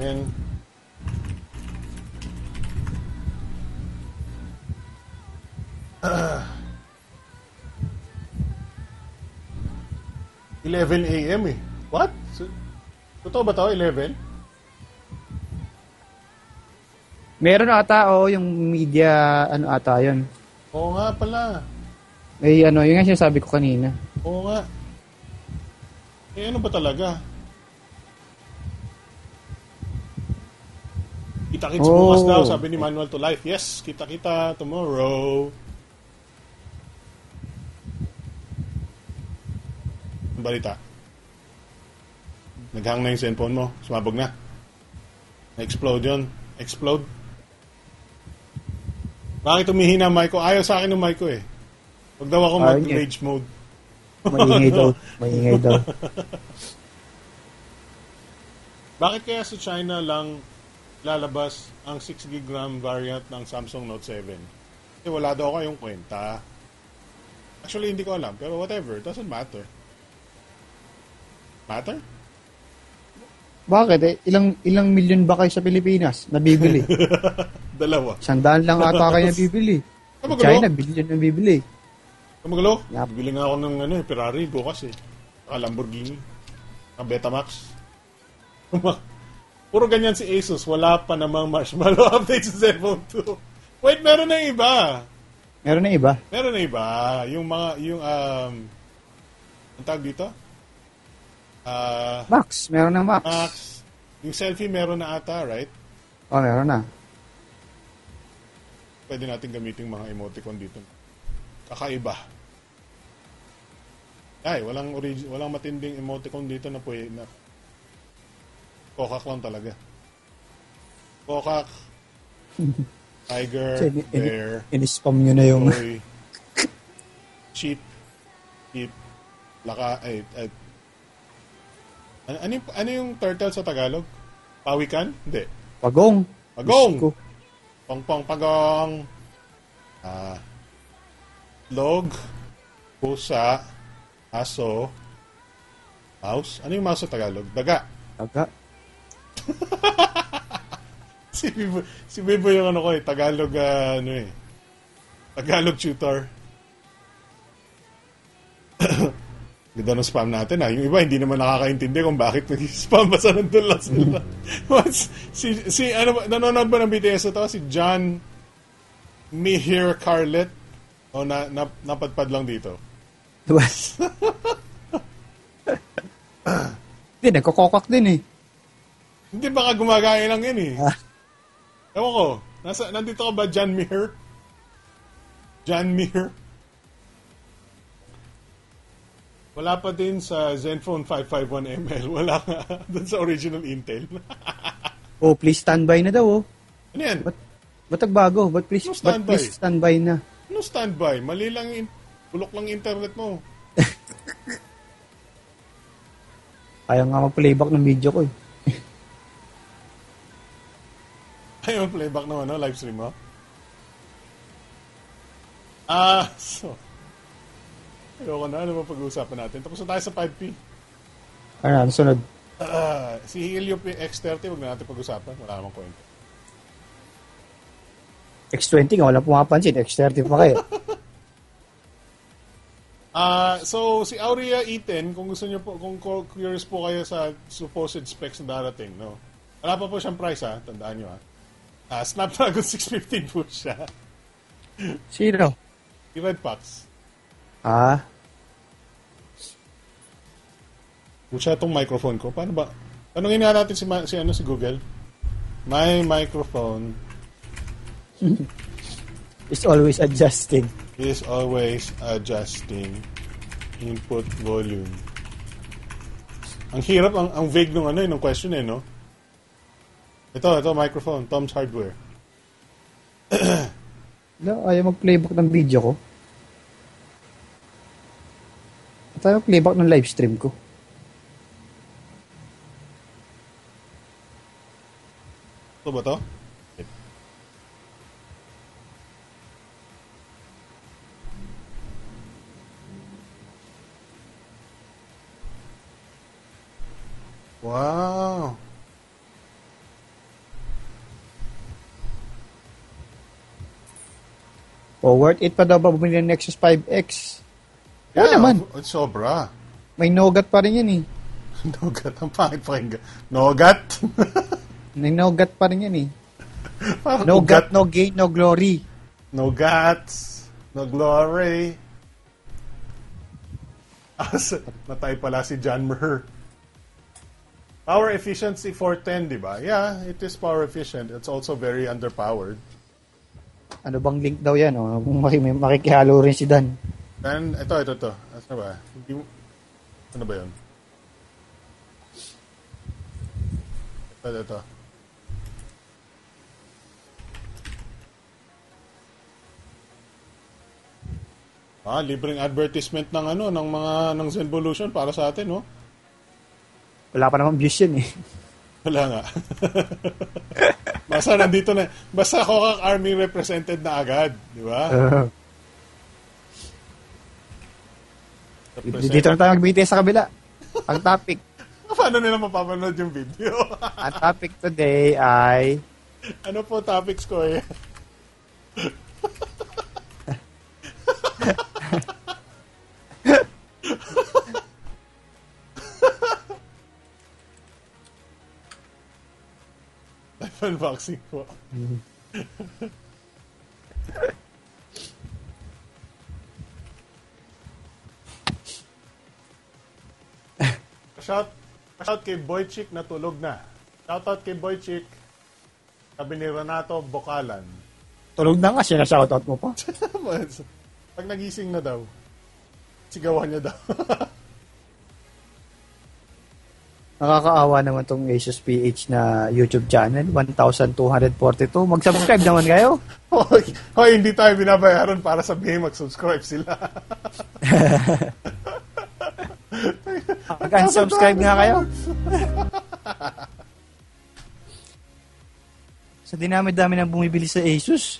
Then, Ah. 11 a.m. eh. What? Totoo ba to? 11? Meron ata, oo, yung media, ano ata yun. Oo nga pala. Eh, ano, yun nga sinasabi ko kanina. Oo nga. Eh, ano ba talaga? Kita-kits Oh. bukas daw, sabi ni Manual to Life. Yes, kita-kita tomorrow. Ang balita. Naghang na yung cellphone mo. Sumabog na. Na-explode yun. Explode. Bakit umihina ang mic ko? Ayaw sa akin ng mic ko eh. Huwag daw ako mag-rage mode. Maingay daw. [LAUGHS] Maingay daw. Bakit kaya sa China lang lalabas ang 6 gig RAM variant ng Samsung Note 7? Kasi wala daw kayong kwenta. Actually, hindi ko alam. Pero whatever. It doesn't matter. Matter? Bakit? Eh, ilang ilang milyon ba kayo sa Pilipinas nabibili? [LAUGHS] Dalawa. Sandaan lang ata kayo nabibili. Ba, China, billion na bibili. Kamagalo? Yep. Bibili nga ako ng ano, eh, Ferrari bukas eh. Saka Lamborghini. Saka Betamax. [LAUGHS] Puro ganyan si Asus. Wala pa namang marshmallow [LAUGHS] update sa Zenfone 2. Wait, meron na iba. Meron na iba. Meron na iba. Yung mga, yung, um, ang tawag dito? Ah, Max, meron na Max. Max, yung selfie meron na ata, right? Oh, meron na. Pwede natin gamitin mga emoticon dito. Kakaiba. Ay, walang origi- walang matinding emoticon dito na pwede na Kokak lang talaga. Kokak, [LAUGHS] tiger, ini- ini- bear, In-spam nyo na yung... Boy. Sheep. Sheep. Laka. Ay, ay. Ano, ano, yung, ano yung turtle sa Tagalog? Pawikan? Hindi. Pagong. Pagong! Pongpong pagong. Ah. log. Pusa. Aso. Mouse. Ano yung mouse sa Tagalog? Daga. Taga. [LAUGHS] Si Bibo, si Bibo yung ano ko eh, Tagalog, ah, ano eh, Tagalog tutor. [COUGHS] Ganda ng spam natin ah. Yung iba hindi naman nakakaintindi kung bakit nag-spam basta nandun lang sila. [LAUGHS] What's, si, si, ano nanonood ba ng BTS ito? Si John Mihir Carlet? O na, na, napadpad lang dito? Diba? [LAUGHS] Hindi, nagkokokak din eh. Hindi baka gumagaya lang yan eh. Ah. Ewan ko. Nasa, nandito ka ba, John Mir? John Mir? Wala pa din sa Zenfone 551ML. [LAUGHS] Wala nga. Doon sa original Intel. [LAUGHS] Oh, please standby na daw oh. ano yan? Ba't, ba't nagbago? Ba't please, ba't standby? please standby na? Ano standby? Mali lang yung bulok lang internet mo. [LAUGHS] Kaya nga mag-playback ng video ko eh. Ayaw playback ng ano, live stream mo? Ah, [LAUGHS] so. Ayoko na. Ano ba pag-uusapan natin? Tapos na tayo sa 5P. Ano, ano sunod? Ah, si Helio P X30, wag na natin pag-usapan. Wala namang kwento. X20 nga, wala pumapansin. X30 pa kayo. [LAUGHS] Ah, so si Aurea E10, kung gusto niyo po, kung curious po kayo sa supposed specs na darating, no. Wala pa po siyang price ha, tandaan niyo ha. Ah, Snapdragon [LAUGHS] 615 po siya. Sino? Si Redpax. Ah, Pucha itong microphone ko. Paano ba? Tanungin nga natin si, Ma- si, ano, si Google. My microphone [LAUGHS] it's always adjusting. is always adjusting input volume. Ang hirap, ang, ang vague nung ano, eh, nung question eh, no? Ito, ito, microphone, Tom's Hardware. [CLEARS THROAT] No, ayaw mag-playback ng video ko. At ayaw mag-playback ng live stream ko. Ito ba to? Wow. O, worth it pa daw ba bumili ng Nexus 5X? Oo naman. It's sobra. May nogat pa rin yan eh. [LAUGHS] Nogat. Ang pangit pakinggan. Nogat? [LAUGHS] May nogat pa rin yan eh. [LAUGHS] No gut, no gain, no glory. No guts. No glory. Ah, sa- natay pala si John Mer. Power efficiency 410, di ba? Yeah, it is power efficient. It's also very underpowered. Ano bang link daw yan? Oh? Kung maki- may makikihalo rin si Dan. And ito, ito, ito. Ano ba? Hindi mo... Ano ba yun? Ito, ito. Ah, libreng advertisement ng ano, ng mga ng Zenvolution para sa atin, no? Wala pa naman views yan eh. Wala nga. [LAUGHS] basta nandito na, basta Kokak Army represented na agad, di ba? Represent- [LAUGHS] Dito na tayo mag sa kabila. Ang topic. [LAUGHS] Paano nila mapapanood yung video? Ang topic today ay ano po topics ko eh? Unboxing po. Pa-shout, pa-shout kay Boychik na tulog na. Shoutout kay Boychik. Sabi ni Renato Bocalan. Tulog na nga, sinashoutout mo pa. [LAUGHS] Pag nagising na daw, sigawan niya daw. [LAUGHS] Nakakaawa naman tong Asus PH na YouTube channel, 1,242. Mag-subscribe naman kayo. [LAUGHS] Hoy, hoy, hindi tayo binabayaran para sabihin mag-subscribe sila. Mag-unsubscribe nga kayo. [LAUGHS] Sa dinami-dami ng bumibili sa Asus,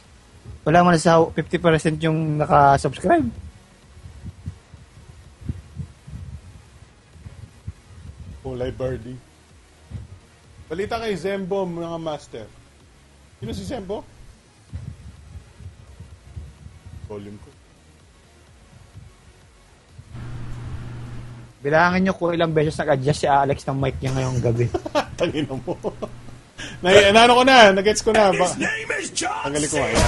wala man sa 50% yung naka-subscribe. Kulay birdie. Balita kay Zembo, mga master. Sino si Zembo? Volume ko. Bilangin nyo kung ilang beses nag-adjust si Alex ng mic niya ngayong gabi. [LAUGHS] Tangina mo. na, ano ko na, nagets ko na. Ba, tanggalin ko nga.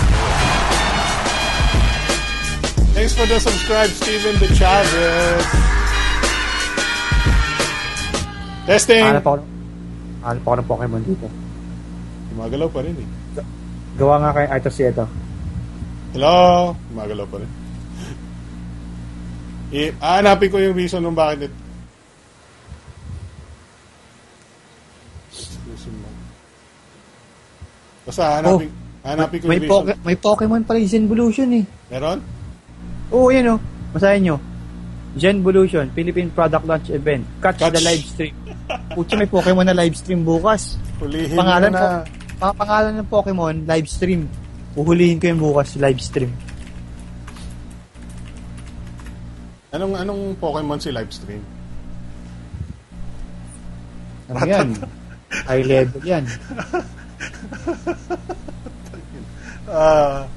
Thanks for the subscribe, Steven De Chavez. Testing! Hanap ako, hanap ako ng Pokemon dito. Gumagalaw pa rin eh. Gawa nga kay Arthur Sieto. Hello? Gumagalaw pa rin. I, aanapin ko yung reason kung bakit me. Basta hanapin, hanapin ko May, yung reason. poke, may Pokemon pala yung Zenvolution eh. Meron? Oo, yun o. Masahin nyo. Zenvolution, Philippine Product Launch Event. Catch, Catch. the live stream. Puti may Pokemon na live stream bukas. Hulihin Pangalan mo po, pa- pangalan ng Pokemon, live stream. Uhulihin ko yung bukas, live stream. Anong, anong Pokemon si livestream? Ano yan? High level yan. [LAUGHS] Ah,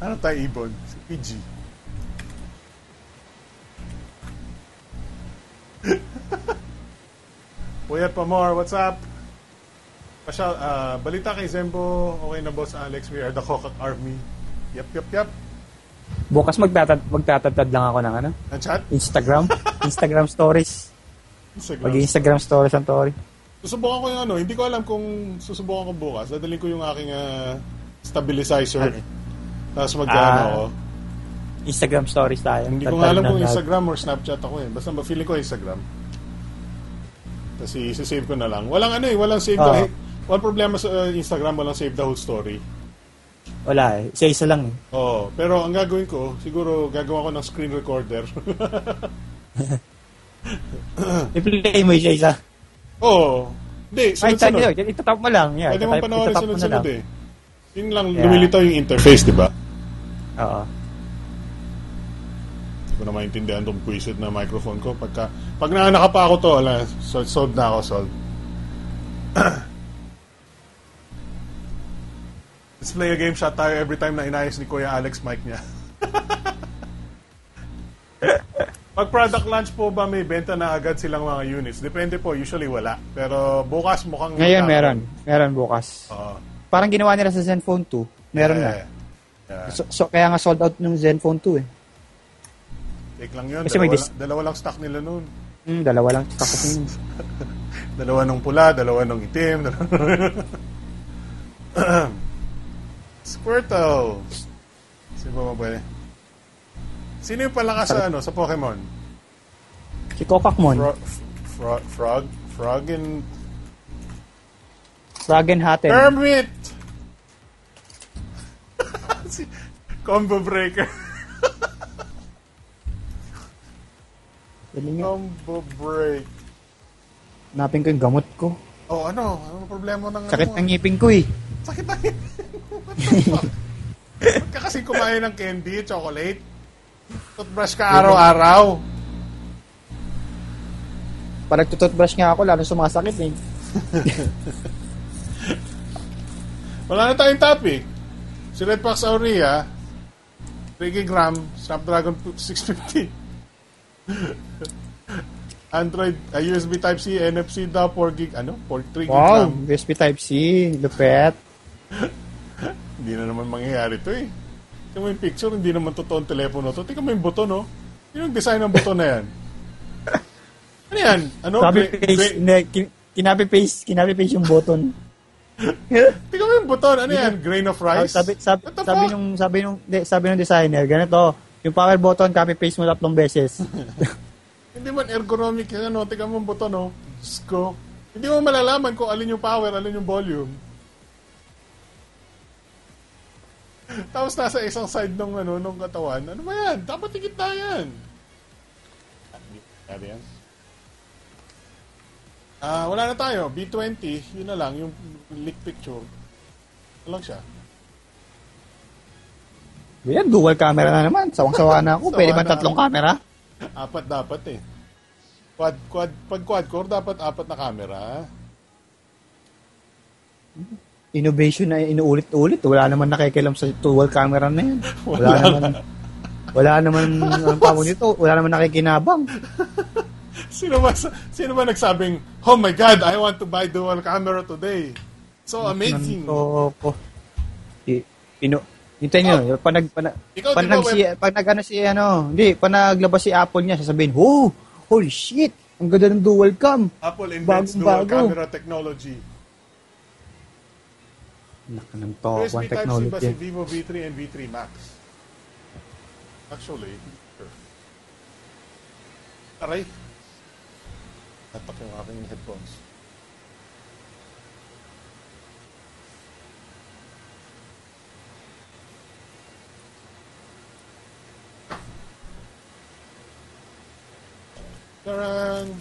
ano tayo ibon? Si PG. [LAUGHS] Kuya Pamor, what's up? Pasya, ah, balita kay Zembo, okay na boss Alex, we are the Kokak Army. Yep, yep, yep. Bukas magtatad, magtatatad lang ako ng ano? Ang chat? Instagram? [LAUGHS] Instagram stories. Instagram. Mag-Instagram stories ang Tori. Susubukan ko yung ano, hindi ko alam kung susubukan ko bukas. Dadalhin ko yung aking ah, stabilizer. Ano? Tapos mag Ah, ano ako. Instagram stories tayo. Hindi ko alam ng kung. Instagram or Snapchat ako eh. Basta feeling ko Instagram. Tapos isi-save ko na lang. Walang ano eh, walang save Oo. the... Walang problema sa uh, Instagram, walang save the whole story. Wala eh. Isa-isa lang eh. Oo. Pero ang gagawin ko, siguro gagawa ko ng screen recorder. [LAUGHS] I-play mo isa-isa. Oo. Hindi, Ay, sunod-sunod. tayo. Itatap mo lang. Yeah, Pwede mo panoorin sunod-sunod eh. Yun lang, Yeah. lumilitaw yung interface, di ba? Oo. Ko na maintindihan itong puwisit na microphone ko. Pagka, pag naanaka pa ako to, ala, solved, solved na ako, solved. [CLEARS THROAT] Let's play a game shot tayo every time na inayos ni Kuya Alex mic niya. [LAUGHS] Pag product launch po ba may benta na agad silang mga units? Depende po, usually wala. Pero bukas mukhang... Ngayon meron. Meron bukas. Oo. Parang ginawa nila sa Zenfone 2. Meron na. Eh, yeah. So, so, kaya nga sold out ng Zenfone 2 eh. Take lang yun. Kasi Dalawa, may dis- dalawa lang stock nila noon. Hmm, dalawa lang. Tapos yun. [LAUGHS] Dalawa nung pula, dalawa nung itim. dalawa- [COUGHS] Squirtle. Sino ba mabali? Sino yung palakas sa ano sa Pokemon? Si Kokakmon. Fro- fro- frog? Frog and Fragenhaten. Hermit! [LAUGHS] Si- Combo breaker. [LAUGHS] Dali nga. Combo break. Hanapin ko yung gamot ko. Oh, ano? Ano problema ng Sakit ano? ng ngipin ko eh. Sakit the fuck? [LAUGHS] Ba't ka kasi kumain ng candy, chocolate? Toothbrush ka araw-araw. Pag nagtututbrush nga ako, lalo sumasakit eh. [LAUGHS] Wala na tayong topic. Si Red Fox Aurea, 3 gram, Snapdragon 650. Android, uh, USB Type-C, NFC daw, 4 gig, ano? 4, 3 gig Wow, RAM. USB Type-C. Lupet. [LAUGHS] Hindi na naman mangyayari to eh. Tingnan mo yung picture, hindi naman totoong telepono to. Tingnan mo yung buto, no? Yun yung design ng buto na yan. [LAUGHS] Ano yan? Ano? Copy Gra- paste, gra- kin- kinapi paste, kinapi paste yung button. [LAUGHS] Tingnan mo yung buton. Ano yan? Grain of rice? Sabi, sabi, sabi fuck? nung, sabi nung, de, sabi nung designer, ganito, yung power button, copy paste mo tatlong beses. [LAUGHS] Hindi man ergonomic yan, ano? Tingnan mo buton, no? Diyos ko. Hindi mo malalaman kung alin yung power, alin yung volume. [LAUGHS] Tapos nasa isang side ng ano nung katawan. Ano ba yan? Dapat higit na yan. Ano yan? Ah, wala na tayo. B20, yun na lang yung leak picture. Ano lang siya? Yan, dual camera na naman. Sawang-sawa na ako. Pwede ba tatlong camera? Apat dapat eh. Quad, quad, pag quad core, dapat apat na camera. Innovation na inuulit-ulit. Wala naman nakikilam sa dual camera na yan. [LAUGHS] Wala, Wala. naman, wala naman, ang tawag nito, wala naman nakikinabang. [LAUGHS] Sino ba, sino ba nagsabing, Oh my God, I want to buy dual camera today. So amazing. So, po. I, ino, hintayin nyo, pag nag, pag, Ikaw, pag, nag, si, pag nag, ano, si, ano, hindi, pag naglabas si Apple niya, sasabihin, oh, holy shit, ang ganda ng dual cam. Apple invents Bagong dual bago. camera technology. Naka ng to, USB one Type-C ba technology. si Vivo V3 and V3 Max? Actually, sure. Aray. Tatak yung aking headphones. Taran!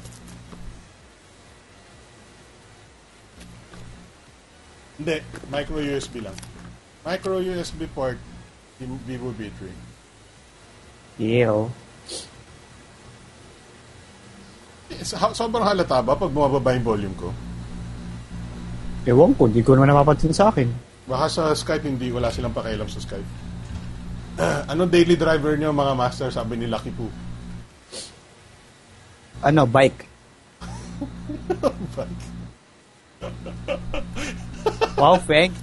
Hindi, micro USB lang. Micro USB port, yung Vivo V3. Yeah, oh. Eh, so- sobrang halata ba pag bumababa yung volume ko? Ewan ko, hindi ko naman napapansin sa akin. Baka sa Skype hindi, wala silang pakialam sa Skype. [CLEARS THROAT] Anong daily driver nyo mga master, sabi ni Lucky Poo? Ano, bike. Wow, Feng.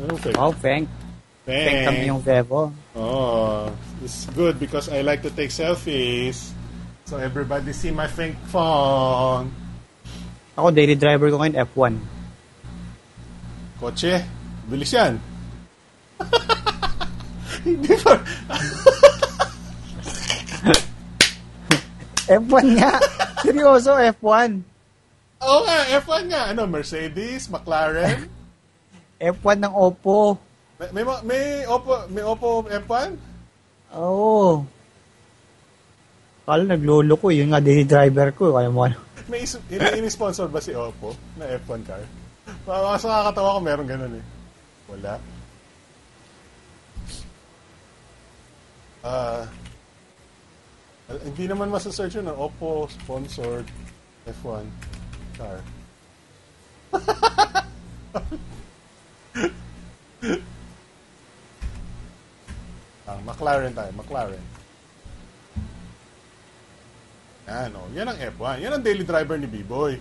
Fake? Wow, Feng. Feng kami yung Vevo. Oh, it's good because I like to take selfies. So everybody see my fake phone. Ako, daily driver ko ngayon, F1. Kotse, bilis yan. [LAUGHS] Hindi pa. F1 nga! [LAUGHS] Seryoso, F1. Oo nga, F1 nga. Ano, Mercedes, McLaren. [LAUGHS] F1 ng Oppo. May, may, may Oppo, may Oppo F1? Oo. Kala naglolo ko, yun nga daily driver ko. Kaya mo ano. May, is- may ini-sponsor ba si Oppo na F1 car? Mas nakakatawa ko meron ganun eh. Wala. Ah, al- hindi naman masasearch yun, ah. Oppo sponsored F1 car. [LAUGHS] ah, McLaren tayo, McLaren. Yan, oh. Yan ang F1. Yan ang daily driver ni B-Boy.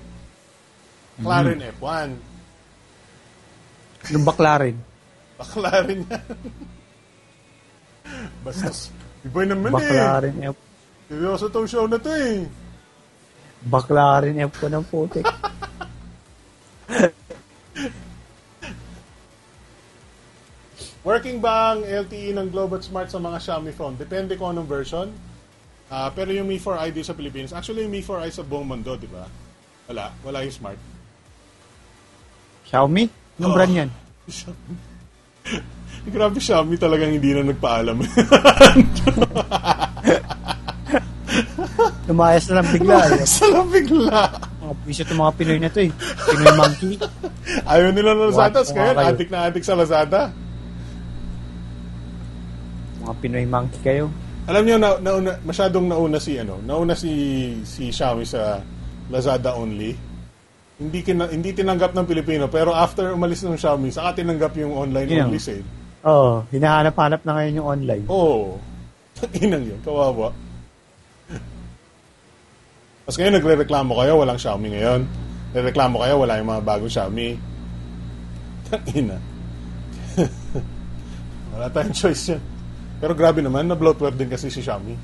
McLaren F1. Yung McLaren. [LAUGHS] McLaren yan. Bastos. B-Boy naman eh. McLaren F. Seryoso tong show na to eh. McLaren F1 ng putik. [LAUGHS] Working ba ang LTE ng Global Smart sa mga Xiaomi phone? Depende kung anong version. Ah, pero yung Mi 4i dito sa Pilipinas, actually yung Mi 4i sa buong mundo, di ba? Wala. Wala yung smart. Xiaomi? Anong Oh. brand yan? [LAUGHS] Grabe Xiaomi talagang hindi na nagpaalam. [LAUGHS] Lumayas na lang bigla. eh. Sa lang bigla. Mga piso itong mga Pinoy na to eh. Pinoy monkey. Ayaw nila ng Lazada. Ngayon, addict na addict sa Lazada. Mga Pinoy monkey kayo. Alam niyo na, nauna, masyadong nauna si ano, nauna si si Xiaomi sa Lazada only. Hindi kina, hindi tinanggap ng Pilipino pero after umalis ng Xiaomi, saka tinanggap yung online Yun. only sale. Oo, oh, hinahanap-hanap na ngayon yung online. Oh. [LAUGHS] Inang yun, kawawa. Tapos ngayon nagre-reklamo kayo, walang Xiaomi ngayon. Nagreklamo kayo, wala yung mga bagong Xiaomi. Ina. [LAUGHS] wala tayong choice yan. Pero grabe naman, na-bloatware din kasi si Xiaomi.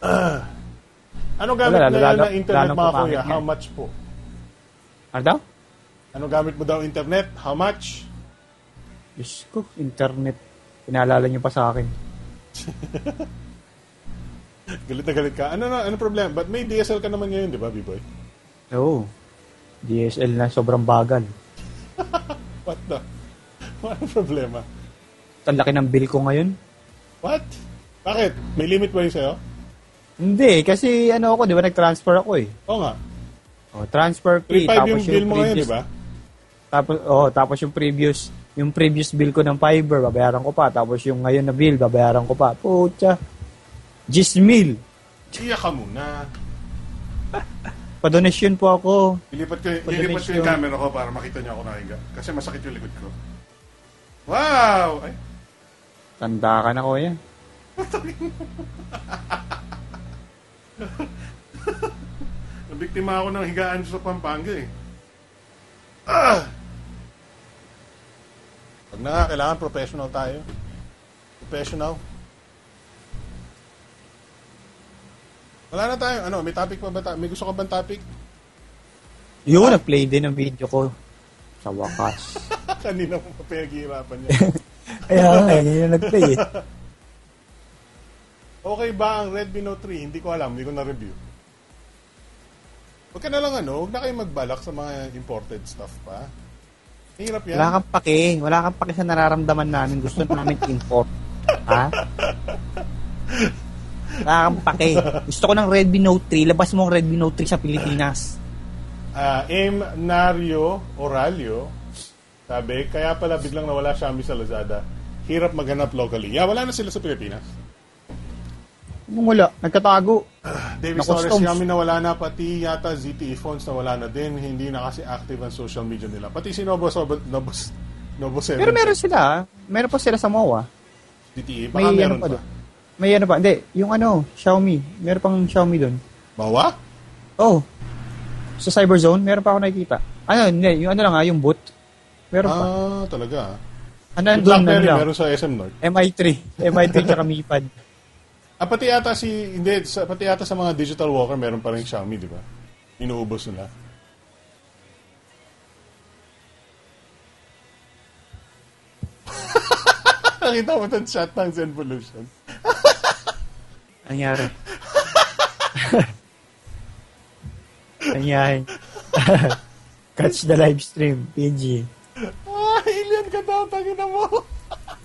Ah. [CLEARS THROAT] Ano gamit Wala, na lalo- na internet lalong mga kuya? How much po? Ano daw? Ano gamit mo daw internet? How much? Diyos ko, internet. Pinaalala niyo pa sa akin. [LAUGHS] [LAUGHS] Galit na galit ka. Ano na, ano problema? But may DSL ka naman ngayon, di ba, B-boy? Oo. DSL na sobrang bagal. [LAUGHS] What the? Ano problema? Ang laki ng bill ko ngayon. What? Bakit? May limit ba yun sa'yo? Hindi, kasi ano ako, di ba nag-transfer ako eh. Oo nga. Oh, transfer 3.5 fee, tapos yung bill mo ngayon, di ba? Tapos, oh, tapos yung previous, yung previous bill ko ng fiber, babayaran ko pa. Tapos yung ngayon na bill, babayaran ko pa. Pucha. Gis mil. Iyak ka muna. Pa-donation po ako. Ilipat ko, ilipat ko yung camera ko para makita niyo ako nakahiga. Kasi masakit yung likod ko. Wow! Ay, Tanda ka na ko yan. [LAUGHS] nabiktima ako ng higaan sa Pampanga eh. Ah! Pag na, kailangan professional tayo. Professional. Wala na tayo. Ano, may topic pa ba tayo? May gusto ka bang topic? Yun, nag-play din ng video ko. Sa wakas. [LAUGHS] Kanina mo pa pinaghihirapan niya. [LAUGHS] Kaya nga, eh, yun yung nag-play eh. [LAUGHS] Okay ba ang Redmi Note 3? Hindi ko alam, hindi ko na-review. Huwag ka na lang ano, huwag na kayo magbalak sa mga imported stuff pa. Hirap yan. Wala kang pake. Wala kang pake sa nararamdaman namin. Gusto namin import. Ha? Wala kang pake. Gusto ko ng Redmi Note 3. Labas mo ang Redmi Note 3 sa Pilipinas. Ah, M. Nario Oralio, sabi, kaya pala biglang nawala Xiaomi sa Lazada. Hirap maghanap locally. Yeah, wala na sila sa Pilipinas. Nung wala, nagkatago. David Na Torres. Xiaomi nawala na, pati yata ZTE phones nawala na din. Hindi na kasi active ang social media nila. Pati si Nobo, Sobo, Nobo, Nobo 7. Pero meron sila. ah. Meron pa sila sa MOA. ZTE, May baka ano meron pa pa. May ano pa. Hindi, yung ano, Xiaomi. Meron pang Xiaomi doon. Bawa? Oh. Sa Cyberzone, meron pa ako nakikita. Ano, hindi, yung ano lang ah, yung boot. Meron pa. Ah, talaga. Ano, Yung doon, BlackBerry, meron sa SM North. MI3. MI3 tsaka Mi Pad. [LAUGHS] Ah, pati yata si, hindi, sa, pati yata sa mga digital walker, meron pa rin Xiaomi, di ba? Inuubos nila. [LAUGHS] Nakita mo itong chat ng Zenvolution. Nangyari. [LAUGHS] Nangyari. [LAUGHS] Catch the live stream, PG. Ah, alien ka daw, tangina mo.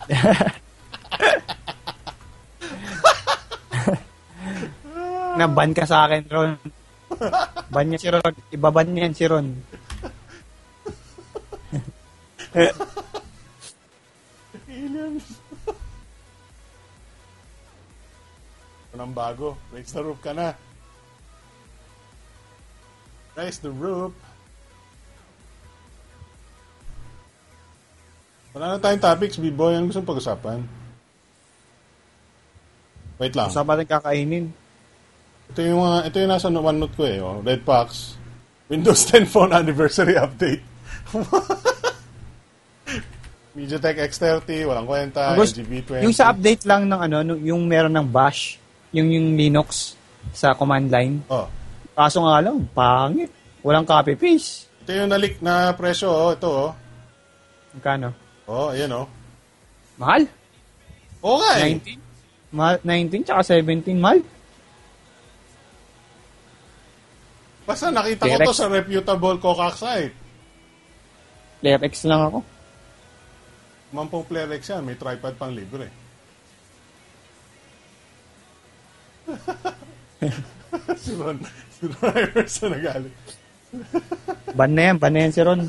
[LAUGHS] Na-ban ka sa akin, Ron. Ban niya si Ron. Ibaban niya si Ron. Alien. Anong bago? Raise the roof ka na. Raise the roof. Wala na tayong topics, B-boy. Ang gusto pag-usapan? Wait lang. Ba natin kakainin? Ito yung, mga, ito yung nasa OneNote ko eh. Oh. Red Box. Windows [LAUGHS] 10 Phone Anniversary Update. [LAUGHS] MediaTek X30, walang kwenta. Ang gusto- LGB20. Yung sa update lang ng ano, yung meron ng bash, yung yung Linux sa command line. Oh. Kaso nga lang, pangit. Walang copy paste. Ito yung nalik na presyo. Oh. Ito oh. Magkano? Oh, ayan oh. Mahal? Oo nga eh. 19? Mahal, 19 tsaka 17, mahal. Basta nakita ko T-Rex. to sa reputable Cocac site. Player X lang ako. Mampong Plerex yan. May tripod pang libre. Si Ron. Si Ron Iverson nagalit. Ban na yan, ban na yan si Ron.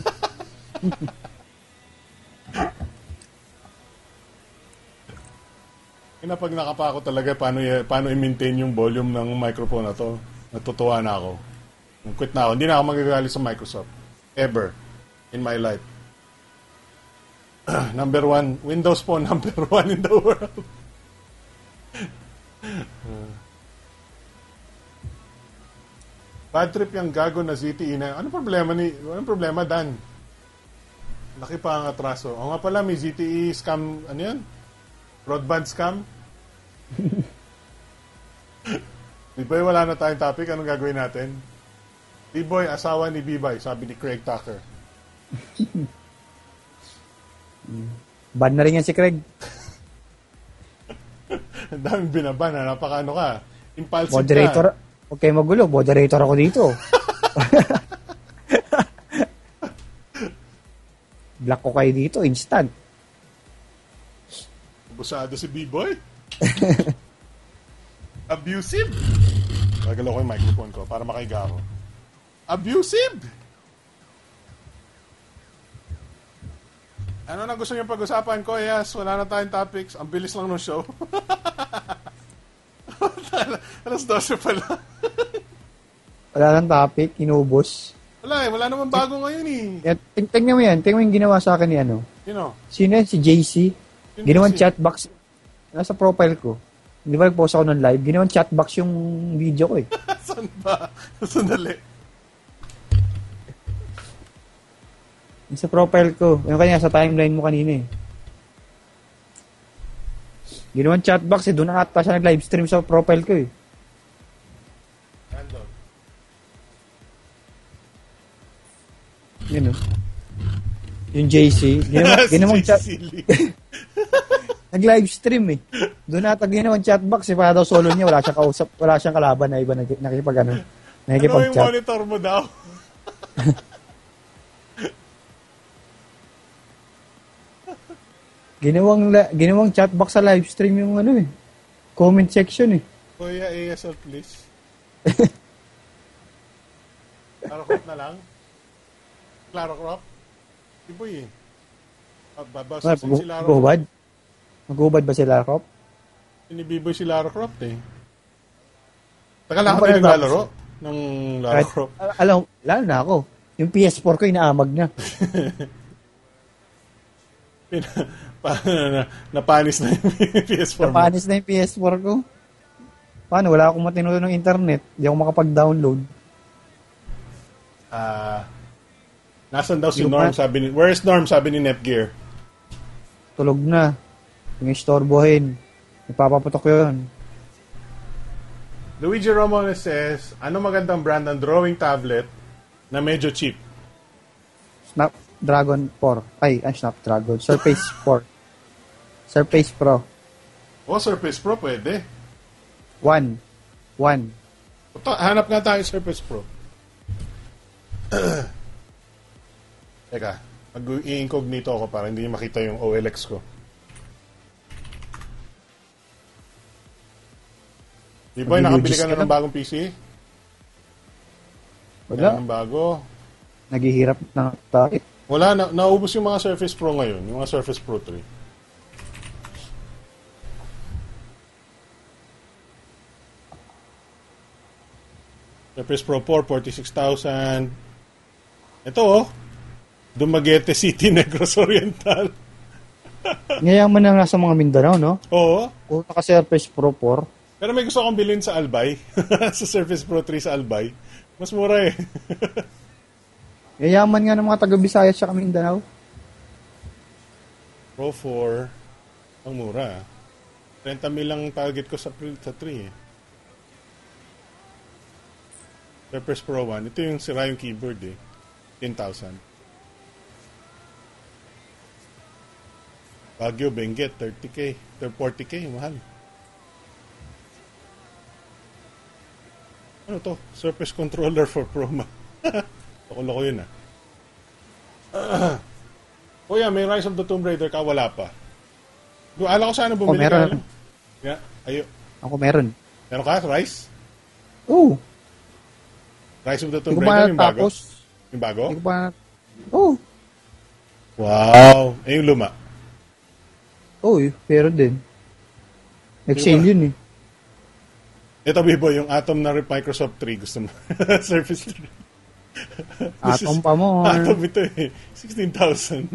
Kaya pag nakapa ako talaga, paano, paano i-maintain yung volume ng microphone na to? Natutuwa na ako. Quit na ako. Hindi na ako magagalit sa Microsoft. Ever. In my life. [CLEARS THROAT] number one. Windows phone [LAUGHS] number one in the world. [LAUGHS] Bad trip yung gago na ZTE na. Ano problema ni... Anong problema, Dan? Laki pa ang atraso. O nga pala, may ZTE scam... Ano yan? Broadband scam? [LAUGHS] B-Boy, wala na tayong topic. Anong gagawin natin? B-Boy, asawa ni B-Boy, sabi ni Craig Tucker. [LAUGHS] Ban na rin yan si Craig. [LAUGHS] Ang daming binaban, ha? Napaka ano ka. Impulsive Moderator. ka. Huwag kayo magulo. Moderator ako dito. [LAUGHS] Block ko kayo dito. Instant. Busado si B-Boy. [LAUGHS] Abusive. Gagalaw ko yung microphone ko para makaiga ako. Abusive! Ano na gusto niyo pag-usapan ko? Yes, wala na tayong topics. Ang bilis lang ng show. [LAUGHS] Alas 12 pa lang. [LAUGHS] Wala nang topic. Inubos. Wala eh, wala naman bago ngayon eh. Yan, ting- tingnan mo yan. Tingnan mo yung ginawa sa akin ni ano. You know, Sino yan? Si JC. Yung Ginawang JC. chatbox. Nasa profile ko. Di ba nag-post ako ng live? Ginawang chatbox yung video ko eh. [LAUGHS] saan ba? Sandali. Sa profile ko. Yung kanya sa timeline mo kanina eh. Ginawang chatbox eh. Doon na ata siya nag-live stream sa profile ko eh. Random. Yun oh. Yung JC. Ginawang, [LAUGHS] ginawang chat, Silly. [LAUGHS] nag-live stream eh. Doon ata ginawang chatbox eh. Para daw solo niya. Wala siyang kausap. Wala siyang kalaban na iba nakikipag ano. Ano yung monitor mo daw? [LAUGHS] Ginawang, la- ginawang chatbox sa live stream yung ano eh. Comment section eh. Kuya, ASL please. [LAUGHS] Claro crop na lang? Claro crop? Di ba eh. Ay, Babasasin mag- si Lara Mag-ubad? Mag-ubad ba sila, Rob? Sinibiboy si Lara Croft eh. Taka lang Ano ako din naglalaro ng Lara Kahit, Croft. al- alam, lalo na ako. Yung PS4 ko, inaamag na. [LAUGHS] Pina- napanis na yung [LAUGHS] PS4 mo. Napanis na yung PS4 ko. Paano? Wala akong matino ng internet. Hindi ako makapag-download. Ah, nasan daw si Norm? Sabi ni, where's Norm? Sabi ni Netgear. Tulog na. Yung istorbohin. Ipapaputok yun. Luigi Romones says, ano magandang brand ng drawing tablet na medyo cheap? Snapdragon 4. Ay, ay Snapdragon. Surface 4. Surface Pro. O, Surface Pro pwede. 1. 1. Ito, hanap nga tayo Surface Pro. [CLEARS THROAT] Teka, mag-i-incognito ako para hindi makita yung OLX ko. Di ba, nakabili ka na ng bagong PC? Wala. Ng bago. Naghihirap na tayo. Wala, na, naubos yung mga Surface Pro ngayon, yung mga Surface Pro 3. Surface Pro 4, 46,000. Ito oh, Dumaguete City, [LAUGHS] Negros Oriental. Ngayon man lang nasa mga Mindanao, no? Oo. Kung naka-Surface Pro 4, Pero may gusto akong bilhin sa Albay. [LAUGHS] sa Surface Pro 3 sa Albay. Mas mura eh. [LAUGHS] yayaman nga ng mga taga-Bisaya sa Mindanao. Pro 4, ang mura. 30 mil lang target ko sa, sa 3 eh. Surface Pro 1. Ito yung sira yung keyboard eh. 10,000. Baguio, Benguet, 30k. 40k, mahal. Ano to? Surface controller for Pro Mac. [LAUGHS] Loko-loko yun ah. [CLEARS THROAT] Kuya, may Rise of the Tomb Raider ka? Wala pa. Ala ko sana bumili Oh, meron. ka. Yeah, ayo. Ako meron. Meron ka? Rise? Oo. Rise of the Tomb Raider, yung bago? Yung bago? Hindi ko pa Oo. Wow! Eh, yung luma. Oo, eh, pero din. Nag-sale yun eh. Ito, Bibo, yung Atom na Microsoft 3. Gusto mo? [LAUGHS] Surface 3. This [LAUGHS] Atom is- pa mo. [LAUGHS] Atom ito eh. 16,000.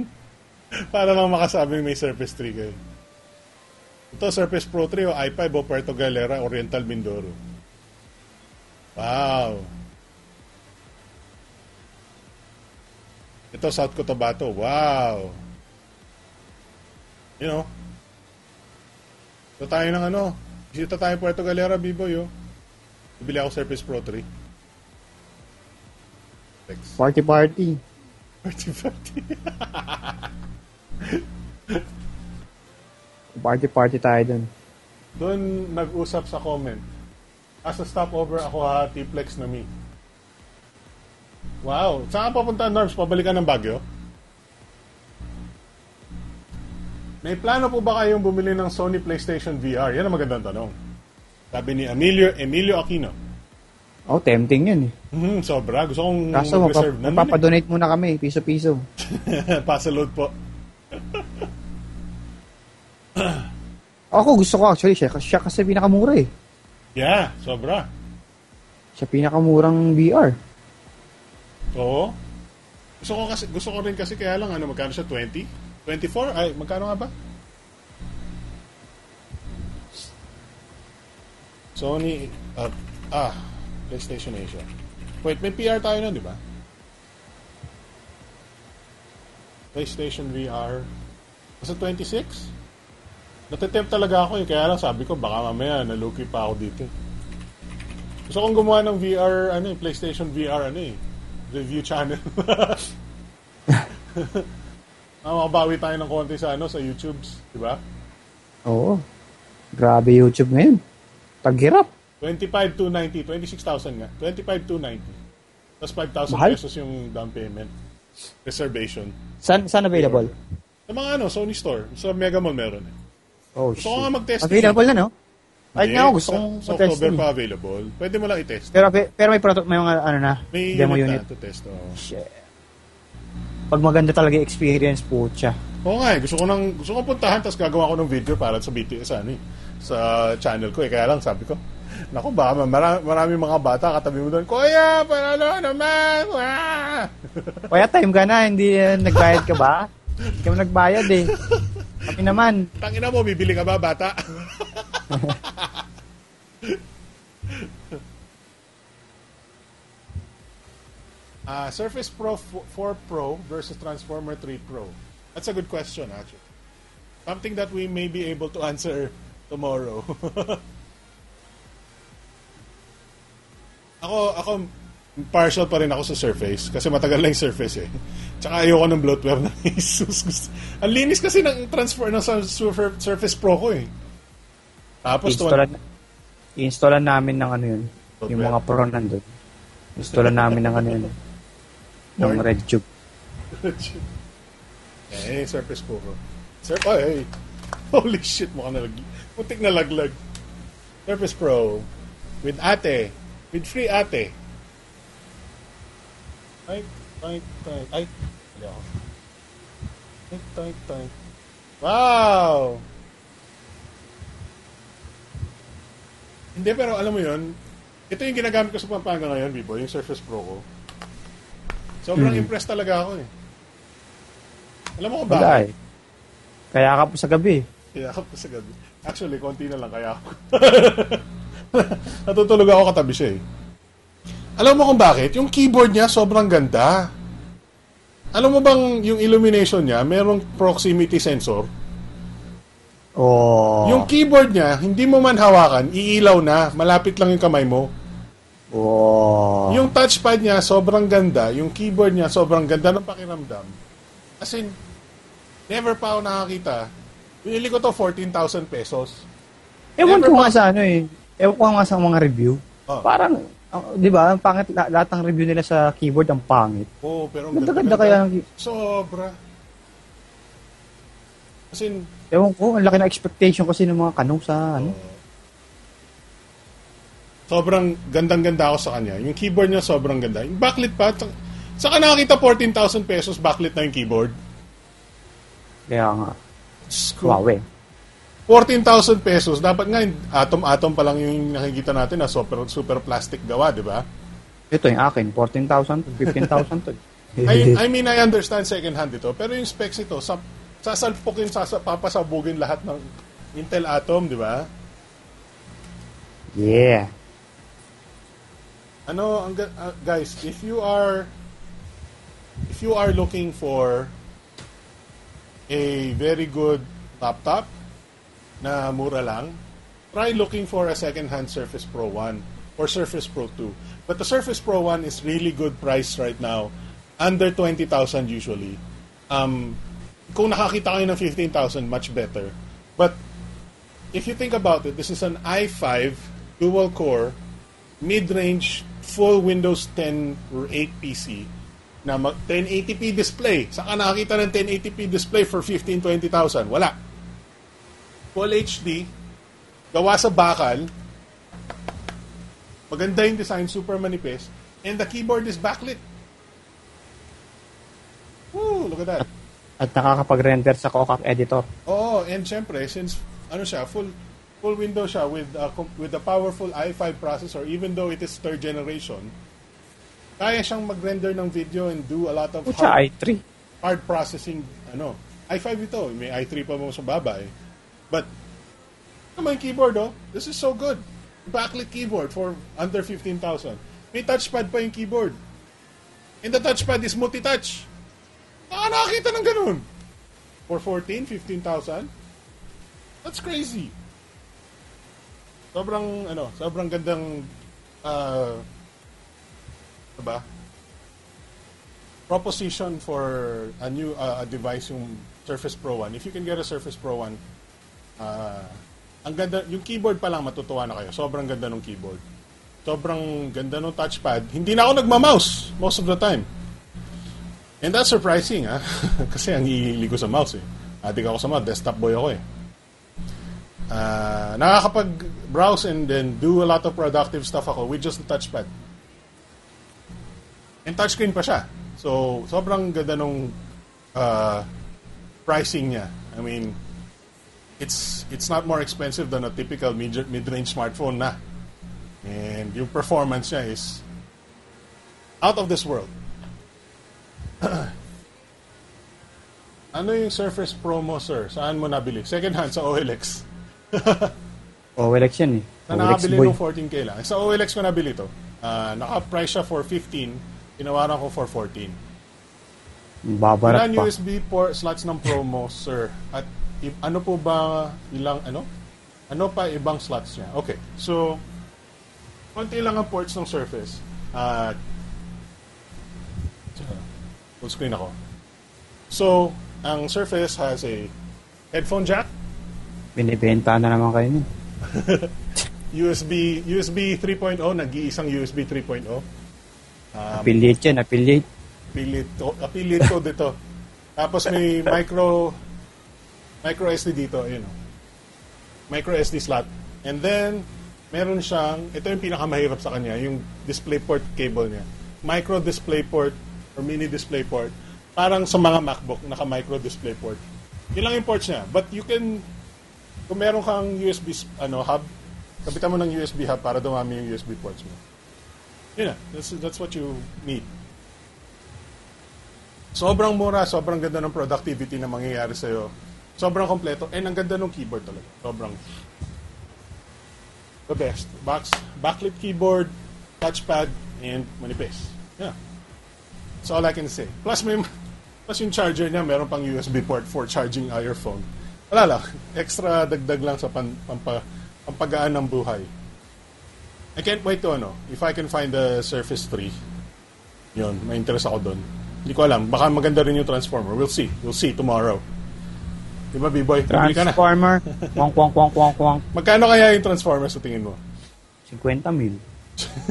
Para lang makasabing may Surface 3 kayo. Ito, Surface Pro 3 o i5 o Puerto Galera, Oriental Mindoro. Wow! Ito, South Cotabato. Wow! You know, ito tayo ng ano, Bisita tayo Puerto Galera, Biboy, oh. Bibili ako Surface Pro 3. Thanks. Party party. Party party. [LAUGHS] Party party tayo dun. Doon nag-usap sa comment. As a stopover, ako ha, T-Flex na me. Wow. Saan ka papunta, Norms? Pabalikan ng Baguio? May plano po ba kayong bumili ng Sony PlayStation VR? Yan ang magandang tanong. Sabi ni Emilio, Emilio Aquino. Oh, tempting yun eh. Hmm, sobra. Gusto kong Kaso mag-reserve. magpa- Nandun eh. muna kami, piso-piso. [LAUGHS] Pasaload po. [COUGHS] Ako gusto ko actually siya, kasi siya kasi pinakamura eh. Yeah, sobra. Siya pinakamurang VR. Oo. Gusto ko kasi gusto ko rin kasi kaya lang ano magkano siya 20? 24? Ay, magkano nga ba? Sony uh, ah, PlayStation Asia. Wait, may PR tayo nun, di ba? PlayStation VR. Nasa 26? Natitempt talaga ako eh. Kaya lang sabi ko, baka mamaya naluki pa ako dito. eh. Gusto kong gumawa ng VR, ano PlayStation VR, ano eh, review channel. [LAUGHS] ah, makabawi tayo ng konti sa, ano, sa YouTubes, di ba? Oo. Grabe YouTube ngayon. Taghirap. 25,290, 26,000 nga. 25,290. Tapos 5,000 Mahal. pesos yung down payment. Reservation. Saan, saan available? Sa mga ano, Sony Store. Sa Mega Mall meron eh. Oh, Gusto ko nga mag-testing. Available na, no? Hindi, nga gusto sa, kong sa mag-testing. October pa available. Pwede mo lang i-test. Pero, pero may, proto, may mga ano na, May demo unit, unit. na to test. Oh. Shit. Pag maganda talaga experience, putya. Oo nga eh. Gusto ko nang gusto ko puntahan tapos gagawa ko ng video para sa BTS ano eh, sa channel ko eh. Kaya lang sabi ko, Naku, baka marami, marami mga bata katabi mo doon, Kuya, panalo naman! Wah! [LAUGHS] Kaya time ka na, hindi uh, nagbayad ka ba? Hindi ka mo nagbayad eh. Kami naman. Tangina mo, bibili ka ba, bata? [LAUGHS] Ah, Surface Pro f- 4 Pro versus Transformer 3 Pro. That's a good question, actually. Something that we may be able to answer tomorrow. [LAUGHS] ako, ako, partial pa rin ako sa Surface kasi matagal lang yung Surface eh. Tsaka ayoko ng bloatware ng [LAUGHS] Asus. Gusto- Ang linis kasi ng transfer ng Surface Pro ko eh. Tapos Installan, installan namin ng ano yun. Yung Software. mga pro nandun. Installan namin ng ano yun. Ng Porn? Red Tube. [LAUGHS] eh, Surface Pro ko. Sur ay, [LAUGHS] holy shit, mukhang nalag... Putik na laglag. Surface Pro. With ate. With free ate. Ay, ay, ay, ay. Hindi ako. Ay, ay, ay. Wow! Hindi, pero alam mo yun, ito yung ginagamit ko sa Pampanga ngayon, Bibo, yung Surface Pro ko. Sobrang Hmm. impressed talaga ako eh. Alam mo kung Wala bakit? eh. Kaya ka po sa gabi. Kaya ako sa gabi. Actually, konti na lang kaya ako. [LAUGHS] Natutulog ako katabi siya eh. Alam mo kung bakit? Yung keyboard niya sobrang ganda. Alam mo bang yung illumination niya, merong proximity sensor? Oh. Yung keyboard niya, hindi mo man hawakan, iilaw na, malapit lang yung kamay mo. Oh. Yung touchpad niya, sobrang ganda. Yung keyboard niya, sobrang ganda ng pakiramdam. As in, never pa ako nakakita. Binili ko to 14,000 pesos. Ewan Never ko pa- nga sa ano eh. Ewan ko nga sa mga review. Oh. Parang, ah, di ba, ang pangit, la- lahat ng review nila sa keyboard ang pangit. Oo, oh, pero ang Ganda-ganda kaya ng Sobra. As in, Ewan ko, ang laki ng expectation kasi ng mga kanong sa ano. sobrang gandang-ganda ako sa kanya. Yung keyboard niya sobrang ganda. Yung backlit pa, sa- saka nakakita 14,000 pesos backlit na yung keyboard. Kaya nga, ko. wow eh. 14,000 pesos. Dapat nga, atom-atom pa lang yung nakikita natin na super, super plastic gawa, di ba? Ito yung akin, 14,000 to 15,000 [LAUGHS] to. I, I mean, I understand second hand ito, pero yung specs ito, sa, sasalpukin, sasa, papasabugin lahat ng Intel Atom, di ba? yeah. Ano, ang, uh, guys, if you are if you are looking for a very good laptop na mura lang, try looking for a second-hand Surface Pro 1. or Surface Pro 2. But the Surface Pro 1 is really good price right now. Under 20,000 usually. Um, kung nakakita kayo ng 15,000, much better. But if you think about it, this is an i5 dual core mid-range full Windows 10 or 8 PC na mag 1080p display. Saan ka nakakita ng 1080p display for 15, 20,000? Wala. Full HD, gawa sa bakal, maganda yung design, super manipis, and the keyboard is backlit. Woo, look at that. At nakakapag-render sa Kokat editor. Oo, and syempre, since ano siya, full full window siya with a, com- with a powerful i5 processor, even though it is third generation, kaya siyang mag-render ng video and do a lot of Pucha, hard, i3. hard processing. Ano, i5 ito, may i3 pa mo sa baba eh. But, naman keyboard oh, this is so good. Backlit keyboard for under 15,000. May touchpad pa yung keyboard. And the touchpad is multi-touch. Ah, nakakita ng ganun. For 14, 15,000? That's crazy. Sobrang, ano, sobrang gandang, uh, diba? Proposition for a new, uh, a device, yung Surface Pro 1. If you can get a Surface Pro 1, uh, ang ganda, yung keyboard pa lang matutuwa na kayo. Sobrang ganda ng keyboard. Sobrang ganda ng touchpad. Hindi na ako nagma-mouse most of the time. And that's surprising, ha? [LAUGHS] Kasi ang hihili ko sa mouse, eh. Adik ako sa mouse, desktop boy ako, eh. Ah, nakakapag-browse and then do a lot of productive stuff ako with just the touchpad. And touchscreen pa siya. So, sobrang ganda nung uh, pricing niya. I mean, it's it's not more expensive than a typical mid- mid-range smartphone na. And yung performance niya is out of this world. [CLEARS THROAT] ano yung Surface Pro mo, sir? Saan mo nabili? Second hand sa OLX. [LAUGHS] OLX yan eh. Na OLX nakabili boy. ng 14k lang. Sa OLX ko nabili to. Ah, naka-price siya for 15. Tinawaran ko for 14. Babarat Ilan pa. USB port slots ng promo, [LAUGHS] sir? At i- ano po ba ilang ano? Ano pa ibang slots niya? Okay. So konti lang ang ports ng Surface. At full screen ako. So, ang Surface has a headphone jack, Binibenta na naman kayo nun. USB USB 3.0, nag-iisang USB 3.0. Um, affiliate yan, affiliate. affiliate, affiliate code [LAUGHS] dito. Tapos may micro micro SD dito, ayun oh. Micro SD slot. And then meron siyang ito yung pinakamahirap sa kanya, yung DisplayPort cable niya. Micro DisplayPort or mini DisplayPort. Parang sa mga MacBook, naka micro DisplayPort. Yun lang yung ports niya. But you can kung meron kang USB ano hub, kapitan mo ng USB hub para dumami yung USB ports mo. Yun na, that's, that's what you need. Sobrang mura, sobrang ganda ng productivity na mangyayari sa'yo. Sobrang kompleto. And ang ganda ng keyboard talaga. Sobrang the best. Box, backlit keyboard, touchpad, and manipis. Yeah. That's all I can say. Plus, may, plus yung charger niya, meron pang USB port for charging your phone. Wala lang. Extra dagdag lang sa pan, pampa, pampagaan ng buhay. I can't wait to ano, if I can find the Surface 3. Yun, may interest ako doon. Hindi ko alam. Baka maganda rin yung Transformer. We'll see. We'll see tomorrow. Di ba, B-Boy? Transformer. kwang, kwang, kwang, kwang, kwang. Magkano kaya yung Transformer sa tingin mo? 50 mil.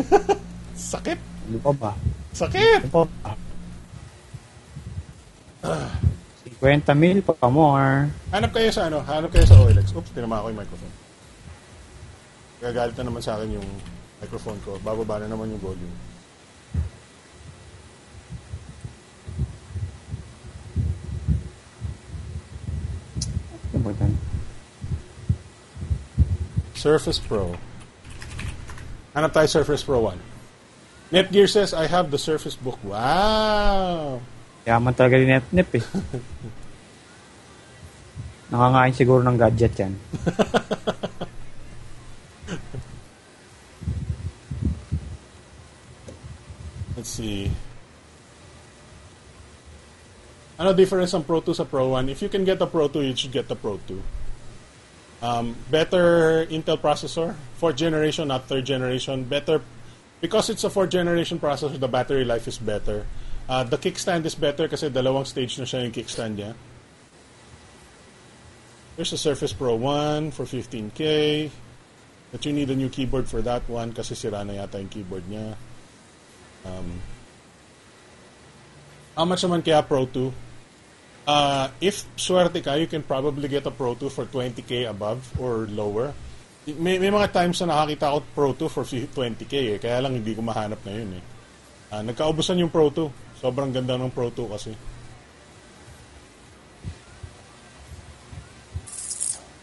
[LAUGHS] Sakit. Ano pa ba? Sakit. Ano pa ba? 50 mil pa more. Hanap kayo sa ano? Hanap kayo sa OLX. Oops, tinama ko yung microphone. Gagalit na naman sa akin yung microphone ko. Bababa na naman yung volume. Yan? Surface Pro. Hanap tayo Surface Pro 1. Netgear says, I have the Surface Book. Wow! Yaman talaga ni Netnep eh. [LAUGHS] Nakangain siguro ng gadget yan. [LAUGHS] Let's see. Ano difference ng Pro 2 sa Pro 1? If you can get the Pro 2, you should get the Pro 2. Um, better Intel processor, fourth generation, not third generation. Better because it's a fourth generation processor. The battery life is better. Uh, the kickstand is better kasi dalawang stage na siya yung kickstand niya. There's a Surface Pro 1 for 15k. But you need a new keyboard for that one kasi sira na yata yung keyboard niya. Um, how much naman kaya Pro 2? Uh, if swerte ka, you can probably get a Pro 2 for 20k above or lower. May, may mga times na nakakita ako Pro 2 for 20k eh. Kaya lang hindi ko mahanap na yun eh. Uh, nagkaubusan yung Pro 2. Sobrang ganda ng Pro 2 kasi.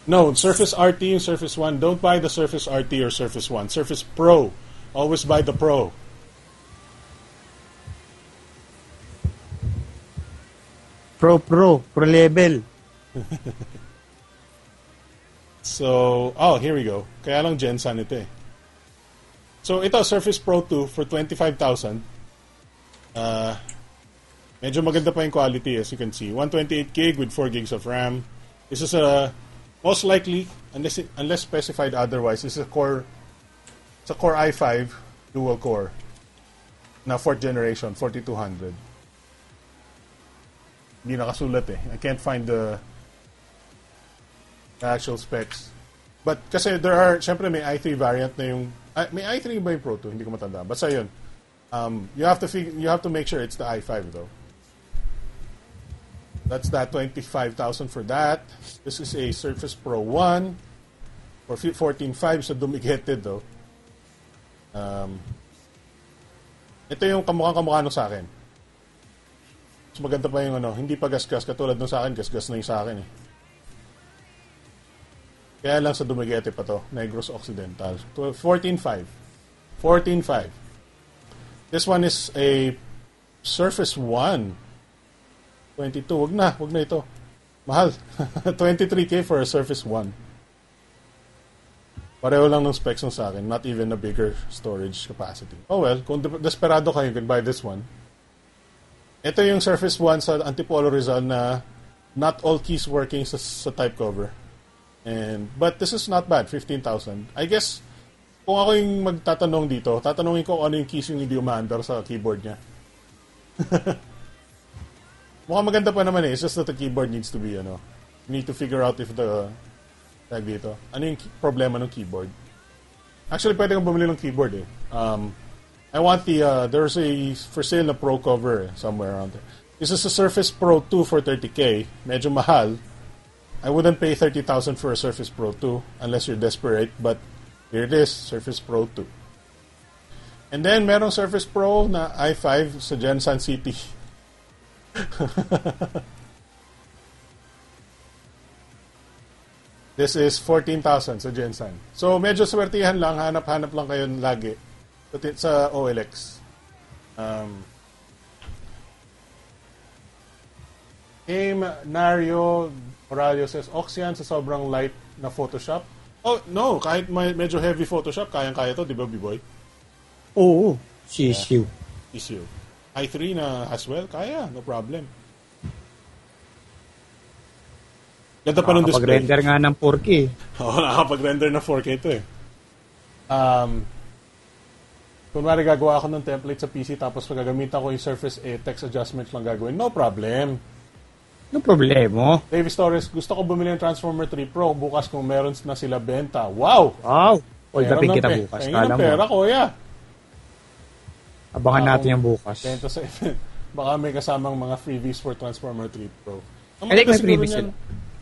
No, Surface RT and Surface 1. Don't buy the Surface RT or Surface 1. Surface Pro. Always buy the Pro. Pro, pro, pro level. [LAUGHS] So, oh, here we go. Kaya lang Jensen ito eh. So, ito, Surface Pro 2 for 25,000. Uh, medyo maganda pa yung quality as you can see. 128 gig with 4 gigs of RAM. This is a, most likely, unless, unless specified otherwise, this is a Core, it's a Core i5 dual core na 4th generation, 4200. Hindi nakasulat eh. I can't find the actual specs. But kasi there are, syempre may i3 variant na yung, ah, may i3 ba yung Pro 2? Hindi ko matanda. Basta yun. Um, you have to fig- you have to make sure it's the i5 though. That's that 25,000 for that. This is a Surface Pro 1 for 14.5 so dumigated though. Um, ito yung kamukha kamukha nung sa akin. Mas maganda pa yung ano, hindi pa gasgas katulad nung sa akin, gasgas na yung sa akin eh. Kaya lang sa Dumaguete pa to, Negros Occidental. 14.5. 14.5. This one is a Surface 1. 22. Wag na, wag na ito. Mahal. [LAUGHS] 23k for a Surface 1. Pareho lang ng specs ng sa akin. Not even a bigger storage capacity. Oh well, kung de- desperado kayo, you can buy this one. Ito yung Surface 1 sa Antipolo Rizal na not all keys working sa, sa type cover. And but this is not bad, 15,000. I guess kung ako yung magtatanong dito, tatanungin ko ano yung keys yung hindi umaandar sa keyboard niya. [LAUGHS] Mukhang maganda pa naman eh. It's just that the keyboard needs to be, ano, you need to figure out if the, tag dito, ano yung problema ng keyboard. Actually, pwede kang bumili ng keyboard eh. Um, I want the, uh, there's a for sale na Pro cover eh, somewhere around there. This is a Surface Pro 2 for 30k. Medyo mahal. I wouldn't pay 30,000 for a Surface Pro 2 unless you're desperate, but here it is, Surface Pro 2. And then, merong Surface Pro na i5 sa Jensen City. [LAUGHS] This is 14,000 sa Jensen. So, medyo swertihan lang, hanap-hanap lang kayo lagi sa OLX. Um, Aim Nario Moralio says, Oxian sa sobrang light na Photoshop. Oh, no. Kahit may, medyo heavy Photoshop, kayang-kaya to, di ba, B-Boy? Oo. Sisiw. Issue. I3 na as well, kaya. No problem. Ganda pa ng display. Nakakapag-render nga ng 4K. [LAUGHS] Oo, nakakapag-render na 4K ito eh. Um, kunwari gagawa ako ng template sa PC tapos gagamitan ko yung Surface A text adjustments lang gagawin, no problem. Ano problema? Davis Torres, gusto ko bumili ng Transformer 3 Pro bukas kung meron na sila benta. Wow! Wow. Upin ng kita bukas. Kala ng mo. pera ko, yeah. Abangan Akong natin yung bukas. Benta sa Baka may kasamang mga freebies for Transformer 3 Pro. Ang I think may freebies niyan,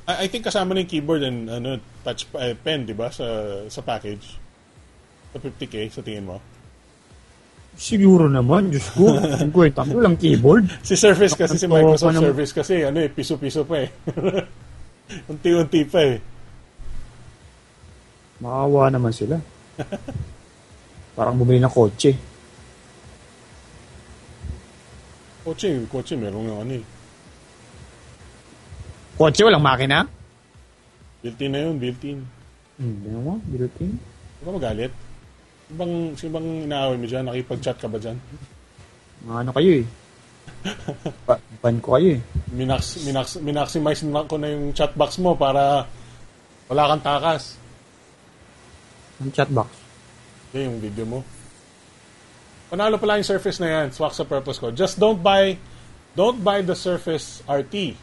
I, I think kasama yung keyboard and ano, touch eh, pen, di ba, sa, sa package. Sa 50k, sa tingin mo. Siguro naman, Diyos ko. Ang kwenta mo lang keyboard. [LAUGHS] Si Surface kasi, si Microsoft. Surface kasi, ano eh, piso-piso pa eh. [LAUGHS] Unti-unti pa eh. Makawa naman sila. Parang bumili ng kotse. Kotse, kotse, meron nga ano eh. Kotse, walang makina? Built-in na yun, built-in. Hindi mo, built-in. Huwag ka magalit. Sino bang, sino bang inaaway mo dyan? Nakipag-chat ka ba dyan? Mga ano kayo eh. [LAUGHS] Pa- ban ko kayo eh. Minax, minax, minaximize na ko na yung chat box mo para Wala kang takas. Ang chatbox. Yan yung video mo. Panalo pala yung Surface na yan. Swak sa purpose ko. Just don't buy don't buy the Surface RT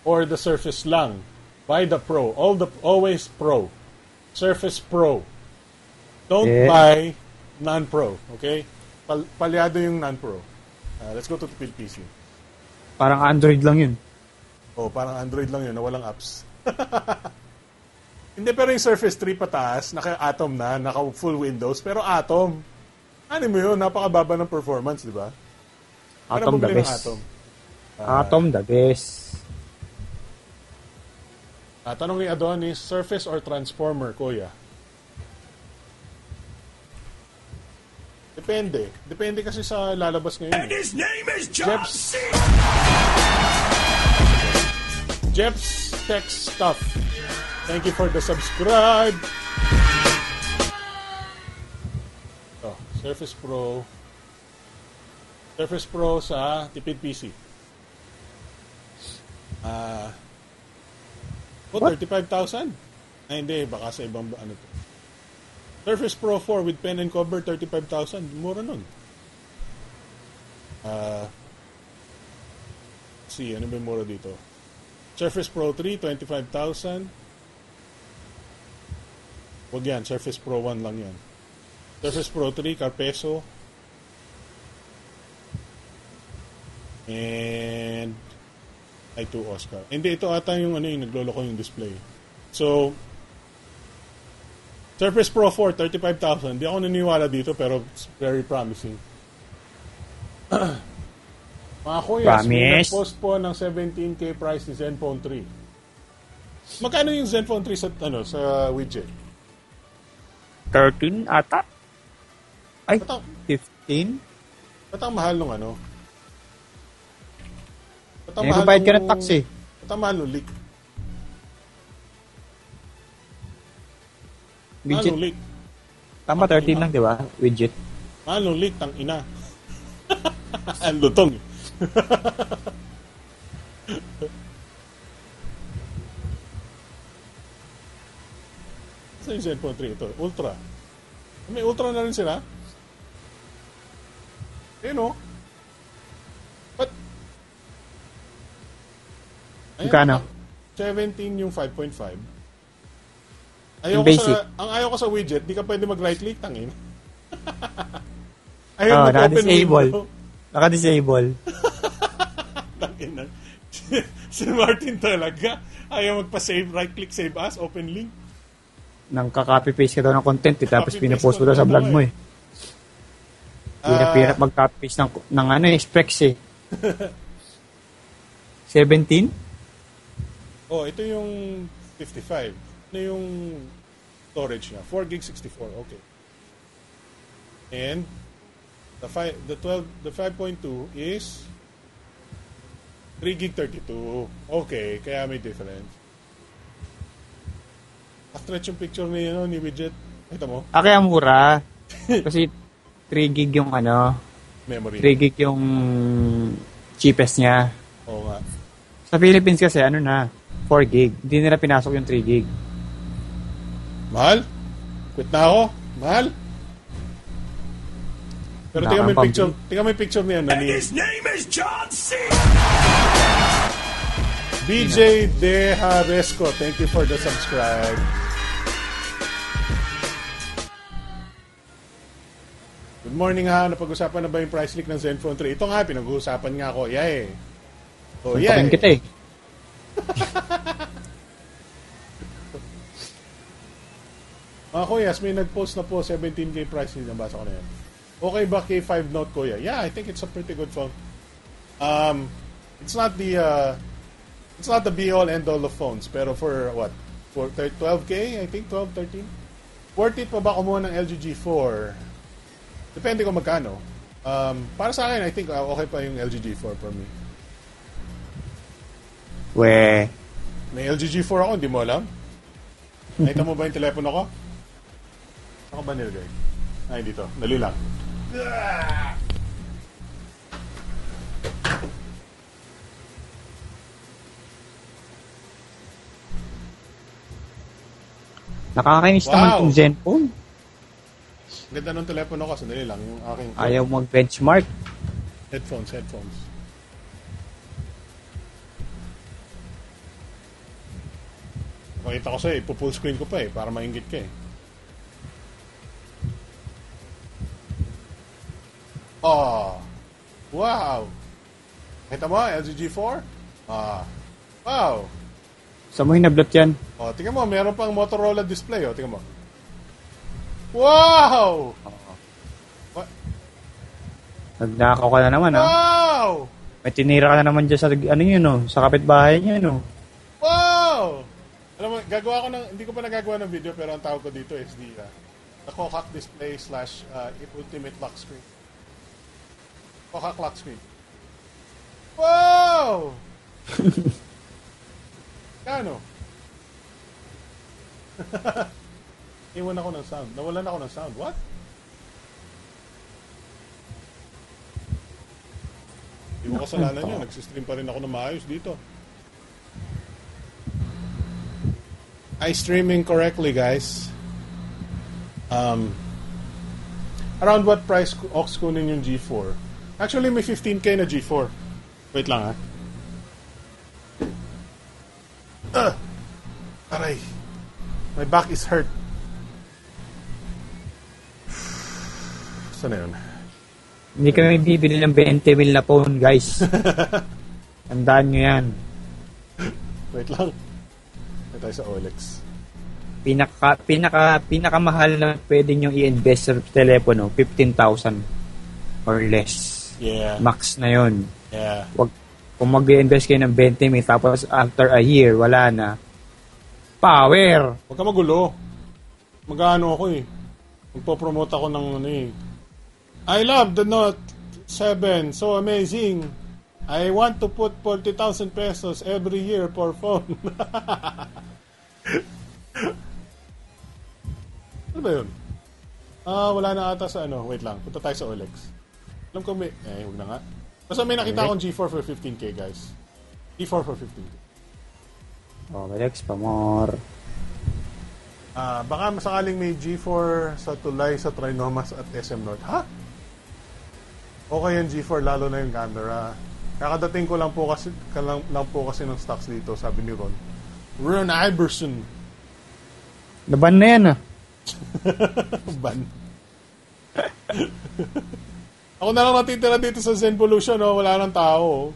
or the Surface lang. Buy the Pro. All the always Pro. Surface Pro. Don't Yeah. buy non-Pro. Okay? Pal- palyado yung non-Pro. Uh, let's go to the PC. Parang Android lang yun. Oh, parang Android lang yun na walang apps. [LAUGHS] Hindi, pero yung Surface 3 pataas, naka-Atom na, naka-full Windows, pero Atom. Ano mo yun? Napakababa ng performance, di ba? Ano Atom the best. Atom? Atom the best. Ah, tanong ni Adonis, Surface or Transformer, kuya? Depende. Depende kasi sa lalabas ngayon. eh. His name is John Jeps. C. Jeff's Tech Stuff. Thank you for the subscribe. Surface Pro. Surface Pro sa tipid PC. Ah. oh, What? 35,000? Ay, hindi. Baka sa ibang ano to. Surface Pro 4 with pen and cover, 35,000. Mura nun. Ah. see, ano ba yung mura dito? Surface Pro 3, 25,000. Wag yan, Surface Pro 1 lang yan. Surface Pro 3, Carpeso. And i2 Oscar. Hindi, ito ata yung ano yung nagloloko yung display. So, Surface Pro 4, 35,000. Hindi ako naniniwala dito pero it's very promising. [CLEARS THROAT] Mga kuya, Promise. nag-post po ng 17k price ni Zenfone 3. Magkano yung Zenfone 3 sa, ano, sa widget? 13 ata? Ay, Ba't ang, 15? ba't ang mahal nung ano? Ba't ang Eh, mahal babayad ka nung- ng tax eh. Ba't ang mahal nung leak? Mahal Widget. nung leak? Tama, 13 lang, di ba? Widget. Mahal nung leak, tang ina. [LAUGHS] Ang lutong. [LAUGHS] Saan yung Zenfone 3? Ito, Ultra. May Ultra na rin sila? Eh no? But, Magkano? 17 yung 5.5. Ayaw Yung ko basic. sa, ang ayaw ko sa widget, di ka pwede mag-right click, tangin. [LAUGHS] Oh, ayaw mag-open naka-disable. Naka-disable. [LAUGHS] Tangin na. si Martin talaga. Ayaw magpa-save, right click, save as, open link. Nang kaka-copy-paste ka daw ng content eh, tapos pinapost mo daw sa vlog mo eh. eh. Hirap-hirap mag-copy-paste ng, ng ano eh, specs eh. [LAUGHS] 17? Oh, ito yung 55. Ano yung storage niya? 4 gig 64. Okay. And the 5 the 12 the 5.2 is 3 gig 32. Okay, kaya may difference. Stretch yung picture ni ano ni widget. Ito mo, Ah, kaya mura. [LAUGHS] Kasi 3 gig yung ano, memory. 3 gig yung cheapest niya. Oo nga. Sa Philippines kasi ano na, 4 gig. Hindi nila pinasok yung 3 gig. Mahal? Quit na ako? Mahal? Pero tingnan mo yung picture, tingnan mo yung picture niya na ni His name is John C. BJ De Haresco. Thank you for the subscribe. Good morning ha. Napag-usapan na ba yung price leak ng Zenfone 3? Ito nga, pinag-uusapan nga ako. Yeah eh. Oh, yeah. Suntokin kita eh. [LAUGHS] Mga kuyas, may nag-post na po 17k price din. Nabasa ko na yan. Okay ba K5 Note kuya? Yeah, I think it's a pretty good phone. Um, it's not the uh, it's not the be all end all of phones, pero for what? For thir- 12k, I think 12, 13. Worth it pa ba kumuha ng LG G4? Depende kung magkano. Um, para sa akin, I think uh, okay pa yung LG G4 for me. We. May LG G4 ako, hindi mo alam? [LAUGHS] Nakita mo ba yung telepono ko? Ako ba nilagay? Ay, dito. Dali lang. Nakakainis Wow. naman tong Zenfone. Ganda ng telepono ko. Sandali lang. Yung aking Ayaw mag-benchmark. headphones, headphones. Pakita ko sa'yo, ipo-full screen ko pa eh, para maingit ka eh. Oh, wow! Kita mo, LG G4? Ah, wow! Sa mo hinablot yan? Oh, tingnan mo, meron pang Motorola display, oh, tingnan mo. Wow! What? Nagnakaw ka na naman, ha? Wow! May tinira ka na naman dyan sa, ano yun, no? Sa kapitbahay niya, no? Wow! Alam mo, gagawa ko ng, hindi ko pa nagagawa ng video pero ang tawag ko dito is the, uh, the Kohack display slash uh, ultimate lock screen. Kohack lock screen. Wow! [LAUGHS] Kano? [LAUGHS] Iwan ako ng sound. Nawalan ako ng sound. What? Hindi mo kasalanan yun. Nagsistream pa rin ako ng maayos dito. I streaming correctly, guys. Um, around what price Ox kunin yung G4? Actually, may 15k na G4. Wait lang, ha? Ah! Aray. My back is hurt. Saan na yun? Hindi kami bibili ng 20 mil na phone, guys. [LAUGHS] Tandaan nyo yan. Wait lang. Ito tayo sa OLX. Pinaka, pinaka, pinakamahal na pwede nyo i-invest sa telepono, 15,000 or less. Yeah. Max na yon. Yeah. Wag, kung mag-invest kayo ng 20 mil, tapos after a year, wala na. Power! Huwag ka magulo. Mag-ano ako eh. Magpo-promote ako ng ano eh. I love the Note 7. So amazing. I want to put 40,000 pesos every year for phone. [LAUGHS] ano ba yun? Ah, wala na ata sa ano. Wait lang. Punta tayo sa OLX. Alam ko may... Eh, huwag na nga. Basta may nakita akong G4 for 15k, guys. G4 for 15k. Oh, Alex, pa more. Ah, baka masakaling may G4 sa Tulay, sa Trinomas at SM North. Ha? Okay yung G4, lalo na yung camera. Kakadating ko lang po kasi, ka lang, lang po kasi ng stocks dito, sabi ni Ron. Ron Iverson. Laban na yan, ah. [LAUGHS] Ban. [LAUGHS] Ako na lang natitira dito sa Zen Pollution, oh. wala nang tao.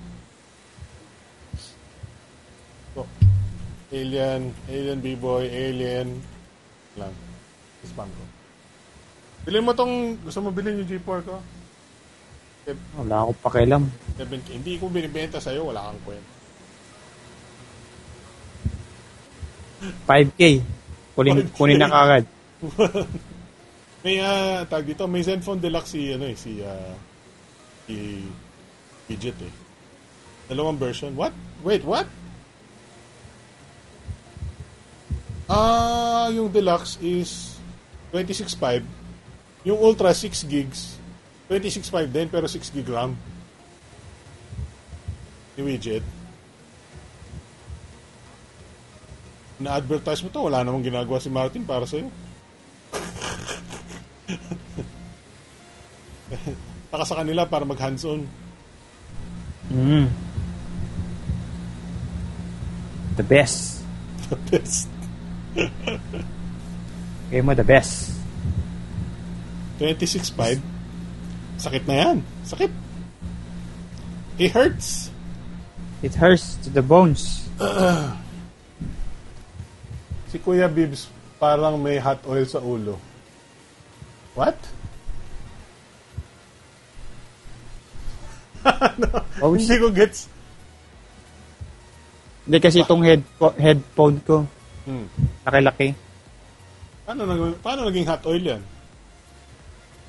Oh. Alien, Alien B-Boy, Alien. Lang. Spam ko. Bilhin mo tong, gusto mo bilhin yung G4 ko? Wala akong pakialam. 7K. Hindi ko binibenta sa'yo, wala kang kwenta. 5K. Kunin, 5K. kunin na kagad. [LAUGHS] may, ah, tag dito, may Zenfone Deluxe si, ano eh, si, ah, si, Fidget eh. Dalawang version. What? Wait, what? Ah, yung Deluxe is 26.5. Yung Ultra 6 gigs. 26.5 din, pero 6 gig RAM. Yung widget. Na-advertise mo to, wala namang ginagawa si Martin para sa'yo. [LAUGHS] Taka sa kanila para mag hands-on. Mm. The best. [LAUGHS] The best. Game mo the best. 26.5. Sakit na yan. Sakit. It hurts. It hurts to the bones. [CLEARS THROAT] Si Kuya Bibs parang may hot oil sa ulo. What? [LAUGHS] Oh, Hindi ko gets. Hindi kasi itong head, headphone ko, Hmm. nakilaki. Paano, nag- paano naging hot oil yan?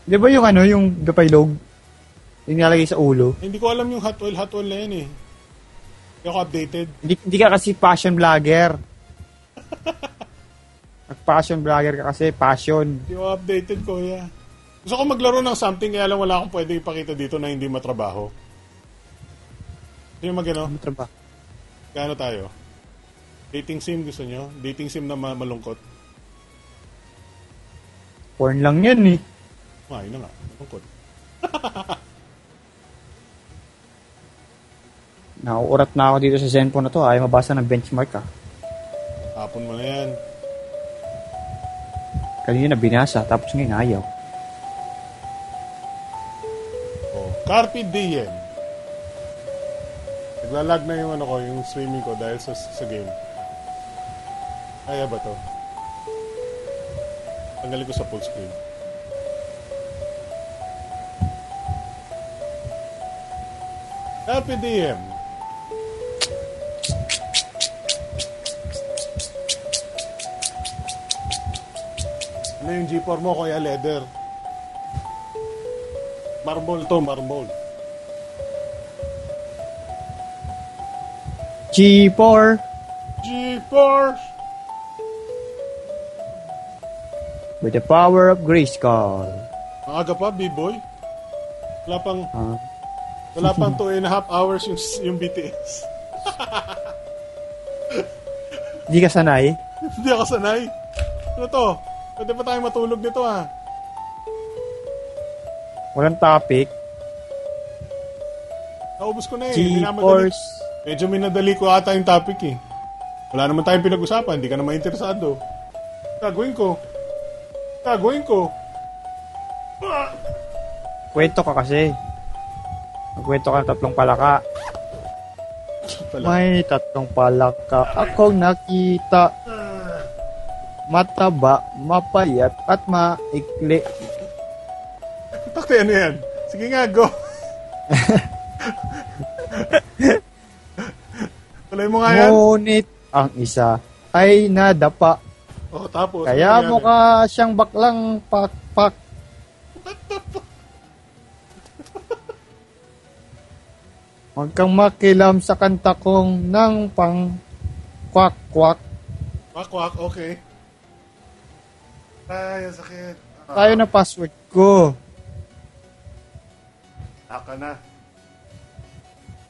Di ba yung ano, yung gapaylog? Yung nilalagay sa ulo? Hindi ko alam yung hot oil, hot oil na yan eh. Hindi ako updated. Hindi, hindi ka kasi passion vlogger. [LAUGHS] Nag-passion vlogger ka kasi, passion. Hindi ako updated, kuya. Gusto ko maglaro ng something, kaya lang wala akong pwede ipakita dito na hindi matrabaho. Hindi mag ano? Ano trabaho? Gaano tayo? Dating sim gusto nyo? Dating sim na ma- malungkot? Porn lang yan eh. Ay, na nga. Malungkot. Nauurat na ako dito sa Zenfone na to. Ayaw mabasa ng benchmark ah. Hapon mo na yan. Kanina binasa, tapos ngayon ayaw. Oh, Carpe Diem. Naglalag na yung ano ko, yung streaming ko dahil sa, sa game. Kaya ba to? Tanggalin ko sa full screen. Diem. Ano yung G4 mo, Kuya Leather? Marble to, marble. G4! G-Force! With the power of Grayskull. Ang aga pa, B-boy. Wala pang, Ah. Wala pang two and a half hours yung, yung BTS. [LAUGHS] Hindi ka sanay? Hindi ako sanay. Ano to? Pwede pa tayo matulog nito ah. Walang topic. Naubos ko na eh. G-Force. Medyo minadali ko ata yung topic eh. Wala naman tayong pinag-usapan. Hindi ka naman interesado. Gagawin ko. Gagawin ko. Kwento ka kasi. Magkwento ka ng tatlong palaka. Pala. May tatlong palaka akong nakita. Mataba, mapayat, at maikli. Takte, ano yan? Sige nga, go. [LAUGHS] Tuloy mo nga yan. Ngunit ang isa ay nadapa. Oh, tapos. Kaya ano mukha siyang baklang pakpak. Huwag kang makilam sa kanta kong ng pang kwak kwak. Wak, wak, okay. Ay, ang sakit. Ah, Tayo na password ko. Aka na.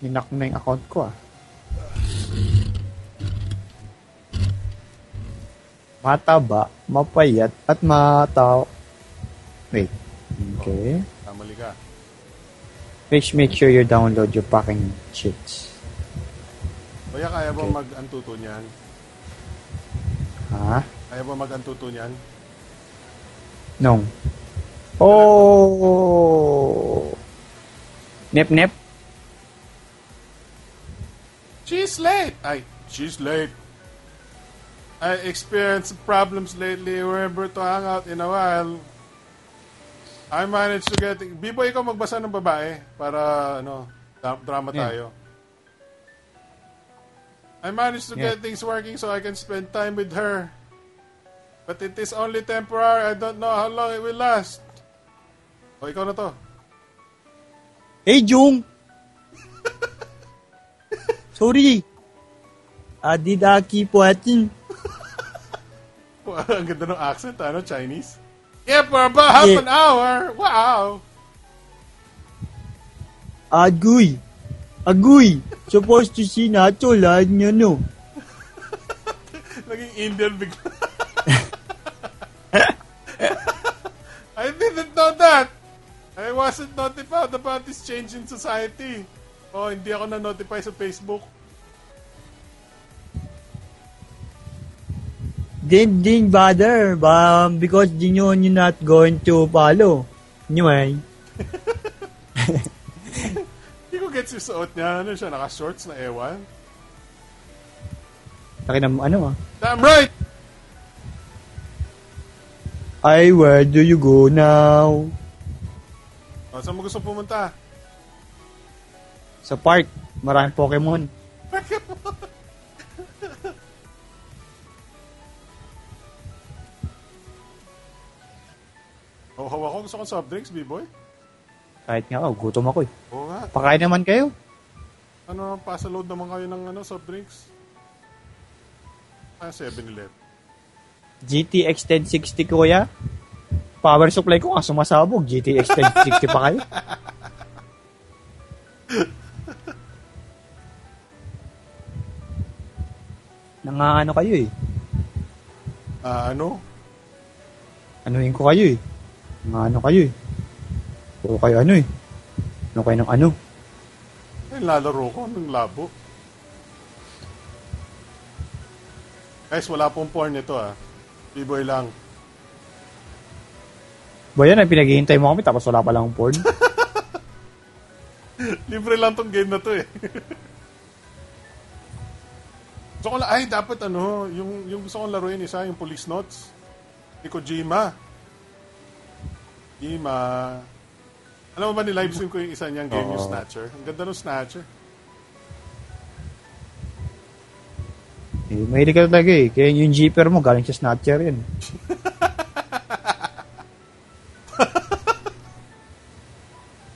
Ninak na yung account ko ah. Mataba, mapayat, at mataw. Wait. Okay. Tamali ka. Please make sure you download your packing sheets. Kuya, kaya ba Okay. mag-antuto niyan? Ha? Kaya ba mag-antuto niyan? No. Oh! Nep nep. She's late. Ay, she's late. I experienced problems lately. Able to hang out in a while. I managed to get... Bibo, ikaw magbasa ng babae para, ano, dra- drama Yeah. tayo. I managed to Yeah. get things working so I can spend time with her. But it is only temporary. I don't know how long it will last. O, ikaw na to. Hey, Jung! [LAUGHS] Sorry. I did I keep watching? [LAUGHS] Ang ganda ng accent, ano? Chinese? Yeah, for about half Yeah. an hour. Wow. Agoy. Agoy. Supposed to see Nacho lahat niya, no? Naging Indian bigla. [LAUGHS] I didn't know that. I wasn't notified about this change in society. Oh, hindi ako na-notify sa Facebook. Then, didn't bother, but because you know you're not going to follow. Anyway. [LAUGHS] Hindi ko gets yung suot niya. Ano siya, naka-shorts na ewan? Taki na, ano ah. Damn right! Ay, where do you go now? Oh, saan mo gusto pumunta? Sa park. Maraming Pokemon. Oh, hawa ko. Gusto kong soft drinks, B-boy. Kahit nga, oh, gutom ako eh. Oo nga. Pakain naman kayo. Ano, pasaload naman kayo ng ano, soft drinks? Ah, 7-Eleven. GTX 1060 kuya. Power supply ko nga sumasabog. GTX 1060 pa kayo. [LAUGHS] Nangaano kayo eh. Ah, ano? anuhin ko kayo eh. Mga ano kayo eh. Puro kayo ano eh. Ano kayo ng ano. Ay, lalaro ko ng labo. Guys, wala pong porn ito ah. B-boy lang. Ba yan, ay pinaghihintay mo kami tapos wala pa lang porn. [LAUGHS] Libre lang tong game na to eh. gusto ko lang, ay dapat ano, yung, yung gusto kong laruin isa, yung Police Notes. Ni Kojima. Kojima. Alam mo ba ni livestream ko yung isa niyang game, yung Oo. Snatcher? Ang ganda ng Snatcher. eh, mahilig ka talaga eh. Kaya yung jeeper mo, galing sa snatcher yan. [LAUGHS]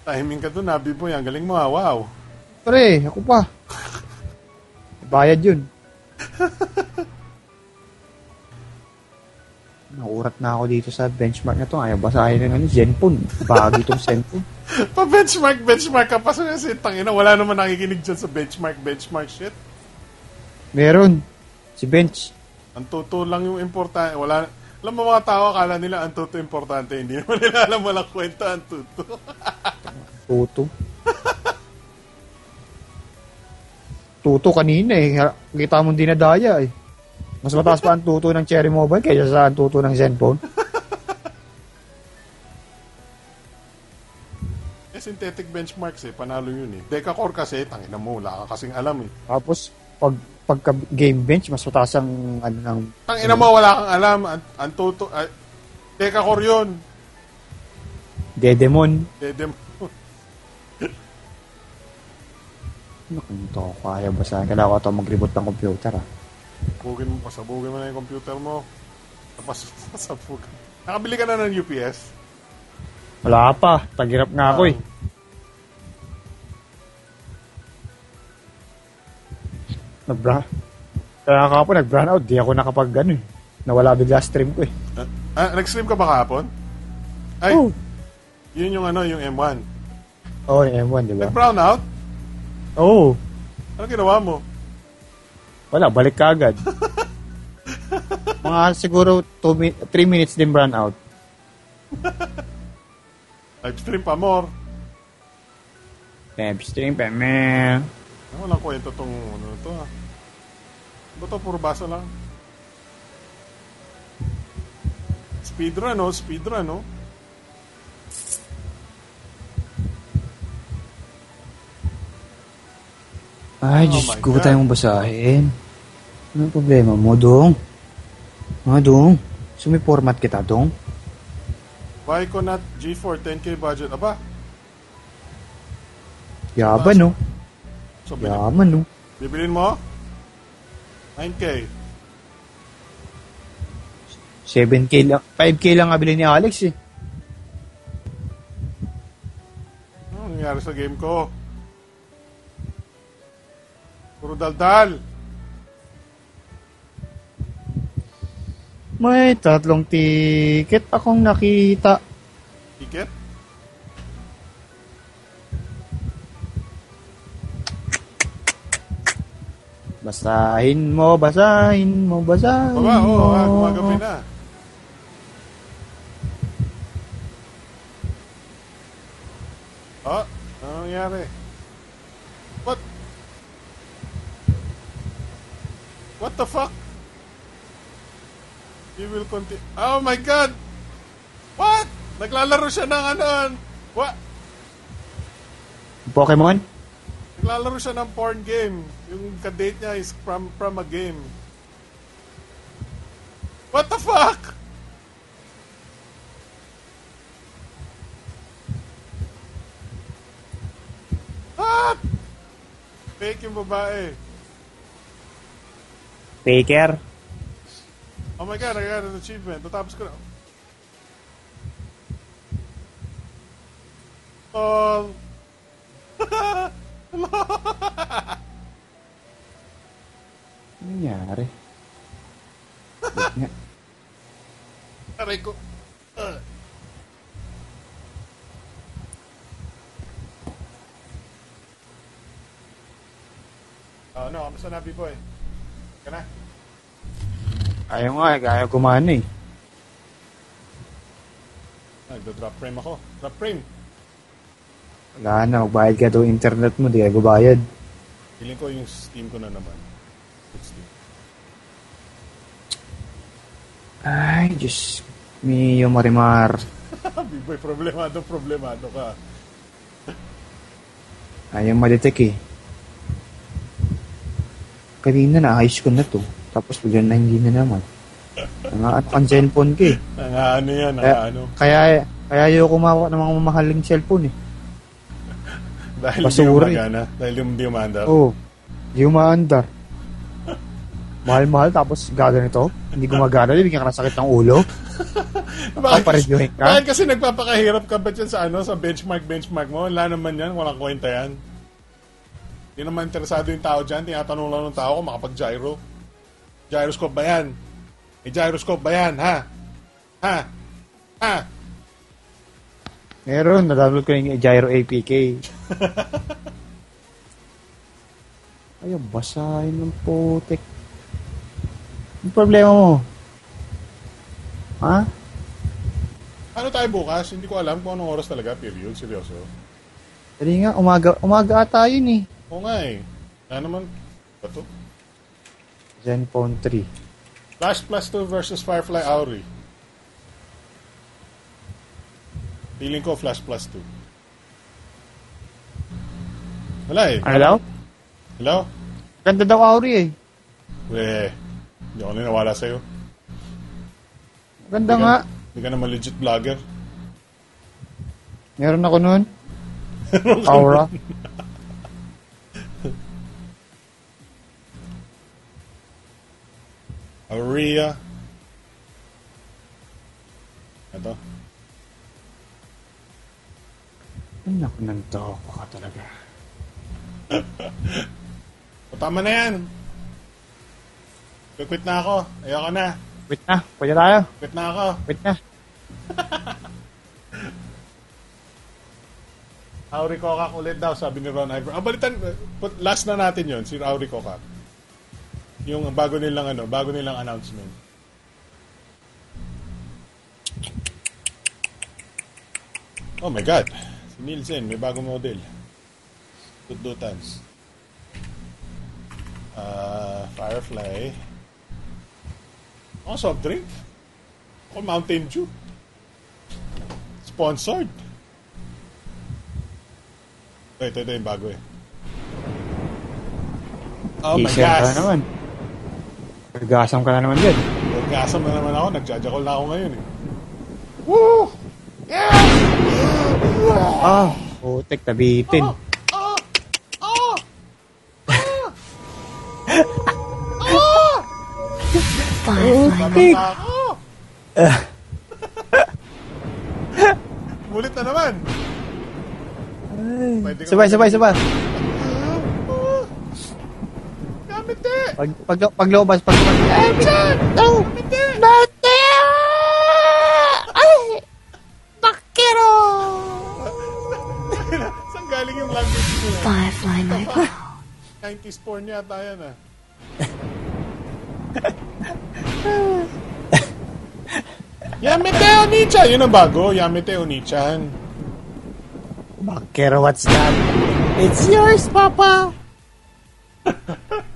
Timing ka doon, Nabi Boy. Ang galing mo ha, wow. Pre, ako pa. Bayad yun. [LAUGHS] Naurat na ako dito sa benchmark na to. Ayaw basahin na ng Zenfone. Bago itong Zenfone. [LAUGHS] Pa-benchmark, benchmark ka pa sa kasi tangina. Wala naman nakikinig dyan sa benchmark, benchmark shit. Meron. Si Bench. Ang totoo lang yung importante. Wala, alam mo mga tao, akala nila ang totoo importante. Hindi naman nila alam walang kwenta ang totoo. [LAUGHS] Tuto. Tuto kanina eh. Kita mo dinadaya eh. Mas mataas pa ang tuto ng Cherry Mobile kaysa sa tuto ng Zenfone. [LAUGHS] eh, synthetic benchmarks eh. Panalo yun eh. Decacore kasi, tangina mo, wala ka kasing alam eh. Tapos, pag pagka game bench, mas mataas ang ano ng Tangina mo, wala kang alam. Ang, ang totoo, uh, Decacore yun. Dedemon. Dede mo. [LAUGHS] Ano ako kaya basahin? Kailangan ko ito mag-reboot ng computer ah. Bugin mo, pasabugin mo na yung computer mo. Tapos, [LAUGHS] pasabug. Nakabili ka na ng UPS? Wala pa. Tagirap nga ako eh. Nagbra. Kaya ako nag-brown out. Di ako nakapag ano eh. Nawala bigla stream ko eh. Ah, ah, nag-stream ka ba kahapon? Ay, Oh. yun yung ano, yung M1. Oo, oh, yung M1, di ba? Nag-brown out? Oo. Oh. Ano ginawa mo? Wala, balik ka agad. [LAUGHS] Mga siguro 3 minutes din brown out. [LAUGHS] Live stream pa more. Web stream pa, man. Ah, walang kwento tong ano to ah. Ba to, puro basa lang. Speedrun, no? Speedrun, no? Ay, Oh Diyos ko, God. tayong basahin? Ano problema mo, Dong? Mga Dong? So may format kita, Dong? Why ko not G4 10k budget? Aba, Yaban, no? so Yaman, no? bibilin mo? 9k. 7K lang. 5K lang nga bilhin ni Alex, eh. Ano nangyari sa game ko? Puro daldal. May tatlong ticket akong nakita. Ticket? Basahin mo, basahin mo, basahin Baba, mo. oo, oh, gumagabi na. Oh, ano nangyari? What? What the fuck? You will continue. Oh my god! What? Naglalaro siya ng ano? What? Pokemon? Naglalaro siya ng porn game. Yung kadate niya is from from a game. What the fuck? What? Fake yung babae. Faker? Oh my god, I got an achievement. Natapos ko na. Oh. Ano nangyari? Wait nga. Aray ko. Ah. Oh, no, kamusta na, B-boy? Ka na? Ayaw nga, eh, ayaw kumana eh. Nagda-drop frame ako. Drop frame. Wala na, magbayad ka daw internet mo, di ka gubayad. Feeling ko yung Steam ko na naman. 16. Ay, Diyos mio, Marimar. [LAUGHS] Big boy, problemado, problemado ka. Ayaw malitek eh. Kanina naayos ko na to. Tapos bigla na hindi na naman. Nga ano kang cellphone ko eh. Ang ano yan, ang Kaya, ano. kaya, kaya ayaw kumawa ng mga mamahaling cellphone eh. [LAUGHS] Dahil basura hindi eh. umagana. Dahil hindi umandar. Oo. Oh, hindi umaandar. Mahal-mahal tapos gaganito. Hindi gumagana. Bigyan ka ng sakit ng ulo. [LAUGHS] Papareviewin ka? Bakit kasi nagpapakahirap ka ba dyan sa ano, sa benchmark, benchmark mo? Wala naman yan, walang kwenta yan. Hindi naman interesado yung tao dyan. Tinatanong lang ng tao kung makapag-gyro. Gyroscope ba yan? May gyroscope ba yan, ha? Ha? Ha? Meron. Nadownload ko yung Gyro APK. [LAUGHS] Ayaw, basahin ng putik. Ang problema mo? Ha? Ano tayo bukas? Hindi ko alam kung anong oras talaga, period. Seryoso. Dali nga, umaga, umaga ata yun eh. Oo nga eh. Ano naman? Ba to? Zenfone 3. Flash Plus 2 versus Firefly Auri. Feeling ko Flash Plus 2. Wala eh. Daw? Hello? Ganda daw Auri eh. Weh. Hindi ako nanawala sa'yo. Ganda nga. Hindi ka naman legit vlogger. Meron ako nun. [LAUGHS] Aura. Aurea. Ito. Anak ng toko ka talaga. [LAUGHS] O, tama na yan. Quit na ako. Ayoko na. Wait na, pwede tayo. Quit na ako. Wait na. [LAUGHS] Auri Kokak ulit daw, sabi ni Ron Iver. Ang balitan, put, last na natin yon si Auri Kokak. Yung bago nilang ano, bago nilang announcement. Oh my God. Si Nielsen, may bagong model. Tututans. Ah, Firefly. Oh, soft drink. Oh, Mountain Dew. Sponsored. Ito, ito, ito yung bago eh. Oh my na gosh. naman. Paggasam ka na naman dyan. Nagkasam na naman ako. Nagjajakol na ako ngayon eh. Woo! Ah, putik, tabitin. Putik! Mulit na naman. Sabay, sabay, sabay. Gamit eh! Pag, pag, paglobas, paglobas. No! Bate! Ay! Bakero! [LAUGHS] Saan galing yung language mo? Firefly, my pal. 90s porn yata yan ah. [LAUGHS] Yamete Onichan! Yun ang bago. Yamete Onichan. Bakero, what's that? It's yours, Papa! [LAUGHS]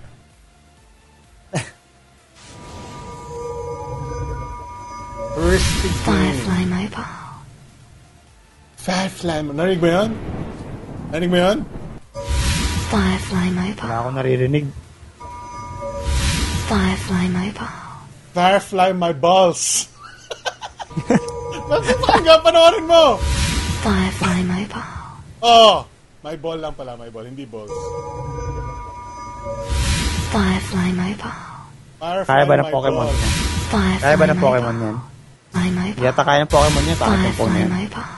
Touristic Firefly, pal. Firefly. Narinig mo yun? Narinig mo yun? Firefly, pal. Wala ako naririnig. Firefly, pal. Firefly my balls. [LAUGHS] Bakit pakinggan? Panoorin mo! Firefly, my pal. Oh! My ball lang pala, my ball. Hindi balls. Firefly, my pal. Firefly Kaya ba ng Pokemon? balls. Firefly, Kaya ba ng Pokemon yan? Yata kaya ng Pokemon phone Firefly, yan? my pal.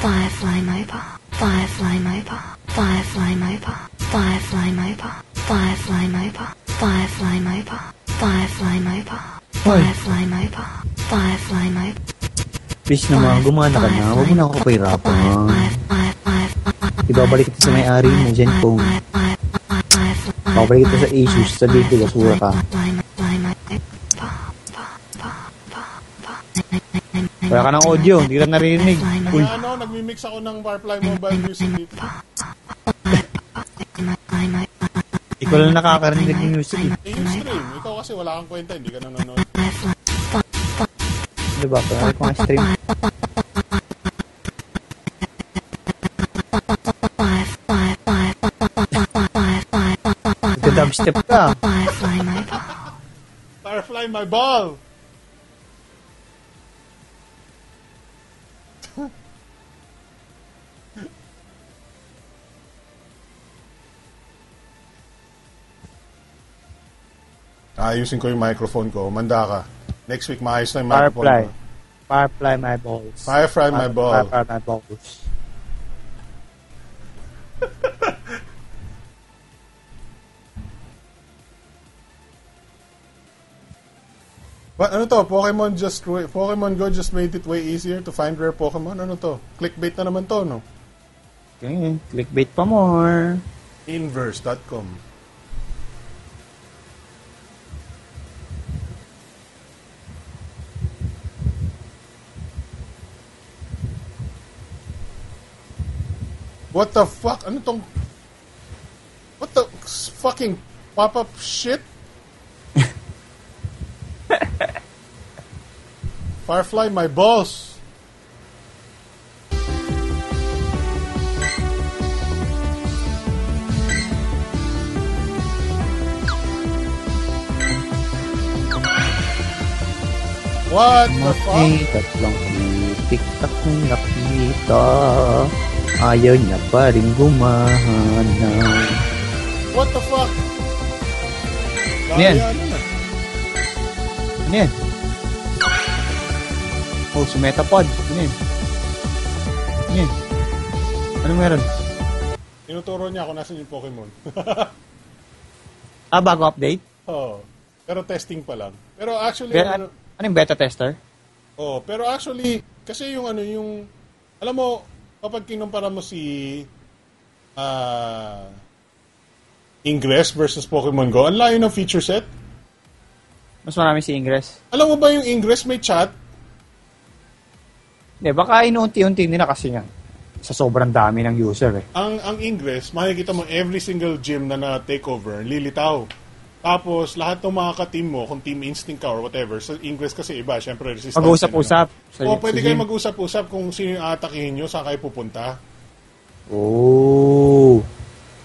Firefly, my pal. Firefly, my pal. Firefly, my pal. Firefly, my pal. Firefly, my pal. Firefly, my pal. Firefly, my pal. Firefly, my pal. Firefly, my Please naman, gumana ka na. Huwag mo na ako pahirapan. Ibabalik kita sa may-ari mo, Zenfone. Babalik kita sa Asus, sa dito, basura ka. Wala ka ng audio, hindi ka naririnig. Firefly Uy, ano, nagmi-mix ako ng Firefly Mobile Music dito. ikaw lang nakakarinig ng music. eh. Yung stream. Ikaw kasi wala kang kwenta, hindi ka nanonood. Diba? Pwede ko nga stream. five five five five five five five Nagka-dubstep ka. firefly my ball Ayusin ko yung microphone ko. Manda ka. Next week, maayos na yung microphone Firefly. ko. Firefly my balls. Firefly, my ball. Firefly my balls. [LAUGHS] What, ano to? Pokemon just Pokemon Go just made it way easier to find rare Pokemon. Ano to? Clickbait na naman to, no? Okay, clickbait pa more. Inverse.com. What the fuck? Ano tong... What the fucking pop-up shit? [LAUGHS] Firefly, my boss. What the fuck? Okay, tatlong tumitik-tak nakita. Ayaw niya pa rin gumahana. What the fuck? Ano yan? Ano na? Ano yan? Oh, si Metapod. Ano yan? Ano yan? Ano meron? Tinuturo niya kung nasan yung Pokemon. [LAUGHS] Ah, bago update? oh. Pero testing pa lang. Pero actually, Be- ano, ano yung beta tester? oh, pero actually, kasi yung ano, yung, alam mo, kapag kinumpara mo si, ah, Ingress versus Pokemon Go, ang layo ng feature set. Mas marami si Ingress. Alam mo ba yung Ingress may chat? Hindi, baka inuunti-unti nila kasi nga sa sobrang dami ng user eh. Ang ang Ingress, makikita mo every single gym na na-takeover, lilitaw. Tapos, lahat ng mga ka-team mo, kung Team Instinct ka or whatever, sa Ingress kasi iba, syempre resistance. Mag-usap-usap. Sa, O, pwede kayo mag-usap-usap kung sino yung atakihin nyo, saan kayo pupunta. Oh.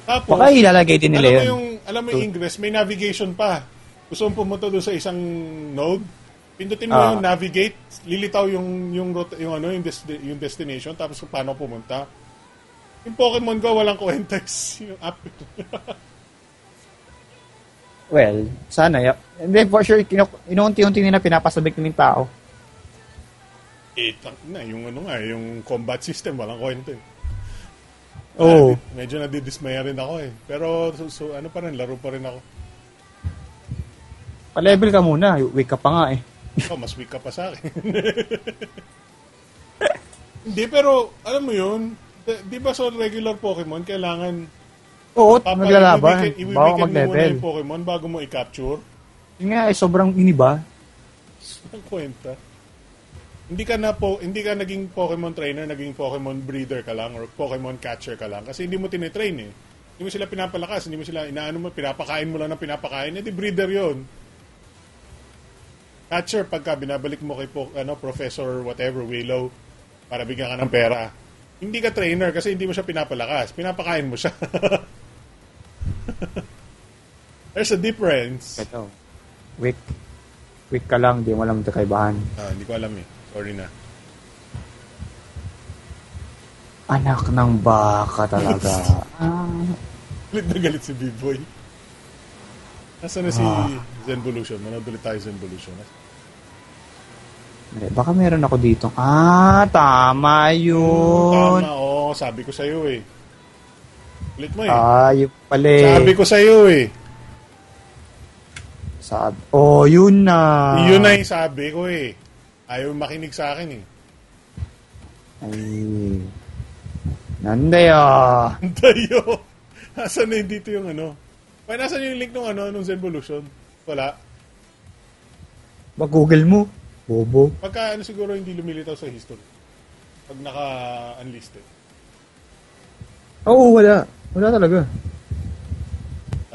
Tapos, Baka ilalagay din nila alam mo yun. yung, alam mo yung Ingress, may navigation pa. Gusto mong pumunta doon sa isang node, pindutin mo Ah. yung navigate, lilitaw yung yung rota- yung ano yung, desti- yung destination tapos kung paano pumunta. Yung Pokemon Go walang kwenta [LAUGHS] yung app. Well, sana. ya- Hindi, for sure, kinu- inuunti-unti nila pinapasabik ng tao. eh, na, yung ano nga, yung combat system, walang kwenta eh. Oo. Ah, medyo nadidismaya rin ako eh. Pero, so, so, ano pa rin, laro pa rin ako. Pa-level ka muna. Wake ka pa nga eh. [LAUGHS] Oh, mas weak ka pa sa akin. [LAUGHS] Hindi, pero, alam mo yun, di, di ba sa regular Pokemon, kailangan Oo, papa, maglalaban. i-weekend- Bago mag-level. yung Pokemon bago mo i-capture. Yun nga, eh, sobrang iniba. Ang kwenta. Hindi ka na po, hindi ka naging Pokemon trainer, naging Pokemon breeder ka lang or Pokemon catcher ka lang kasi hindi mo tinitrain eh. Hindi mo sila pinapalakas, hindi mo sila inaano mo, pinapakain mo lang ng pinapakain, edi breeder 'yon. Catcher pagka binabalik mo kay po, ano Professor whatever Willow para bigyan ka ng pera. Hindi ka trainer kasi hindi mo siya pinapalakas, pinapakain mo siya. [LAUGHS] [LAUGHS] There's a difference. Ito. Weak. Weak ka lang, di mo alam ito kaibahan. Ah, hindi ko alam eh. Sorry na. Anak ng baka talaga. ah, [LAUGHS] Galit na galit si B-Boy. Nasaan na si Ah. Zenvolution? Manood ulit tayo Zenvolution. hindi, baka meron ako dito. Ah, tama yun. Tama, oo. sabi ko sa'yo eh. Ulit mo eh. Ah, yun pala eh. sabi ko sa'yo eh. Sabi. Oh, yun na. Yun na yung sabi ko eh. Ayaw makinig sa akin eh. Ay. Nanday ah. Tayo. [LAUGHS] Nasaan na dito yung ano? Why, nasaan yung link nung ano, nung Zenvolution? Wala. Ba Google mo? Bobo. Pagka ano siguro hindi lumilitaw sa history. Pag naka-unlisted. Oo, wala. Wala talaga.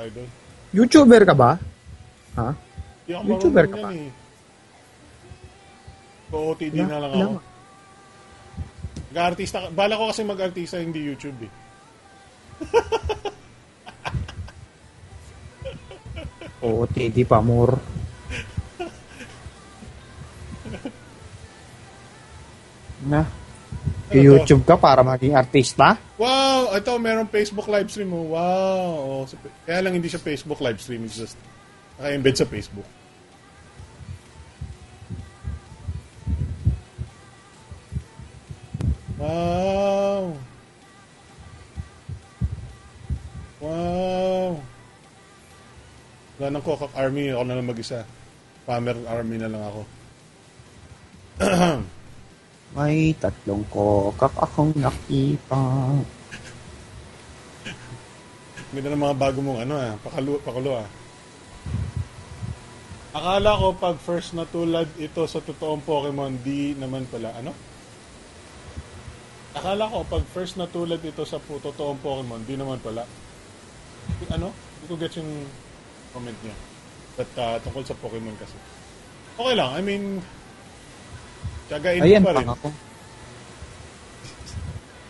Doon. YouTuber ka ba? Ha? YouTuber ka ba? eh. So, OTD Wala- na lang ako. Mag-artista, ka- bala ko kasi mag-artista, hindi YouTube eh. [LAUGHS] Oo, TD pa, more. [LAUGHS] Na. Ano YouTube ka para maging artista? Wow! Ito, merong Facebook live stream mo. Wow! Oh, sa- kaya lang hindi siya Facebook live stream. It's just naka-embed sa Facebook. Wow! Wow! Wala nang Kokak Army. Ako na lang mag-isa. Farmer Army na lang ako. [CLEARS THROAT] May tatlong kokak akong nakita. Ganda ng mga bago mong ano ah, pakalu, pakulo ah. Akala ko pag first natulad ito sa totoong Pokemon, di naman pala, ano? Akala ko pag first natulad ito sa pu- totoong Pokemon, di naman pala. Ano? Hindi ko get yung comment niya. But uh, tungkol sa Pokemon kasi. Okay lang, I mean, tiyagain Ayan pa rin. ako.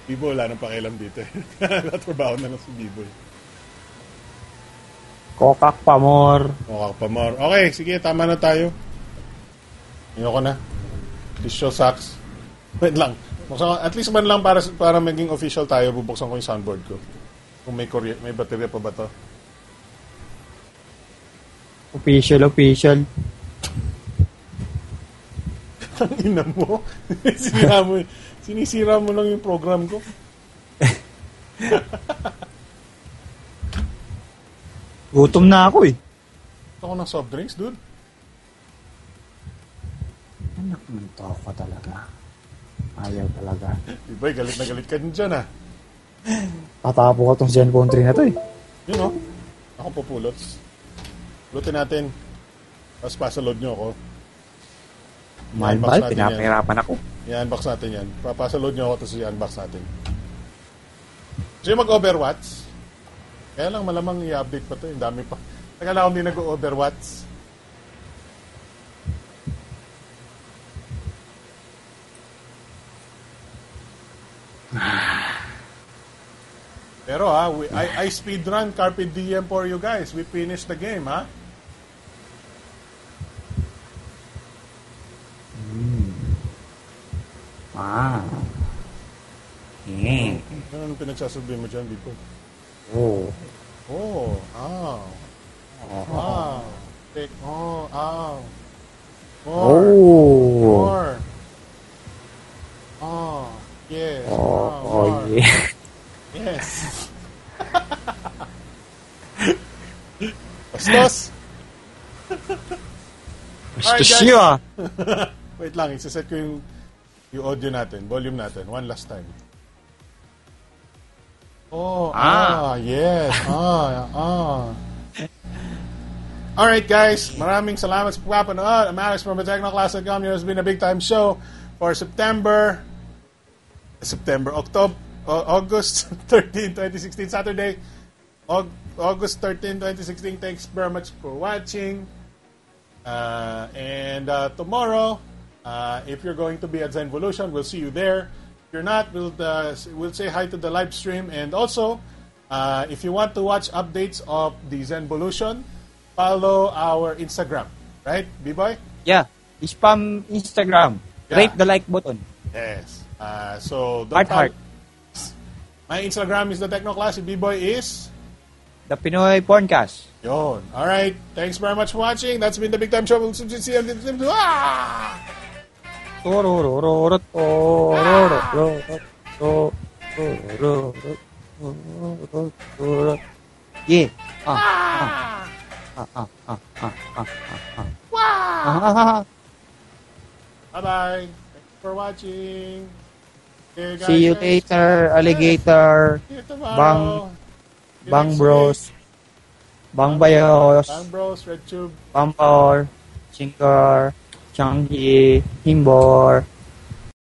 Bibo, wala nang pakialam dito. [LAUGHS] Natrabaho na lang si Bibo. Kokak pa, more. Mukha pa more. Okay, sige, tama na tayo. Ayoko na. This show sucks. [LAUGHS] Wait lang. At least man lang para para maging official tayo, bubuksan ko yung soundboard ko. Kung may kurye, may baterya pa ba to? Official, official. Ang ina mo. [LAUGHS] Sinisira mo. Sinisira mo lang yung program ko. [LAUGHS] Gutom na ako eh. Gusto ko ng soft drinks, dude. Anak ng tao ka talaga. Ayaw talaga. Ibay, galit na galit ka din dyan ah. Tatapo ko tong Zenfone 3 na to eh. Yun oh. Ako pupulot. Pulutin natin. Tapos pasaload nyo ako. Mahal-mahal, natin yan. pinapahirapan ako. I-unbox natin yan. Papasaload nyo ako tapos i-unbox natin. Gusto nyo mag-overwatch? Kaya lang malamang i-update pa to. Yung dami pa. Tagal akong hindi nag-overwatch. [SIGHS] Pero ha, we, I, I speedrun Carpe Diem for you guys. We finished the game, ha? Ah. Eh. Ano pinagsasabi mo dyan, Bipo? Oh. Oh, ah. Wow. Take, oh, ow. More. Oh. More. Oh, yes. Oh, Oh, oh more. yeah. Yes. [LAUGHS] Bastos! Gusto Alright, guys. siya. [LAUGHS] Wait lang, isaset ko yung, yung audio natin, volume natin. One last time. Oh, ah, Ah. yes. Ah, ah. Alright guys, maraming salamat sa pagpapanood. I'm Alex from TechnoClass.com. It has been a big time show for September, September, October, August [LAUGHS] 13, 2016, Saturday, Aug- August 13, 2016. Thanks very much for watching. Uh, and uh, tomorrow, uh, if you're going to be at Zenvolution, we'll see you there. If you're not, we'll, uh, we'll say hi to the live stream. And also, uh, if you want to watch updates of the Zenvolution, follow our Instagram. Right, B-Boy? Yeah. Spam Instagram. Yeah. Rate the like button. Yes. Uh, so, don't Heart, heart. My Instagram is the Technoclass. Si B-Boy is... The Pinoy Porncast. Yon. All right. Thanks very much for watching. That's been the Big Time Show. We'll see you on the... Ah! Yeah. Ah. Ah. Ah. Ah. Ah. Ah. Ah. Wow. Bye bye. Thanks for watching. You See you later, alligator. See you tomorrow. Bang. Bang Bros. Bang Bayos. Bang Bros. Red Tube. Bang Power. Chingar. canggih, himbor,